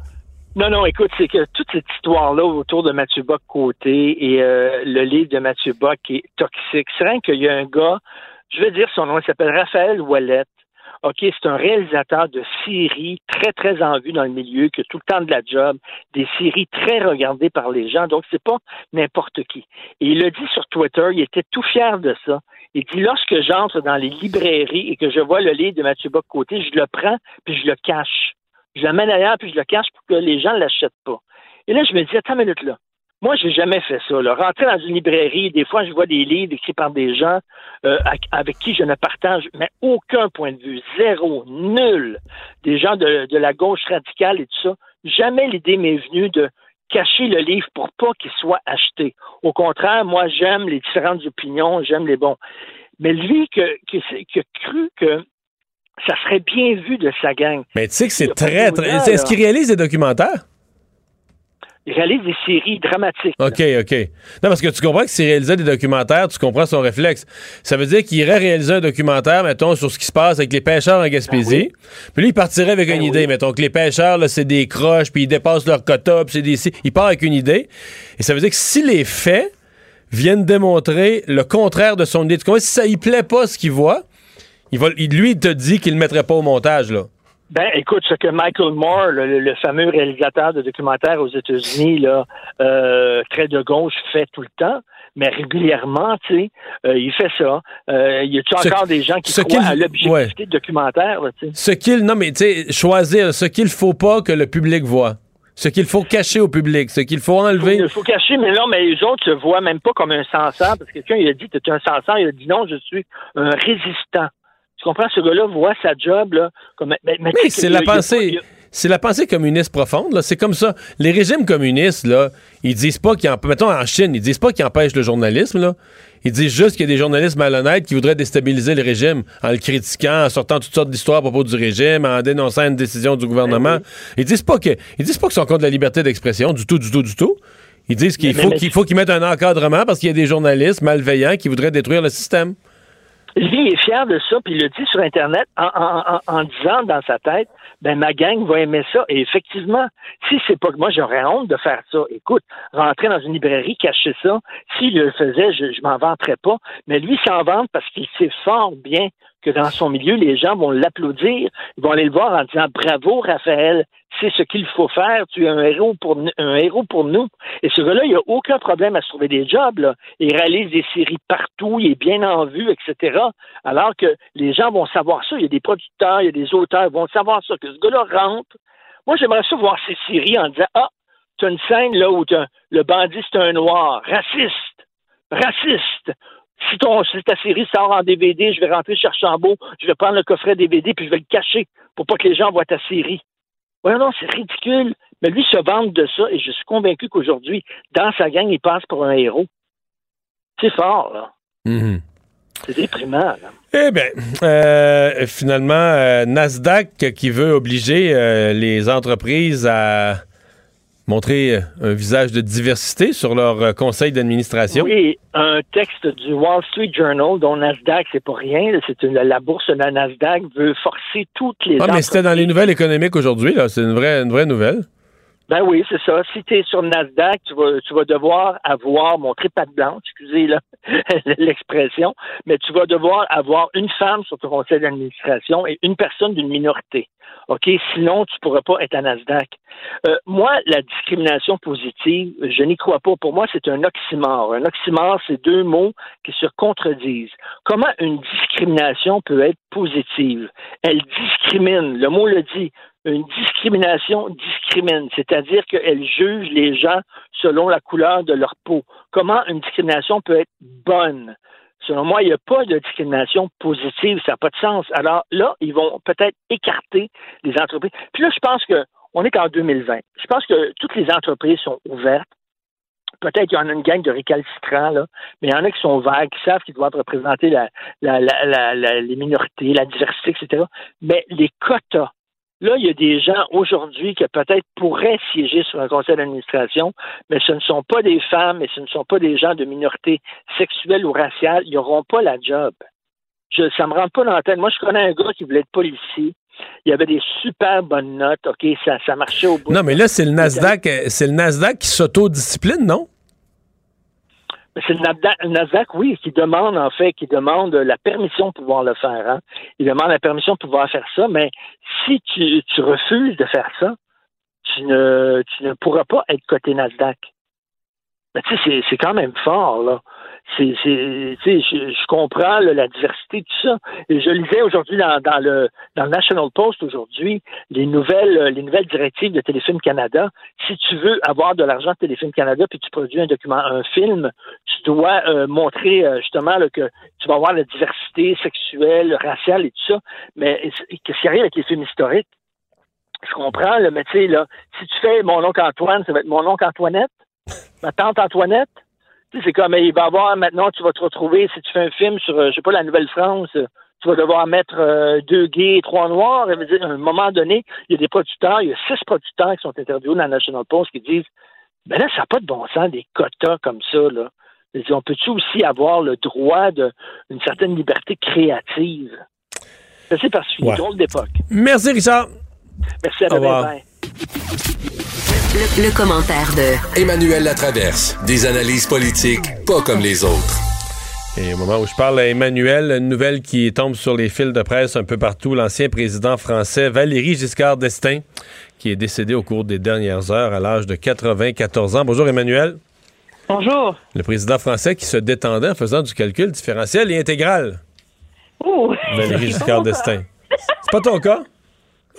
Non, non, écoute, c'est que toute cette histoire-là autour de Mathieu Bock côté et euh, le livre de Mathieu Bock qui est toxique, c'est rien qu'il y a un gars, je vais dire son nom, il s'appelle Raphaël Ouellette. OK, c'est un réalisateur de séries très, très en vue dans le milieu, qui a tout le temps de la job, des séries très regardées par les gens, donc c'est pas n'importe qui. Et il a dit sur Twitter, il était tout fier de ça. Il dit, lorsque j'entre dans les librairies et que je vois le livre de Mathieu Bock côté, je le prends puis je le cache. Je l'amène ailleurs puis je le cache pour que les gens ne l'achètent pas. Et là, je me dis, attends une minute là. Moi, j'ai jamais fait ça. Là. Rentrer dans une librairie, des fois, je vois des livres écrits par des gens euh, avec- qui je ne partage mais aucun point de vue, zéro, nul. Des gens de, de la gauche radicale et tout ça. Jamais l'idée m'est venue de cacher le livre pour pas qu'il soit acheté. Au contraire, moi, j'aime les différentes opinions, j'aime les bons. Mais lui, qui a cru que ça serait bien vu de sa gang. Mais tu sais que c'est très, très. Est-ce qu'il réalise des documentaires? Il réalise des séries dramatiques. OK, OK. Non, parce que tu comprends que s'il réalisait des documentaires, tu comprends son réflexe. Ça veut dire qu'il irait réaliser un documentaire, mettons, sur ce qui se passe avec les pêcheurs en Gaspésie. Puis lui, il partirait avec une idée. Mettons que les pêcheurs, là, c'est des croches, puis ils dépassent leur quota, puis c'est des... Il part avec une idée. Et ça veut dire que si les faits viennent démontrer le contraire de son idée, tu comprends? Si ça y plaît pas ce qu'il voit, il va, il- lui, il te dit qu'il le mettrait pas au montage, là. Ben, écoute, ce que Michael Moore, le, fameux réalisateur de documentaires aux États-Unis, là, euh, très de gauche, fait tout le temps, mais régulièrement, tu sais, euh, il fait ça. Euh, y a-tu Ce- encore des gens qui croient à l'objectivité ouais. de documentaire, là, tu sais? Ce qu'il... Non, mais tu sais, choisir ce qu'il faut pas que le public voit. Ce qu'il faut cacher au public, ce qu'il faut enlever. Il faut cacher, mais non, mais les autres se voient même pas comme un censeur, parce que quelqu'un il a dit, tu es un censeur, il a dit non, je suis un résistant. Tu comprends? Ce gars-là voit sa job, là, comme. Mais, mais tu sais c'est la pensée. C'est la pensée communiste profonde. C'est comme ça. Les régimes communistes, là, ils disent pas qu'ils empêchent. Mettons en Chine, ils disent pas qu'ils empêchent le journalisme, là. Ils disent juste qu'il y a des journalistes malhonnêtes qui voudraient déstabiliser le régime en le critiquant, en sortant toutes sortes d'histoires à propos du régime, en dénonçant une décision du gouvernement. Ils disent pas que, ils disent pas qu'ils sont contre la liberté d'expression, du tout, du tout, du tout. Ils disent qu'il Mais- faut mais- qu'il faut qu'ils mettent un encadrement parce qu'il y a des journalistes malveillants qui voudraient détruire le système. Lui est fier de ça, puis il le dit sur Internet en, disant dans sa tête, ben ma gang va aimer ça. Et effectivement, si c'est pas que moi j'aurais honte de faire ça, écoute, rentrer dans une librairie, cacher ça, s'il le faisait, je, je m'en vanterais pas. Mais lui s'en vante parce qu'il sait fort bien que dans son milieu, les gens vont l'applaudir, ils vont aller le voir en disant bravo Raphaël, c'est ce qu'il faut faire, tu es un héros pour un héros pour nous. Et ce gars-là, il n'a aucun problème à se trouver des jobs. Là. Il réalise des séries partout, il est bien en vue, etc. Alors que les gens vont savoir ça. Il y a des producteurs, il y a des auteurs, vont savoir ça, que ce gars-là rentre. Moi, j'aimerais ça voir ces séries en disant Ah, tu as une scène là où le bandit, c'est un noir, raciste, raciste. Si, ton, si ta série sort en DVD, je vais rentrer chez Archambault, je vais prendre le coffret DVD puis je vais le cacher pour pas que les gens voient ta série. Ouais, non, c'est ridicule. Mais lui se vante de ça et je suis convaincu qu'aujourd'hui, dans sa gang, il passe pour un héros. C'est fort, là. Mhm. C'est déprimant, là. Eh bien, euh, finalement, euh, Nasdaq qui veut obliger euh, les entreprises à montrer euh, un visage de diversité sur leur euh, conseil d'administration. Oui, un texte du Wall Street Journal dont Nasdaq, c'est pas rien. C'est la bourse de la Nasdaq veut forcer toutes les Ah, mais c'était dans les nouvelles économiques aujourd'hui, là. C'est une vraie, une vraie nouvelle. Ben oui, c'est ça. Si tu es sur Nasdaq, tu vas, tu vas devoir avoir, montrer patte blanche, excusez [LAUGHS] l'expression, mais tu vas devoir avoir une femme sur ton conseil d'administration et une personne d'une minorité. OK? Sinon, tu pourras pas être à Nasdaq. Euh, moi, la discrimination positive, je n'y crois pas. Pour moi, c'est un oxymore. Un oxymore, c'est deux mots qui se contredisent. Comment une discrimination peut être positive? Elle discrimine. Le mot le dit. Une discrimination discrimine, c'est-à-dire qu'elle juge les gens selon la couleur de leur peau. Comment une discrimination peut être bonne? Selon moi, il n'y a pas de discrimination positive, ça n'a pas de sens. Alors là, ils vont peut-être écarter les entreprises. Puis là, je pense que on est en 2020. Je pense que toutes les entreprises sont ouvertes. Peut-être qu'il y en a une gang de récalcitrants, là, mais il y en a qui sont ouverts, qui savent qu'ils doivent représenter les minorités, la diversité, etc. Mais les quotas, Là, il y a des gens aujourd'hui qui peut-être pourraient siéger sur un conseil d'administration, mais ce ne sont pas des femmes et ce ne sont pas des gens de minorité sexuelle ou raciale. Ils n'auront pas la job. Je, ça me rentre pas dans la tête. Moi, je connais un gars qui voulait être policier. Il avait des super bonnes notes. OK, ça, ça marchait au bout. Non, mais là, c'est le Nasdaq, euh, c'est le Nasdaq qui s'autodiscipline, non? C'est le Nasdaq, oui, qui demande, en fait, qui demande la permission de pouvoir le faire. Hein. Il demande la permission de pouvoir faire ça, mais si tu, refuses de faire ça, tu ne, tu ne pourras pas être coté Nasdaq. Mais tu sais, c'est- c'est quand même fort, là. C'est, je, comprends la diversité, tout ça. Je lisais aujourd'hui dans, le National Post aujourd'hui les nouvelles euh, les nouvelles directives de Téléfilm Canada. Si tu veux avoir de l'argent de Téléfilm Canada puis tu produis un document, un film, tu dois euh, montrer euh, justement que tu vas avoir la diversité sexuelle, raciale et tout ça. Mais qu'est-ce qui arrive avec les films historiques? Je comprends, mais tu sais, là, si tu fais mon oncle Antoine, ça va être mon oncle Antoinette, ma tante Antoinette. C'est comme il va y avoir maintenant, tu vas te retrouver, si tu fais un film sur, euh, je sais pas, la Nouvelle-France, tu vas devoir mettre euh, deux gays et trois noirs. Dire, à un moment donné, il y a des producteurs, il y a six producteurs qui sont interviewés dans la National Post qui disent Ben là, ça n'a pas de bon sens, des quotas comme ça, là. On peut-tu aussi avoir le droit d'une certaine liberté créative? Ça, C'est parce a Ouais. une drôle d'époque. Merci, Richard. Merci à demain. Le, le commentaire de Emmanuel Latraverse. Des analyses politiques pas comme les autres. Et au moment où je parle à Emmanuel, une nouvelle qui tombe sur les fils de presse un peu partout, l'ancien président français Valéry Giscard d'Estaing, qui est décédé au cours des dernières heures à l'âge de 94 ans. Bonjour Emmanuel. Bonjour. Le président français qui se détendait en faisant du calcul différentiel et intégral. Ouh. Valéry Giscard d'Estaing. C'est pas ton cas?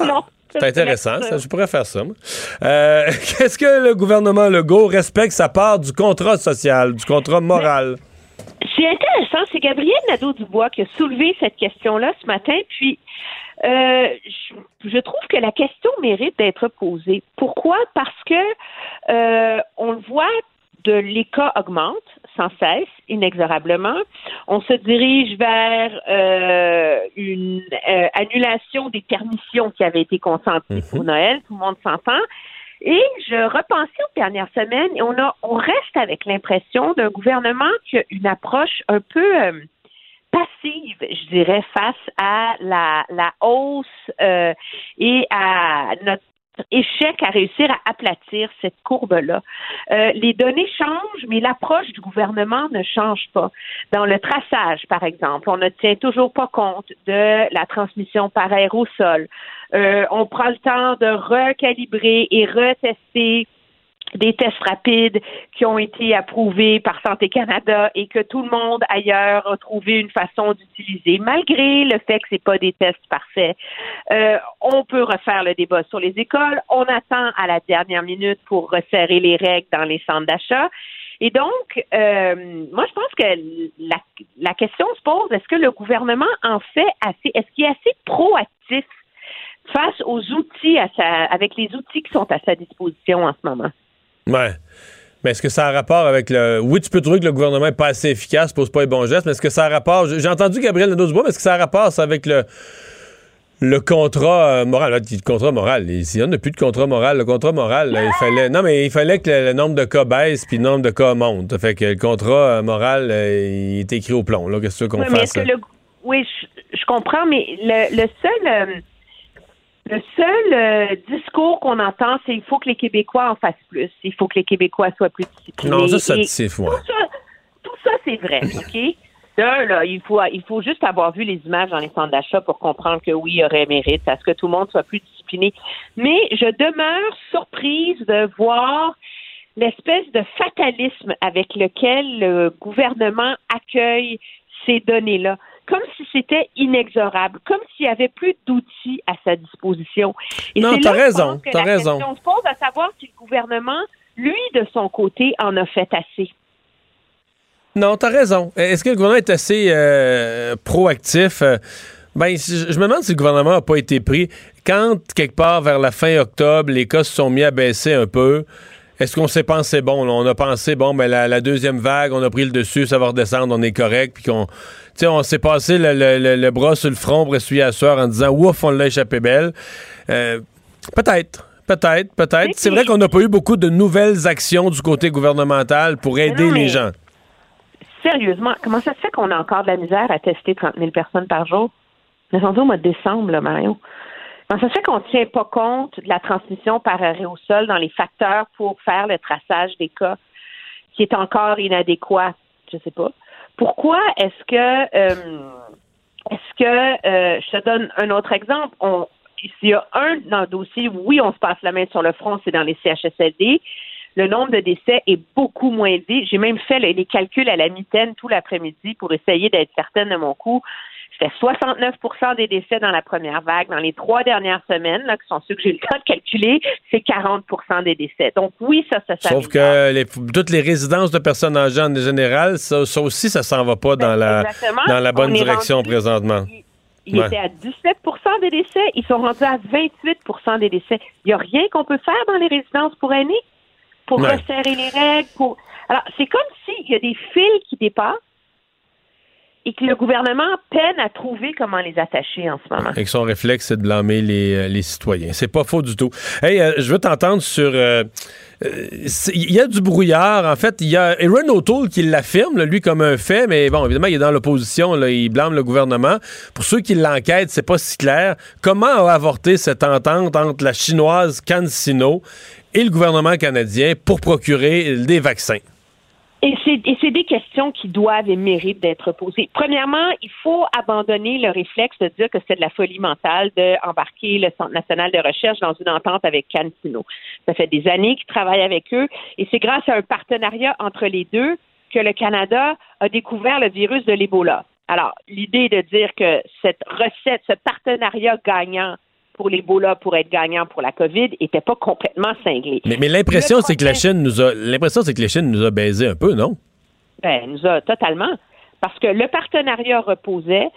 Non. C'est intéressant, ça, je pourrais faire ça. Euh, [LAUGHS] Qu'est-ce que le gouvernement Legault respecte sa part du contrat social, du contrat moral? C'est intéressant, c'est Gabriel Nadeau-Dubois qui a soulevé cette question-là ce matin, puis euh, je, je, trouve que la question mérite d'être posée. Pourquoi? Parce que euh, on le voit, de les cas augmentent sans cesse, inexorablement. On se dirige vers euh, une euh, annulation des permissions qui avaient été consentées pour Noël. Tout le monde s'entend. Et je repensais aux dernières semaines et on a, on reste avec l'impression d'un gouvernement qui a une approche un peu euh, passive, je dirais, face à la, la hausse euh, et à notre échec à réussir à aplatir cette courbe-là. Euh, les données changent, mais l'approche du gouvernement ne change pas. Dans le traçage, par exemple, on ne tient toujours pas compte de la transmission par aérosol. Euh, on prend le temps de recalibrer et retester des tests rapides qui ont été approuvés par Santé Canada et que tout le monde ailleurs a trouvé une façon d'utiliser, malgré le fait que c'est pas des tests parfaits. Euh, on peut refaire le débat sur les écoles. On attend à la dernière minute pour resserrer les règles dans les centres d'achat. Et donc, euh, moi, je pense que la, la question se pose est-ce que le gouvernement en fait assez Est-ce qu'il est assez proactif face aux outils à sa, avec les outils qui sont à sa disposition en ce moment? Ouais. Mais est-ce que ça a rapport avec le. Oui, tu peux trouver que le gouvernement n'est pas assez efficace, pose pas les bons gestes, mais est-ce que ça a rapport. J'ai entendu Gabriel Nadeau-Dubois, mais est-ce que ça a rapport ça, avec le. Le contrat euh, moral, le contrat moral, ici, on n'a plus de contrat moral. Le contrat moral, là, il fallait, non, mais il fallait que le, le nombre de cas baisse puis le nombre de cas monte. Fait que le contrat euh, moral, euh, il est écrit au plomb. Là, qu'est-ce qu'on oui, fasse? Que le, oui, je, je, comprends, mais le, le seul, le seul euh, discours qu'on entend, c'est il faut que les Québécois en fassent plus. Il faut que les Québécois soient plus disciplinés. Non, ça, c'est fou. Tout ça, tout ça c'est vrai, OK? D'un, là, il faut, il faut juste avoir vu les images dans les centres d'achat pour comprendre que oui, il y aurait mérite à ce que tout le monde soit plus discipliné. Mais je demeure surprise de voir l'espèce de fatalisme avec lequel le gouvernement accueille ces données-là comme si c'était inexorable, comme s'il n'y avait plus d'outils à sa disposition. Et non, t'as raison, t'as raison. question se pose à savoir si le gouvernement, lui, de son côté, en a fait assez. Non, t'as raison. Est-ce que le gouvernement est assez euh, proactif? Euh, Ben, je me demande si le gouvernement n'a pas été pris. Quand, quelque part, vers la fin octobre, les cas se sont mis à baisser un peu, est-ce qu'on s'est pensé, bon, là, on a pensé, bon, ben, la, la deuxième vague, on a pris le dessus, ça va redescendre, on est correct, puis qu'on, sais, on s'est passé le, le- le- le bras sur le front pour essuyer la sueur en disant, ouf, on l'a échappé belle. Euh, peut-être. Peut-être, peut-être. C'est vrai qu'on n'a pas eu beaucoup de nouvelles actions du côté gouvernemental pour aider non, les gens. Sérieusement, comment ça se fait qu'on a encore de la misère à tester 30 000 personnes par jour? Est rendu au mois de décembre, là, Marion. Comment ça se fait qu'on ne tient pas compte de la transmission par aérosol dans les facteurs pour faire le traçage des cas qui est encore inadéquat? Je sais pas. Pourquoi est-ce que euh, est-ce que euh, je te donne un autre exemple? On, s'il y a un dans le dossier, oui, on se passe la main sur le front, c'est dans les CHSLD. Le nombre de décès est beaucoup moins élevé. J'ai même fait les, calculs à la mitaine tout l'après-midi pour essayer d'être certaine de mon coup. Fais 69% des décès dans la première vague. Dans les trois dernières semaines, là, qui sont ceux que j'ai eu le temps de calculer, c'est 40% des décès. Donc oui, ça, ça, Sauf que les- toutes les résidences de personnes âgées en général, ça, ça aussi, ça s'en va pas dans la, Ben, exactement. dans la bonne direction rendu- présentement. Il Ouais. était à 17% des décès. Ils sont rendus à 28% des décès. Il n'y a rien qu'on peut faire dans les résidences pour aînés pour Ouais. resserrer les règles. Pour... Alors, c'est comme s'il y a des fils qui dépassent et que le gouvernement peine à trouver comment les attacher en ce moment. Et que son réflexe, c'est de blâmer les, euh, les citoyens. C'est pas faux du tout. Hey, euh, je veux t'entendre sur. euh, Il y a du brouillard. En fait, il y a Aaron O'Toole qui l'affirme, lui, comme un fait, mais bon, évidemment, il est dans l'opposition. Il blâme le gouvernement. Pour ceux qui l'enquêtent, c'est pas si clair. Comment a avorté cette entente entre la chinoise CanSino et le gouvernement canadien pour procurer des vaccins? Et c'est, des questions qui doivent et méritent d'être posées. Premièrement, il faut abandonner le réflexe de dire que c'est de la folie mentale d'embarquer le Centre national de recherche dans une entente avec CanSino. Ça fait des années qu'ils travaillent avec eux et c'est grâce à un partenariat entre les deux que le Canada a découvert le virus de l'Ebola. Alors, l'idée de dire que cette recette, ce partenariat gagnant pour l'Ebola pour être gagnant pour la COVID n'était pas complètement cinglé. Mais, mais l'impression, c'est que la Chine nous a l'impression, c'est que la Chine nous a baisé un peu, non? Ben, elle nous a totalement. Parce que le partenariat reposait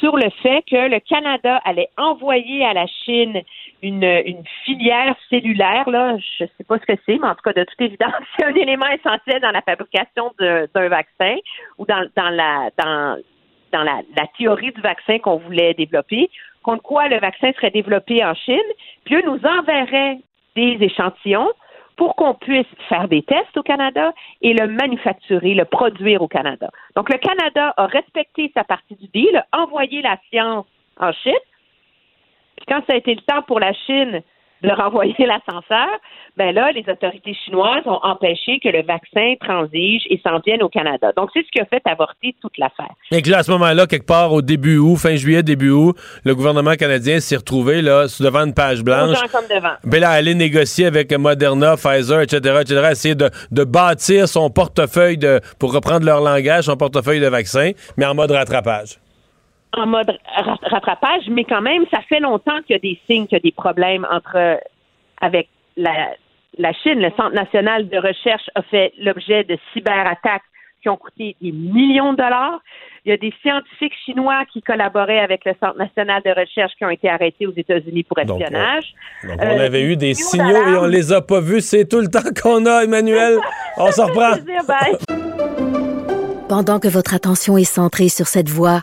sur le fait que le Canada allait envoyer à la Chine une, une filière cellulaire, là, je ne sais pas ce que c'est, mais en tout cas, de toute évidence, [LAUGHS] c'est un élément essentiel dans la fabrication d'un vaccin ou dans, dans la dans, dans la, la théorie du vaccin qu'on voulait développer, contre quoi le vaccin serait développé en Chine, puis eux nous enverraient des échantillons pour qu'on puisse faire des tests au Canada et le manufacturer, le produire au Canada. Donc, le Canada a respecté sa partie du deal, a envoyé la science en Chine. Puis quand ça a été le temps pour la Chine de renvoyer [LAUGHS] l'ascenseur, ben là, les autorités chinoises ont empêché que le vaccin transige et s'en vienne au Canada. Donc, c'est ce qui a fait avorter toute l'affaire. Et que là, à ce moment-là, quelque part au début août, fin juillet, début août, le gouvernement canadien s'est retrouvé là, devant une page blanche. comme devant. Ben là, aller négocier avec Moderna, Pfizer, etc., etc., essayer de, de bâtir son portefeuille de, pour reprendre leur langage, son portefeuille de vaccins, mais en mode rattrapage en mode rattrapage, mais quand même, ça fait longtemps qu'il y a des signes, qu'il y a des problèmes entre avec la, la Chine. Le Centre national de recherche a fait l'objet de cyberattaques qui ont coûté des millions de dollars. Il y a des scientifiques chinois qui collaboraient avec le Centre national de recherche qui ont été arrêtés aux États-Unis pour espionnage. Donc, on avait eu des signaux et on les a pas vus. C'est tout le temps qu'on a, Emmanuel. [LAUGHS] On s'en reprend. Pendant que votre attention est centrée sur cette voix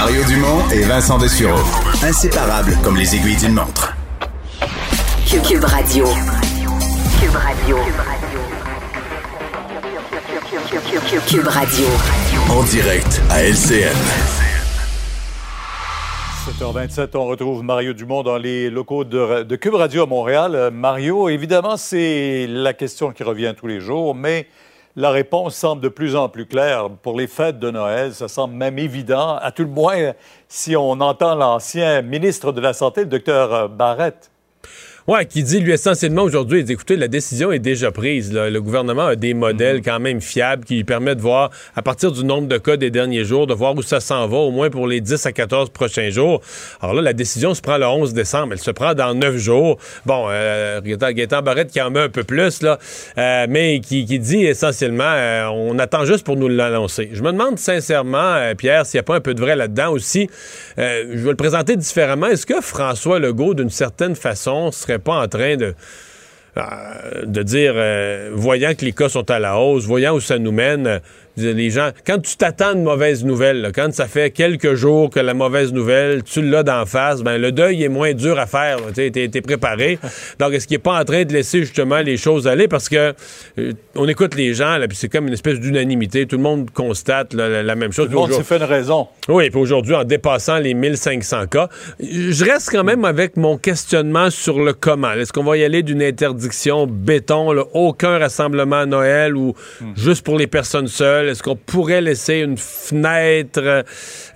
Mario Dumont et Vincent Dessureau. Inséparables comme les aiguilles d'une montre. Cube Radio. Cube Radio. Cube Radio. En direct à LCN. 7h27, on retrouve Mario Dumont dans les locaux de, de Cube Radio à Montréal. Euh, Mario, évidemment, c'est la question qui revient tous les jours, mais la réponse semble de plus en plus claire. Pour les fêtes de Noël, ça semble même évident, à tout le moins si on entend l'ancien ministre de la Santé, le docteur Barrett. Ouais, qui dit, lui, essentiellement aujourd'hui, il dit, écoutez, la décision est déjà prise. Le gouvernement a des modèles Mhm. quand même fiables qui lui permettent de voir, à partir du nombre de cas des derniers jours, de voir où ça s'en va, au moins pour les 10 à 14 prochains jours. Alors là, la décision se prend le 11 décembre. Elle se prend dans 9 jours. Bon, euh, Gaétan, Barrette qui en met un peu plus, là, euh, mais qui, qui dit essentiellement, euh, on attend juste pour nous l'annoncer. Je me demande sincèrement, euh, Pierre, s'il n'y a pas un peu de vrai là-dedans aussi. Je vais le présenter différemment. Est-ce que François Legault, d'une certaine façon, serait pas en train de euh, dire, euh, voyant que les cas sont à la hausse, voyant où ça nous mène, les gens, quand tu t'attends de mauvaises nouvelles, là, quand ça fait quelques jours que la mauvaise nouvelle, tu l'as d'en face, ben le deuil est moins dur à faire. Tu es, préparé. [LAUGHS] Donc, est-ce qu'il n'est pas en train de laisser justement les choses aller? Parce que euh, on écoute les gens, là, puis c'est comme une espèce d'unanimité. Tout le monde constate là, la, la même chose. Tout le monde s'est fait une raison. Oui, puis aujourd'hui, en dépassant les 1500 cas, je reste quand même avec mon questionnement sur le comment. Est-ce qu'on va y aller d'une interdiction béton, aucun rassemblement à Noël ou juste pour les personnes seules? Est-ce qu'on pourrait laisser une fenêtre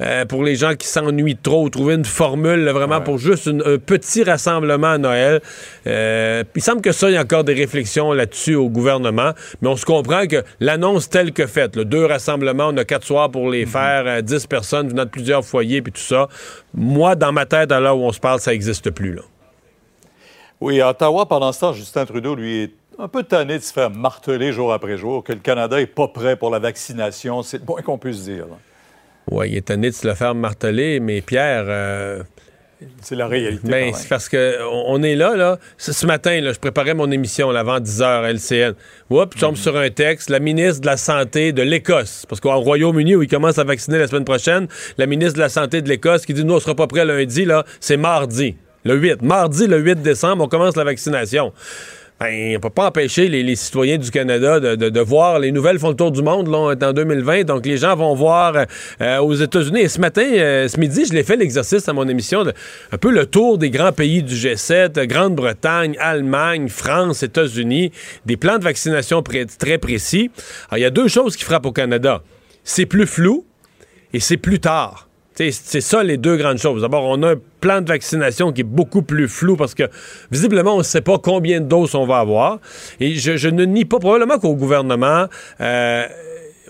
euh, pour les gens qui s'ennuient trop, trouver une formule là, vraiment pour juste une- un petit rassemblement à Noël? Euh, il semble que ça, il y a encore des réflexions là-dessus au gouvernement, mais on se comprend que l'annonce telle que faite, là, deux rassemblements, on a quatre soirs pour les faire, euh, 10 personnes venant de plusieurs foyers, puis tout ça, moi, dans ma tête, à l'heure où on se parle, ça n'existe plus. Là. Oui, à Ottawa, pendant ce temps, Justin Trudeau, lui, est un peu tanné de se faire marteler jour après jour que le Canada n'est pas prêt pour la vaccination. C'est le moins qu'on puisse dire. Oui, il est tanné de se le faire marteler, mais Pierre. euh, C'est la réalité. Ben, c'est parce que on est là, là. Ce, ce matin, là, je préparais mon émission là, avant 10 h à LCN. Oups, je Mhm. tombe sur un texte. La ministre de la Santé de l'Écosse, parce qu'au Royaume-Uni, où ils commencent à vacciner la semaine prochaine, la ministre de la Santé de l'Écosse qui dit Nous, on sera pas prêt lundi, là, c'est mardi. Le 8. Mardi, le 8 décembre, on commence la vaccination. Ben, on peut pas empêcher les, citoyens du Canada de, de- voir. Les nouvelles font le tour du monde, là, on est en 2020, donc les gens vont voir euh, aux États-Unis. Et ce matin, euh, ce midi, je l'ai fait l'exercice à mon émission, un peu le tour des grands pays du G7, euh, Grande-Bretagne, Allemagne, France, États-Unis, des plans de vaccination très précis. Il y a deux choses qui frappent au Canada. C'est plus flou et c'est plus tard. C'est ça les deux grandes choses. D'abord, on a un plan de vaccination qui est beaucoup plus flou parce que visiblement, on ne sait pas combien de doses on va avoir. Et je, je ne nie pas probablement qu'au gouvernement, euh,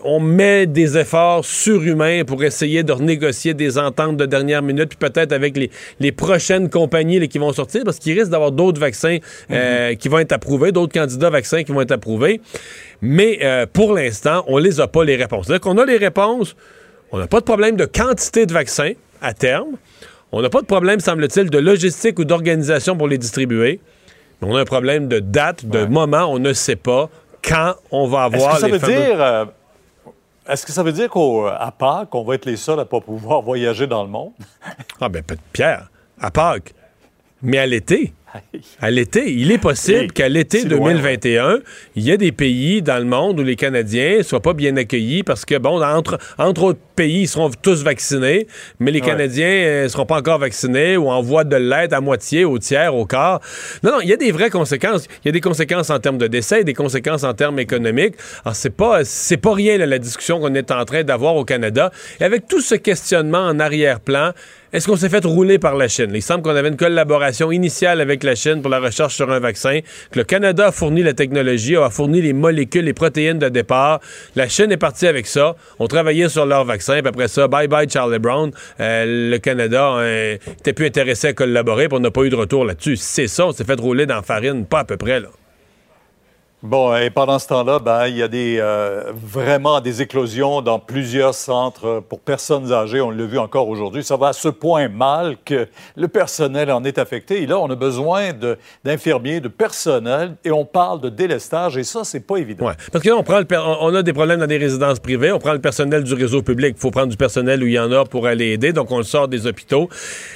on met des efforts surhumains pour essayer de renégocier des ententes de dernière minute, puis peut-être avec les, les prochaines compagnies qui vont sortir, parce qu'il risque d'avoir d'autres vaccins euh, qui vont être approuvés, d'autres candidats vaccins qui vont être approuvés. Mais euh, pour l'instant, on les a pas les réponses. C'est-à-dire qu'on a les réponses, on n'a pas de problème de quantité de vaccins à terme. On n'a pas de problème, semble-t-il, de logistique ou d'organisation pour les distribuer. Mais on a un problème de date, de moment. On ne sait pas quand on va Est-ce avoir que ça les veut fameux- dire... euh, Est-ce que ça veut dire qu'à Pâques, on va être les seuls à ne pas pouvoir [LAUGHS] voyager dans le monde? Ah ben, Pierre, à Pâques. Mais à l'été. À l'été, il est possible qu'à l'été c'est loin, 2021, il y ait des pays dans le monde où les Canadiens ne soient pas bien accueillis parce que, bon, entre, entre autres pays, ils seront tous vaccinés, mais les Ouais. Canadiens ne seront pas encore vaccinés ou en voie de l'être à moitié, au tiers, au quart. Non, non, il y a des vraies conséquences. Il y a des conséquences en termes de décès, des conséquences en termes économiques. Alors, c'est pas, c'est pas rien, là, la discussion qu'on est en train d'avoir au Canada. Et avec tout ce questionnement en arrière-plan, est-ce qu'on s'est fait rouler par la Chine? Il semble qu'on avait une collaboration initiale avec la Chine pour la recherche sur un vaccin, que le Canada a fourni la technologie, a fourni les molécules, les protéines de départ. La Chine est partie avec ça. On travaillait sur leur vaccin, puis après ça, bye bye Charlie Brown. Euh, le Canada euh, était plus intéressé à collaborer, puis on n'a pas eu de retour là-dessus. C'est ça, on s'est fait rouler dans la farine, pas à peu près, là. Bon, et pendant ce temps-là, ben, il y a euh, vraiment des éclosions dans plusieurs centres pour personnes âgées. On l'a vu encore aujourd'hui. Ça va à ce point mal que le personnel en est affecté. Et là, on a besoin d'infirmiers, de, personnel, et on parle de délestage, et ça, c'est pas évident. Ouais. Parce que là, on, prend on a des problèmes dans des résidences privées, on prend le personnel du réseau public. Il faut prendre du personnel où il y en a pour aller aider, donc on le sort des hôpitaux.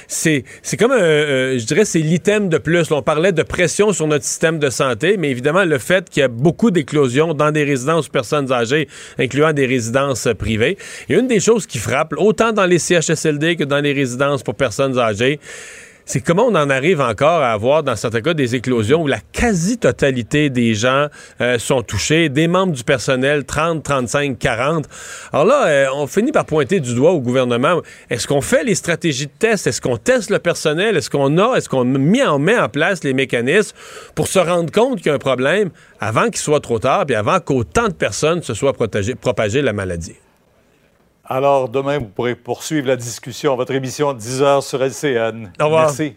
C'est comme, un, euh, je dirais, c'est l'item de plus. On parlait de pression sur notre système de santé, mais évidemment, le fait qu'il y a beaucoup d'éclosions dans des résidences pour personnes âgées, incluant des résidences privées. Et une des choses qui frappe, autant dans les CHSLD que dans les résidences pour personnes âgées, c'est comment on en arrive encore à avoir, dans certains cas, des éclosions où la quasi-totalité des gens euh, sont touchés, des membres du personnel, 30, 35, 40. Alors là, euh, on finit par pointer du doigt au gouvernement. Est-ce qu'on fait les stratégies de test? Est-ce qu'on teste le personnel? Est-ce qu'on a, est-ce qu'on met en, place les mécanismes pour se rendre compte qu'il y a un problème avant qu'il soit trop tard, puis avant qu'autant de personnes se soient protégées, propagées la maladie? Alors, demain, vous pourrez poursuivre la discussion à votre émission de 10 h sur LCN. Au revoir. Merci.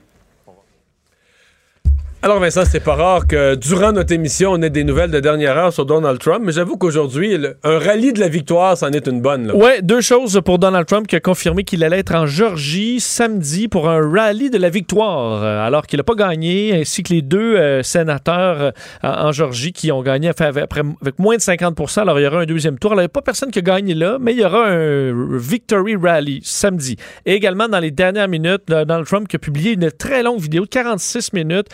Alors Vincent, c'est pas rare que durant notre émission, on ait des nouvelles de dernière heure sur Donald Trump, mais j'avoue qu'aujourd'hui, un rallye de la victoire, c'en est une bonne. Ouais, deux choses pour Donald Trump qui a confirmé qu'il allait être en Georgie samedi pour un rallye de la victoire, euh, alors qu'il n'a pas gagné, ainsi que les deux euh, sénateurs euh, en Georgie qui ont gagné avec, moins de 50 Alors, il y aura un deuxième tour. Il n'y a pas personne qui a gagné là, mais il y aura un victory rally samedi. Et également, dans les dernières minutes, Donald Trump qui a publié une très longue vidéo de 46 minutes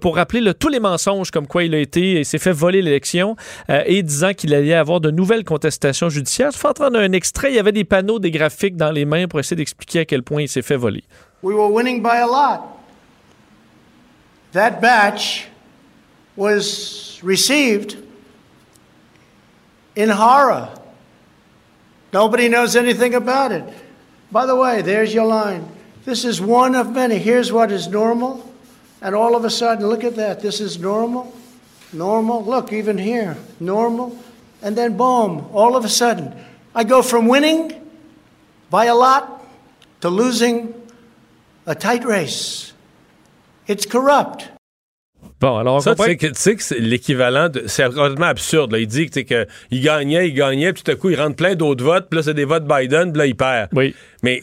pour rappeler tous les mensonges comme quoi il a été et s'est fait voler l'élection euh, et disant qu'il allait avoir de nouvelles contestations judiciaires. Je vais entendre un extrait. Il y avait des panneaux, des graphiques dans les mains pour essayer d'expliquer à quel point il s'est fait voler. We were winning by a lot. That batch was received in horror. Nobody knows anything about it. By the way, there's your line. This is one of many. Here's what is normal. And all of a sudden, look at that. This is normal. Normal. Look, even here. Normal. And then, boom, all of a sudden, I go from winning by a lot to losing a tight race. It's corrupt. Bon, alors on Ça, tu comprend sais que, tu sais que c'est l'équivalent de. C'est complètement absurde. Là. Il dit que, tu sais, que il gagnait, il gagnait, puis tout à coup, il rentre plein d'autres votes, puis là, c'est des votes Biden, puis là, il perd. Oui. Mais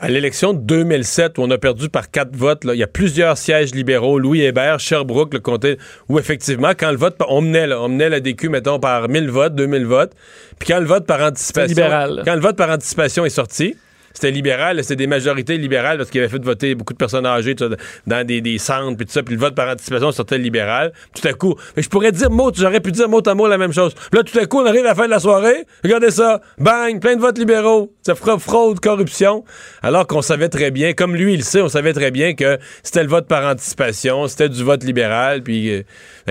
à l'élection de 2007, où on a perdu par quatre votes, là, il y a plusieurs sièges libéraux, Louis Hébert, Sherbrooke, le comté, où effectivement, quand le vote, on menait, là, on menait la DQ, mettons, par 1000 votes, 2000 votes, puis quand le vote par anticipation. libéral. Quand le vote par anticipation est sorti, c'était libéral, c'était des majorités libérales parce qu'il avait fait voter beaucoup de personnes âgées dans des, des centres, puis tout ça, puis le vote par anticipation sortait libéral. Tout à coup, je pourrais dire mot, j'aurais pu dire mot à mot la même chose. Là, tout à coup, on arrive à la fin de la soirée, regardez ça, bang, plein de votes libéraux, ça fera fraude, corruption, alors qu'on savait très bien, comme lui, il sait, on savait très bien que c'était le vote par anticipation, c'était du vote libéral, puis euh,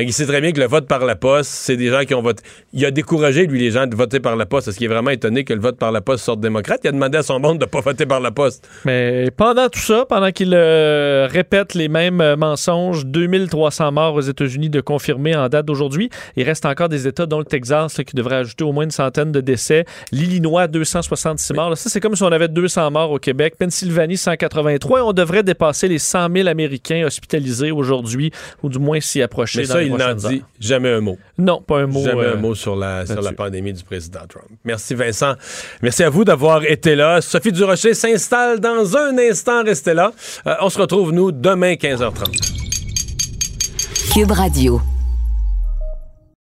il sait très bien que le vote par la poste, c'est des gens qui ont voté. Il a découragé, lui, les gens de voter par la poste, parce qu'il est vraiment étonné que le vote par la poste sorte démocrate? Il a demandé à son monde de ne pas voter par la poste. Mais pendant tout ça, pendant qu'il euh, répète les mêmes euh, mensonges, 2300 morts aux États-Unis de confirmés en date d'aujourd'hui, il reste encore des États, dont le Texas, qui devrait ajouter au moins une centaine de décès. L'Illinois, 266 morts. ça, c'est comme si on avait 200 morts au Québec. Pennsylvanie, 183. Et on devrait dépasser les 100 000 Américains hospitalisés aujourd'hui, ou du moins s'y approcher. Mais ça, il n'en dit jamais un mot. Non, pas un mot. Jamais un euh, mot sur la, sur la pandémie du président Trump. Merci Vincent. Merci à vous d'avoir été là. Sophie Durocher s'installe dans un instant. Restez là. Euh, on se retrouve, nous, demain 15h30. Cube Radio.